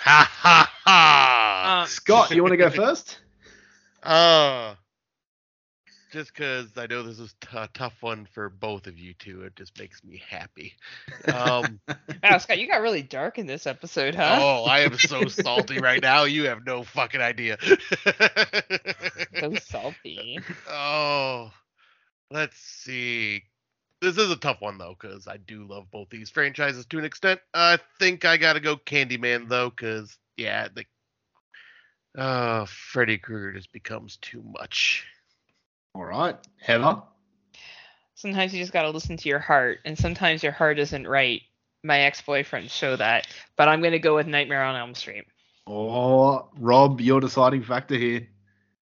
Ha ha ha. Uh, Scott, you want to go (laughs) first? Uh, just because I know this is t- a tough one for both of you two, it just makes me happy. Um, wow, (laughs) Scott, you got really dark in this episode, huh? oh, I am so salty right now. You have no fucking idea. So salty. (laughs) oh, let's see. This is a tough one though, because I do love both these franchises to an extent. I think I gotta go Candyman though, because yeah, the uh Freddy Krueger just becomes too much. All right. Heather? Sometimes you just gotta listen to your heart, and sometimes your heart isn't right. My ex-boyfriend show that, but I'm gonna go with Nightmare on Elm Street. Oh, Rob, your deciding factor here.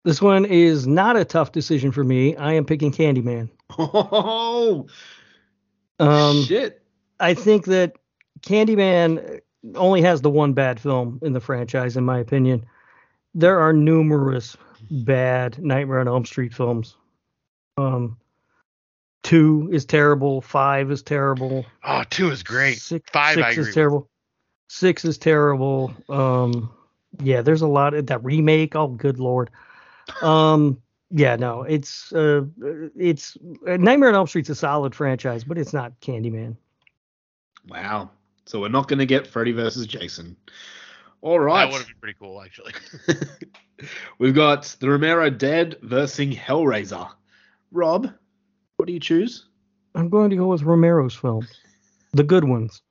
This one is not a tough decision for me. I am picking Candyman. Oh, (laughs) Um, shit. I think that Candyman only has the one bad film in the franchise, in my opinion. There are numerous bad Nightmare on Elm Street films. Um, two is terrible. Five is terrible. Oh, two is great. Six, Five, six I agree is with. terrible. Six is terrible. Um, yeah, there's a lot of that remake. Oh, good lord. Um, yeah, no, it's uh, it's uh, Nightmare on Elm Street's a solid franchise, but it's not Candyman. Wow. So we're not going to get Freddy versus Jason. All right. That would have been pretty cool, actually. (laughs) We've got the Romero Dead versus Hellraiser. Rob, what do you choose? I'm going to go with Romero's films, the good ones.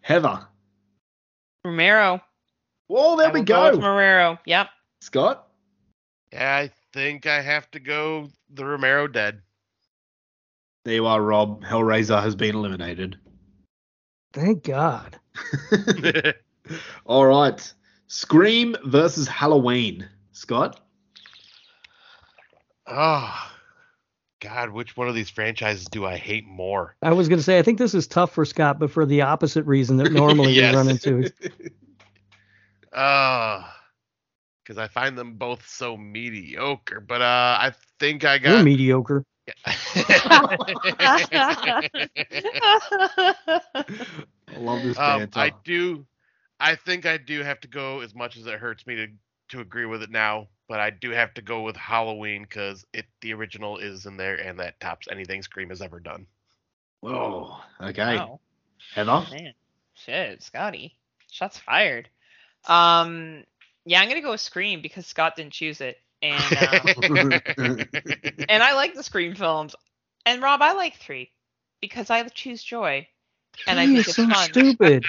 Heather. Romero. Whoa, there I we will go. with Romero. Yep. Scott. yeah, I think I have to go the Romero Dead. There you are, Rob. Hellraiser has been eliminated. Thank God. (laughs) All right. Scream versus Halloween. Scott. oh, God, which one of these franchises do I hate more? I was going to say, I think this is tough for Scott, but for the opposite reason that normally (laughs) Yes. we run into. (laughs) Uh, because I find them both so mediocre. But uh, I think I You're got. mediocre. (laughs) I love this um. I do. I think I do have to go as much as it hurts me to to agree with it now, but I do have to go with Halloween because it the original is in there and that tops anything Scream has ever done. Whoa. Okay. Wow. Heather. Man. Shit, Scotty. Shots fired. Um yeah, I'm gonna go with Scream because Scott didn't choose it. And um, (laughs) and I like the Scream films. And Rob, I like three because I choose joy. And I You're think it's so fun. stupid.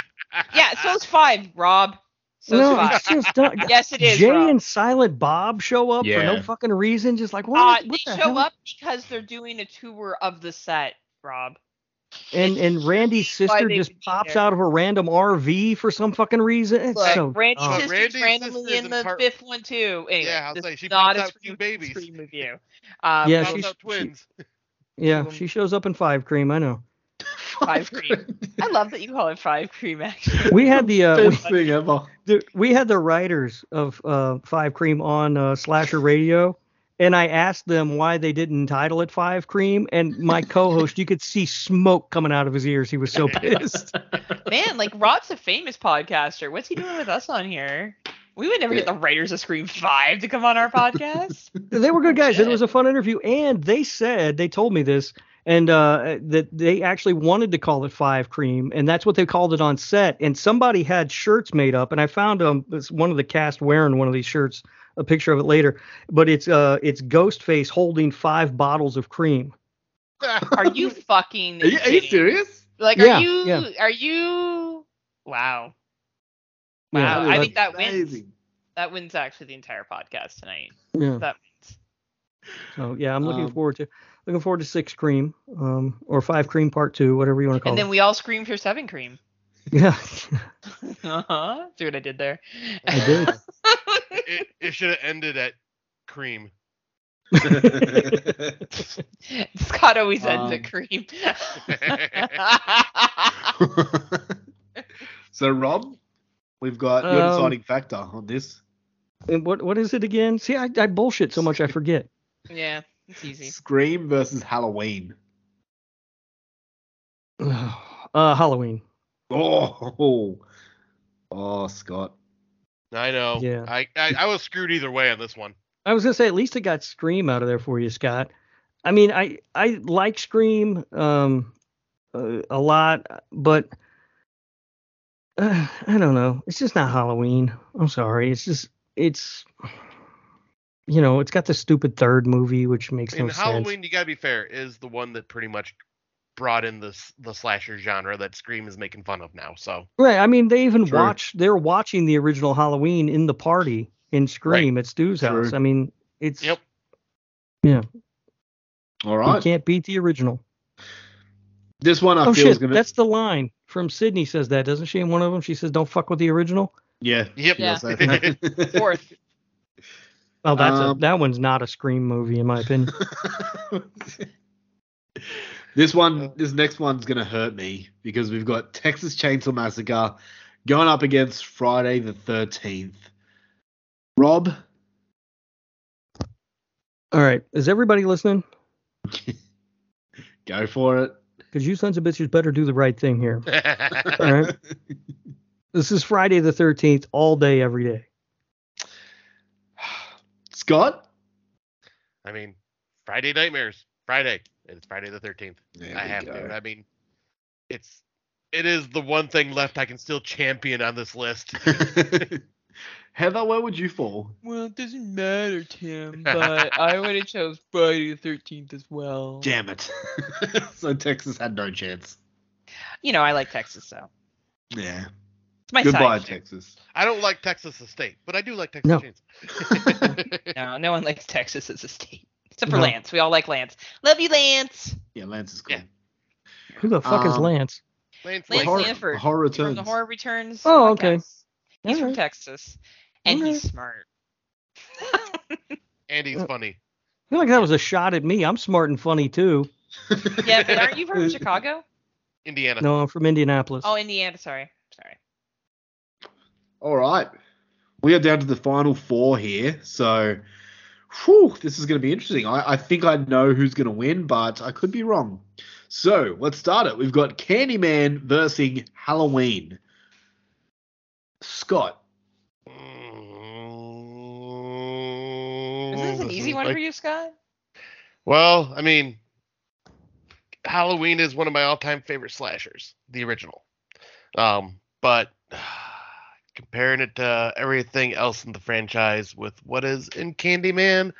Yeah, so it's five, Rob. So no, is it's just dumb. (laughs) Yes, it is. Jay Rob. and Silent Bob show up for no fucking reason. Just like Uh, what? they the show hell? up because they're doing a tour of the set, Rob. And and Randy's sister just pops there. out of a random RV for some fucking reason. It's Look, so Randy's dumb. sister's Randy's randomly sister's in in the part- fifth one too. Anyway, Yeah, I'll this say is she not pops a out two Scream, babies. Scream review. (laughs) Um, Yeah, she's- out twins. yeah, um, she shows up in Five Cream. I know. (laughs) Five Cream. I love that you call it Five Cream. Actually, We had the uh, we, Best thing ever. the, we had the writers of uh, Five Cream on uh, Slasher Radio, and I asked them why they didn't entitle it Five Cream, and my co-host, you could see smoke coming out of his ears. He was so (laughs) pissed. man, like Rob's a famous podcaster. What's he doing with us on here? We would never get the writers of Scream Five to come on our podcast. they were good guys. It was a fun interview, and they said they told me this, and uh, that they actually wanted to call it Five Cream, and that's what they called it on set. And somebody had shirts made up, and I found um one of the cast wearing one of these shirts, a picture of it later. But it's uh it's Ghostface holding five bottles of cream. (laughs) Are you fucking? Are you, are you serious? Like, Yeah, are you? yeah. Are you? Wow. Yeah, Wow. I think that wins. Amazing. That wins actually the entire podcast tonight. Yeah. That wins. So yeah, I'm looking Um, forward to looking forward to six cream, um, or five cream part two, whatever you want to call it. And then it. we all scream for seven cream. Yeah, (laughs) uh-huh. See what I did there? I did. (laughs) it it should have ended at cream. (laughs) Scott always ends Um, at cream. so Rob, we've got your Um, deciding factor on this. And what what is it again? See, I, I bullshit so much I forget. Yeah, it's easy. Scream versus Halloween. (sighs) uh, Halloween. Oh, oh, Scott. I know. Yeah. I, I I was screwed either way on this one. I was gonna say at least it got Scream out of there for you, Scott. I mean, I I like Scream um uh, a lot, but uh, (sighs) I don't know. It's just not Halloween. I'm sorry. It's just it's you know it's got the stupid third movie, which makes In no Halloween, you gotta be fair, is the one that pretty much brought in this the slasher genre that Scream is making fun of now. So. Right. I mean, they even True. watch. They're watching the original Halloween in the party in Scream at Stu's True. house. I mean, it's Yep. Yeah. All right, You can't beat the original. This one I oh feel is shit, gonna. that's the line from Sydney. Says that, doesn't she? In one of them, she says, "Don't fuck with the original." yeah. Yep. Yeah. Yes, (laughs) Fourth. (laughs) Oh, that's Um, a, that one's not a Scream movie, in my opinion. (laughs) this one, this next one's gonna hurt me because we've got Texas Chainsaw Massacre going up against Friday the Thirteenth. Rob, All right, is everybody listening? (laughs) go for it. Because you sons of bitches better do the right thing here. (laughs) All right, this is Friday the thirteenth, all day, every day. Scott. I mean, Friday Nightmares. Friday. It's Friday the thirteenth. There I have go. to. I mean, it's it is the one thing left I can still champion on this list. (laughs) (laughs) Heather, where would you fall? Well, it doesn't matter, Tim, but I would (laughs) have chose Friday the 13th as well. Damn it. so Texas had no chance. You know, I like Texas, so Yeah. It's my Goodbye, side. Texas. I don't like Texas as a state, but I do like Texas No. Chainsaw. (laughs) No, no one likes Texas as a state. Except for No. Lance. We all like Lance. Love you, Lance. Yeah, Lance is cool. Yeah. Who the fuck is Um, Lance? Lance, Lance horror, Stanford horror From returns. the Horror Returns. Oh, okay. podcast. He's from Texas. And Alright. he's smart. and he's funny. I feel like that was a shot at me. I'm smart and funny too. yeah, but aren't you from (laughs) Chicago? Indiana. No, I'm from Indianapolis. Oh, Indiana. Sorry. Sorry. All right. We are down to the final four here. So, whew, this is going to be interesting. I, I think I know who's going to win, but I could be wrong. So, let's start it. We've got Candyman versus Halloween. Scott. Is this an easy one Like- for you, Scott? Well, I mean, Halloween is one of my all-time favorite slashers, the original. Um, but comparing it to everything else in the franchise with what is in Candyman,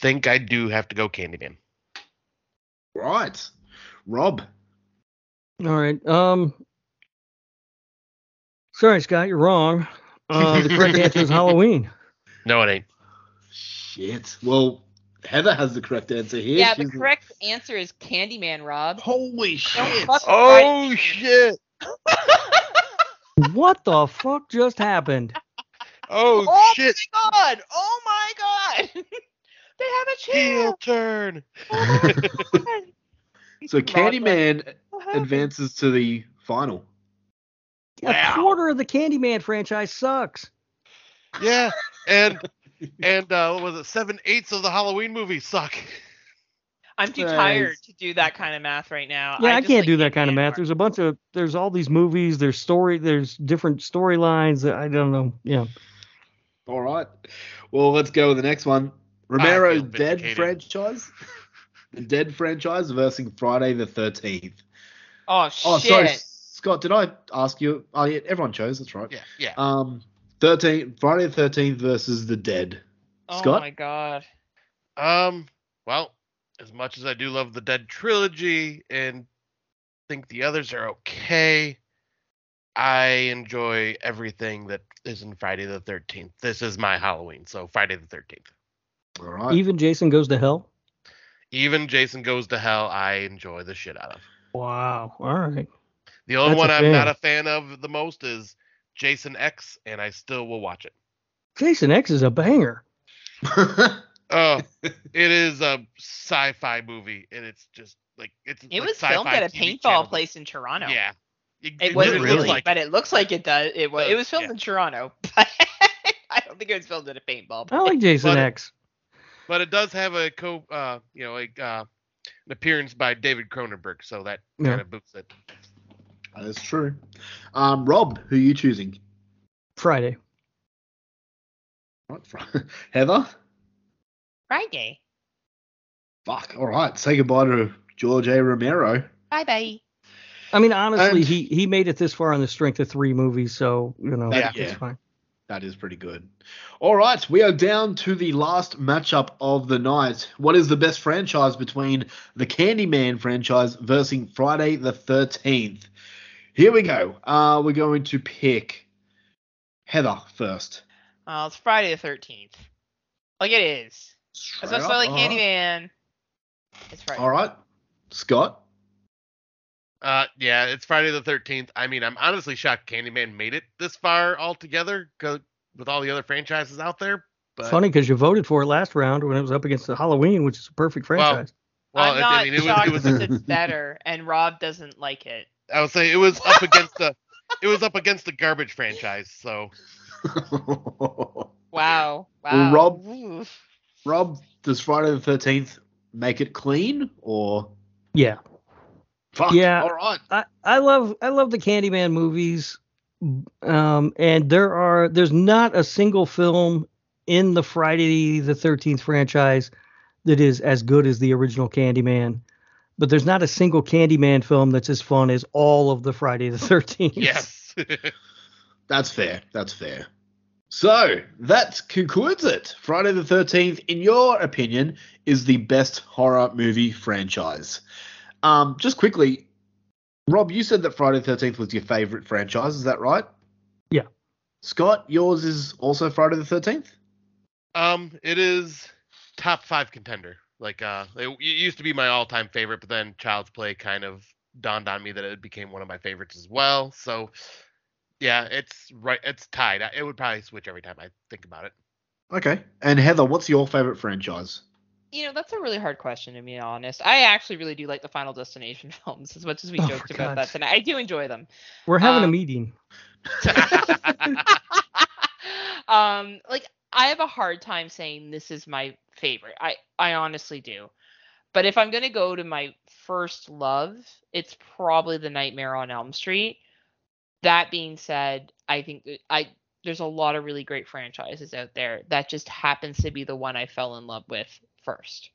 think I do have to go Candyman. Right. Rob. All right. Um. Sorry, Scott, you're wrong. Uh, the correct (laughs) answer is Halloween. No, it ain't. Shit. Well, Heather has the correct answer here. Yeah, the She's- correct answer is Candyman, Rob. Holy Don't shit. fuck with Oh shit! (laughs) What the fuck just happened? Oh, Oh shit! my god! Oh my god! (laughs) they have a Heel turn. Oh. So, Rob's like, Candyman advances to the final. A quarter of the Candyman franchise sucks. yeah, and (laughs) and uh, what was it? Seven eighths of the Halloween movies suck. I'm too tired to do that kind of math right now. Yeah, I, just can't like do that kind of math. more. There's a bunch of there's all these movies. There's story. There's different storylines. I don't know. Yeah. All right. Well, let's go with the next one. Romero Dead vindicated. franchise. The Dead franchise versus Friday the 13th. Oh shit! Oh, sorry, Scott. Did I ask you? Oh, yeah, everyone chose. That's right. Yeah, yeah. Um, 13 Friday the 13th versus the Dead. oh Scott? my god! Um, well, as much as I do love the Dead trilogy and think the others are okay, I enjoy everything that is in Friday the 13th. This is my Halloween, so Friday the 13th. All right. Even Jason goes to hell. Even Jason Goes to Hell, I enjoy the shit out of. Wow. All right. The only That's one I'm fan. not a fan of the most is Jason X, and I still will watch it. Jason X is a banger. (laughs) Oh, (laughs) it is a sci-fi movie, and it's just like it's. It like was filmed sci-fi at a TV paintball channel. place in Toronto. Yeah, it, It it wasn't really, like but it looks like it does. It was. It was filmed Yeah. in Toronto, (laughs) but I don't think it was filmed at a paintball. I like Jason But- X. but it does have a co, uh, you know, like uh, an appearance by David Cronenberg, so that Yeah. kind of boosts it. that is true. Um, Rob, who are you choosing? Friday. Right, (laughs) Heather? Friday. Fuck. All right. Say goodbye to George A. Romero. Bye bye. I mean, honestly, And- he he made it this far on the strength of three movies, so you know, Yeah. it's Yeah. fine. That is pretty good. All right, we are down to the last matchup of the night. What is the best franchise between the Candyman franchise versus Friday the 13th? Here we go. Uh, we're going to pick Heather first. Oh, it's Friday the thirteenth. Like it is. As much as I like All right. Candyman. It's Friday. All right. Scott? Uh, yeah, it's Friday the 13th. I mean, I'm honestly shocked Candyman made it this far altogether 'cause- with all the other franchises out there. But Funny because you voted for it last round when it was up against the Halloween, which is a perfect franchise. well, I'm it- not I mean, it was, shocked it was that it's better, and Rob doesn't like it. I would say it was up against the it was up against the garbage franchise. So (laughs) Wow. Wow. Rob- Oof. Rob, does Friday the 13th make it clean or? yeah, Fuck. Yeah. All right. I, I love I love the Candyman movies, um, and there are there's not a single film in the Friday the Thirteenth franchise that is as good as the original Candyman. but there's not a single Candyman film that's as fun as all of the Friday the 13th. Yes. (laughs) That's fair. That's fair. So that concludes it. Friday the 13th, in your opinion, is the best horror movie franchise. Um, just quickly, Rob, you said that Friday the 13th was your favorite franchise. Is that right? Yeah. Scott, yours is also Friday the 13th? Um, it is top five contender. Like, uh, it, it used to be my all-time favorite, but then Child's Play kind of dawned on me that it became one of my favorites as well. So, yeah, it's right. It's tied. It would probably switch every time I think about it. Okay. And Heather, what's your favorite franchise? You know, that's a really hard question to be honest. I actually really do like the Final Destination (laughs) films as much as we Oh, joked for about that God's- tonight. I do enjoy them. We're having a Um, meeting. (laughs) um, like I have a hard time saying this is my favorite. I I honestly do. But if I'm gonna go to my first love, it's probably the Nightmare on Elm Street. That being said, I think I there's a lot of really great franchises out there. That just happens to be the one I fell in love with first.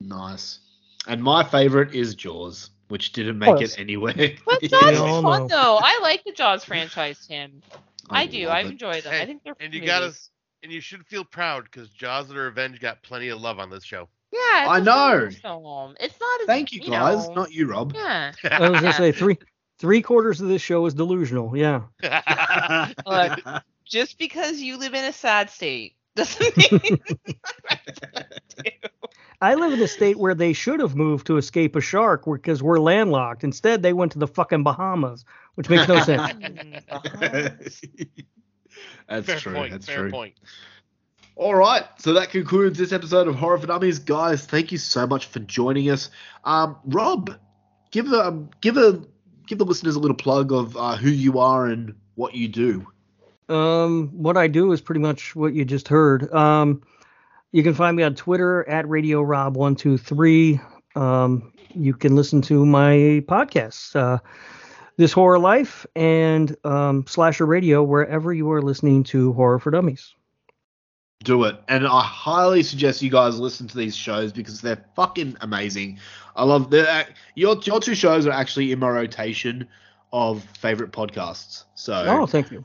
Nice. And my favorite is Jaws, which didn't make it anywhere. (laughs) But (laughs) Jaws all is fun know. though. I like the Jaws franchise, Tim. I, do. love I it. enjoy them. I think they're and fun you gotta, movies. and you should feel proud because Jaws of the Revenge got plenty of love on this show. Yeah, it's I a know. film. It's not as Thank you, guys. know, Not you, Rob. Yeah. I was gonna say three (laughs) three quarters of this show is delusional. Yeah. (laughs) Look, (laughs) just because you live in a sad state doesn't mean (laughs) I live in a state where they should have moved to escape a shark because we're landlocked. Instead, they went to the fucking Bahamas, which makes no sense. That's fair true. point. That's fair true. point. All right, so that concludes this episode of Horror for Dummies, guys. Thank you so much for joining us. Um, Rob, give a give a give the listeners a little plug of uh, who you are and what you do. Um, what I do is pretty much what you just heard. Um, you can find me on Twitter at Radio Rob one two three. Um, you can listen to my podcasts, uh, This Horror Life and um, Slasher Radio, wherever you are listening to Horror for Dummies. Do it, and I highly suggest you guys listen to these shows because they're fucking amazing. I love the your your two shows are actually in my rotation of favorite podcasts. So Oh, thank you.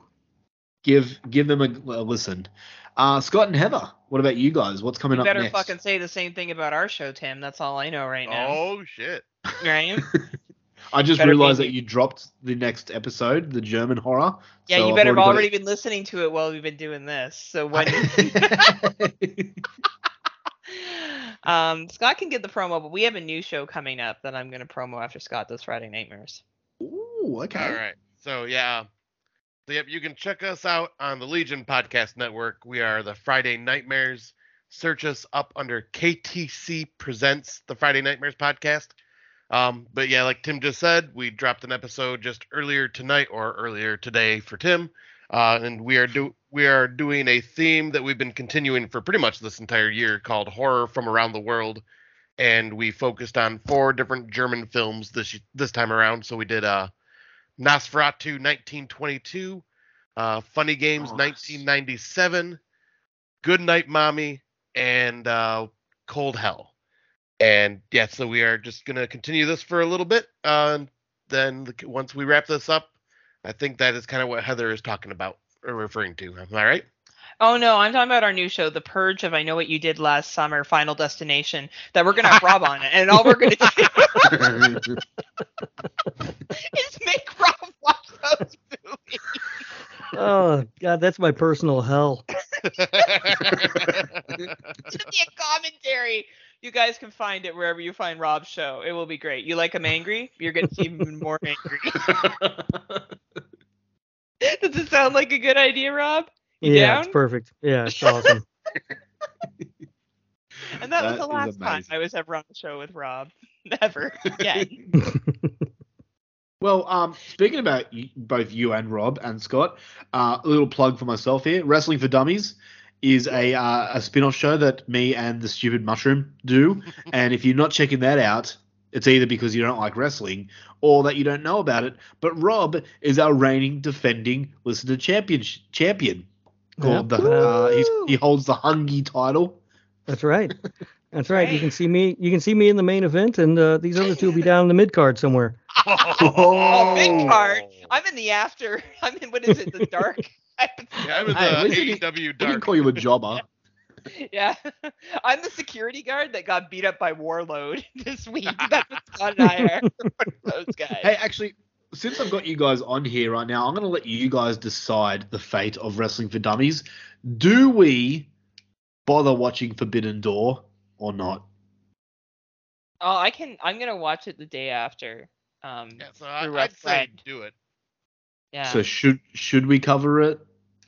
give give them a, a listen. Uh, Scott and Heather, what about you guys? What's coming You up better next? fucking say the same thing about our show, Tim. That's all I know right now. Oh shit. Right? (laughs) I just better realized be- that you dropped the next episode, the German horror. Yeah, so you I've better have got already been listening to it while we've been doing this. So when (laughs) (laughs) um Scott can get the promo, but we have a new show coming up that I'm gonna promo after Scott does Friday Nightmares. Ooh, okay. All right. So yeah. So yep, you can check us out on the Legion Podcast Network. We are the Friday Nightmares. Search us up under KTC Presents the Friday Nightmares podcast. Um, but yeah, like Tim just said, we dropped an episode just earlier tonight or earlier today for Tim, uh, and we are do we are doing a theme that we've been continuing for pretty much this entire year called horror from around the world, and we focused on four different German films this this time around. So we did uh, Nosferatu 1922, uh, Funny Games Nice. 1997, Good Night Mommy, and uh, Cold Hell. And yeah, so we are just gonna continue this for a little bit. Uh, and then the, once we wrap this up, I think that is kind of what Heather is talking about or referring to. Am I right? Oh no, I'm talking about our new show, The Purge of I Know What You Did Last Summer, Final Destination, that we're gonna have Rob on it, and all we're gonna do (laughs) is make Rob watch those movies. Oh God, that's my personal hell. (laughs) Just be a commentary. You guys can find it wherever you find Rob's show. It will be great. You like him angry? You're gonna see him even more angry. (laughs) (laughs) Does it sound like a good idea, Rob? You yeah, down? it's perfect. Yeah, it's (laughs) awesome. And that, That was the last time. I was ever on the show with Rob. Never again. Well, um, speaking about you, both you and Rob and Scott, uh, a little plug for myself here. Wrestling for Dummies is a uh, a spin-off show that me and the Stupid Mushroom do, (laughs) and if you're not checking that out, it's either because you don't like wrestling or that you don't know about it. But Rob is our reigning defending listener champion champion. Called the uh, he's, he holds the Hungy title. That's right. That's right. You can see me. You can see me in the main event, and uh, these other two will be down in the mid card somewhere. (laughs) Oh, big card. (laughs) I'm in the after. I'm in what is it? The dark. Yeah, I'm in the didn't- AEW We didn't dark. call you a jobber. (laughs) yeah. (laughs) I'm the security guard that got beat up by Warlord (laughs) this week. That's what Scott and I are. Those guys. Hey, actually, since I've got you guys on here right now, I'm going to let you guys decide the fate of Wrestling for Dummies. Do we bother watching Forbidden Door or not? Oh, I can. I'm gonna watch it the day after. Um, Yeah, so I, I'd say do it. Yeah. So should should we cover it?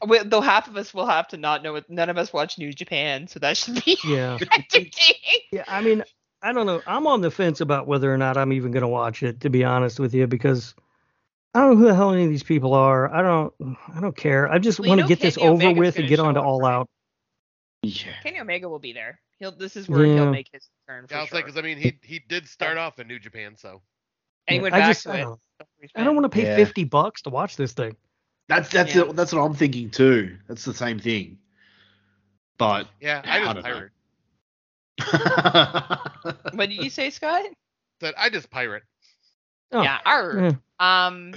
We- though half of us will have to not know it. None of us watch New Japan, so that should be Yeah. (laughs) Yeah. I mean, I don't know. I'm on the fence about whether or not I'm even going to watch it, to be honest with you, because I don't know who the hell any of these people are. I don't. I don't care. I just Well, want to know get this Kenny over Omega's with and get on to show up, All right? Out. Yeah. Kenny Omega will be there. He'll. This is where Yeah. he'll make his turn for Yeah, I'll say sure. because I mean he he did start off in New Japan, so and he went I back just- to I it. don't- I don't want to pay Yeah. 50 bucks to watch this thing. That's that's Yeah. it, that's what I'm thinking too. That's the same thing. But yeah, I I just don't pirate. (laughs) What did you say, Scott? That I just pirate. Oh, Yeah. Arr. yeah. Um.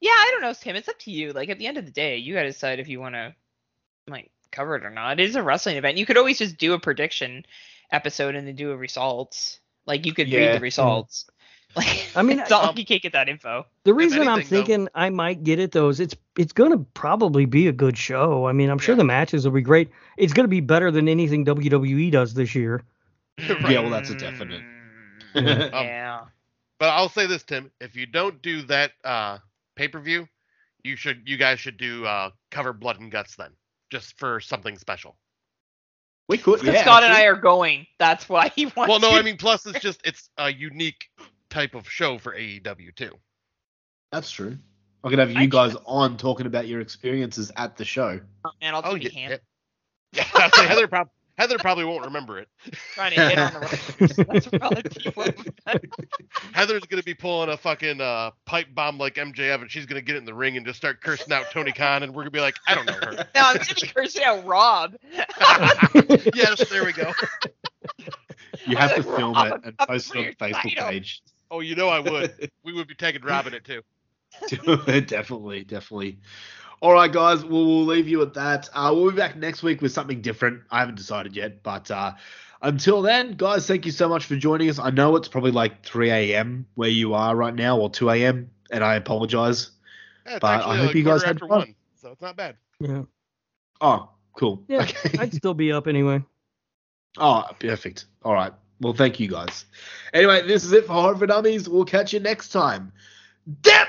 Yeah, I don't know, Tim. It's up to you. Like at the end of the day, you gotta decide if you want to like cover it or not. It is a wrestling event. You could always just do a prediction episode and then do a results. Like you could Yeah. read the results. (laughs) Like I mean, it's all, um, you can't get that info. The reason I'm anything, though- thinking I might get it though is it's it's gonna probably be a good show. I mean, I'm sure Yeah. the matches will be great. It's gonna be better than anything WWE does this year. (laughs) Yeah, well, that's a definite. Mm, Um, (laughs) yeah. But I'll say this, Tim: if you don't do that uh, pay per view, you should you guys should do uh, cover blood and guts then, just for something special. we could. Yeah, Scott and I are going. That's why he wants. Well, no, to- I mean, plus it's just it's a unique type of show for AEW too. That's true. I could have you I guys on talking about your experiences at the show. man, I'll Oh, be yeah, ham. yeah. (laughs) I'll say Heather, prob- Heather probably won't remember it. trying to hit on the (laughs) wrestlers. That's probably what. Heather's gonna be pulling a fucking uh, pipe bomb like MJF, and she's gonna get in the ring and just start cursing out Tony Khan, and we're gonna be like, I don't know her. No, I'm gonna be cursing out Rob. (laughs) yes, there we go. You have to film Rob, it and post it on the Facebook I know. page. Oh, you know I would. (laughs) We would be taking Rob in it too. (laughs) definitely, definitely. All right, guys, we'll, we'll leave you at that. Uh, we'll be back next week with something different. I haven't decided yet, but uh, until then, guys, thank you so much for joining us. I know it's probably like 3 a.m. where you are right now, or 2 a.m., and I apologize. Yeah, But I hope you guys had fun. one, so it's not bad. Yeah. Oh, cool. Yeah. Okay. I'd still be up anyway. (laughs) Oh, perfect. All right. Well, thank you guys. Anyway, this is it for Horror for Dummies. We'll catch you next time. Dip!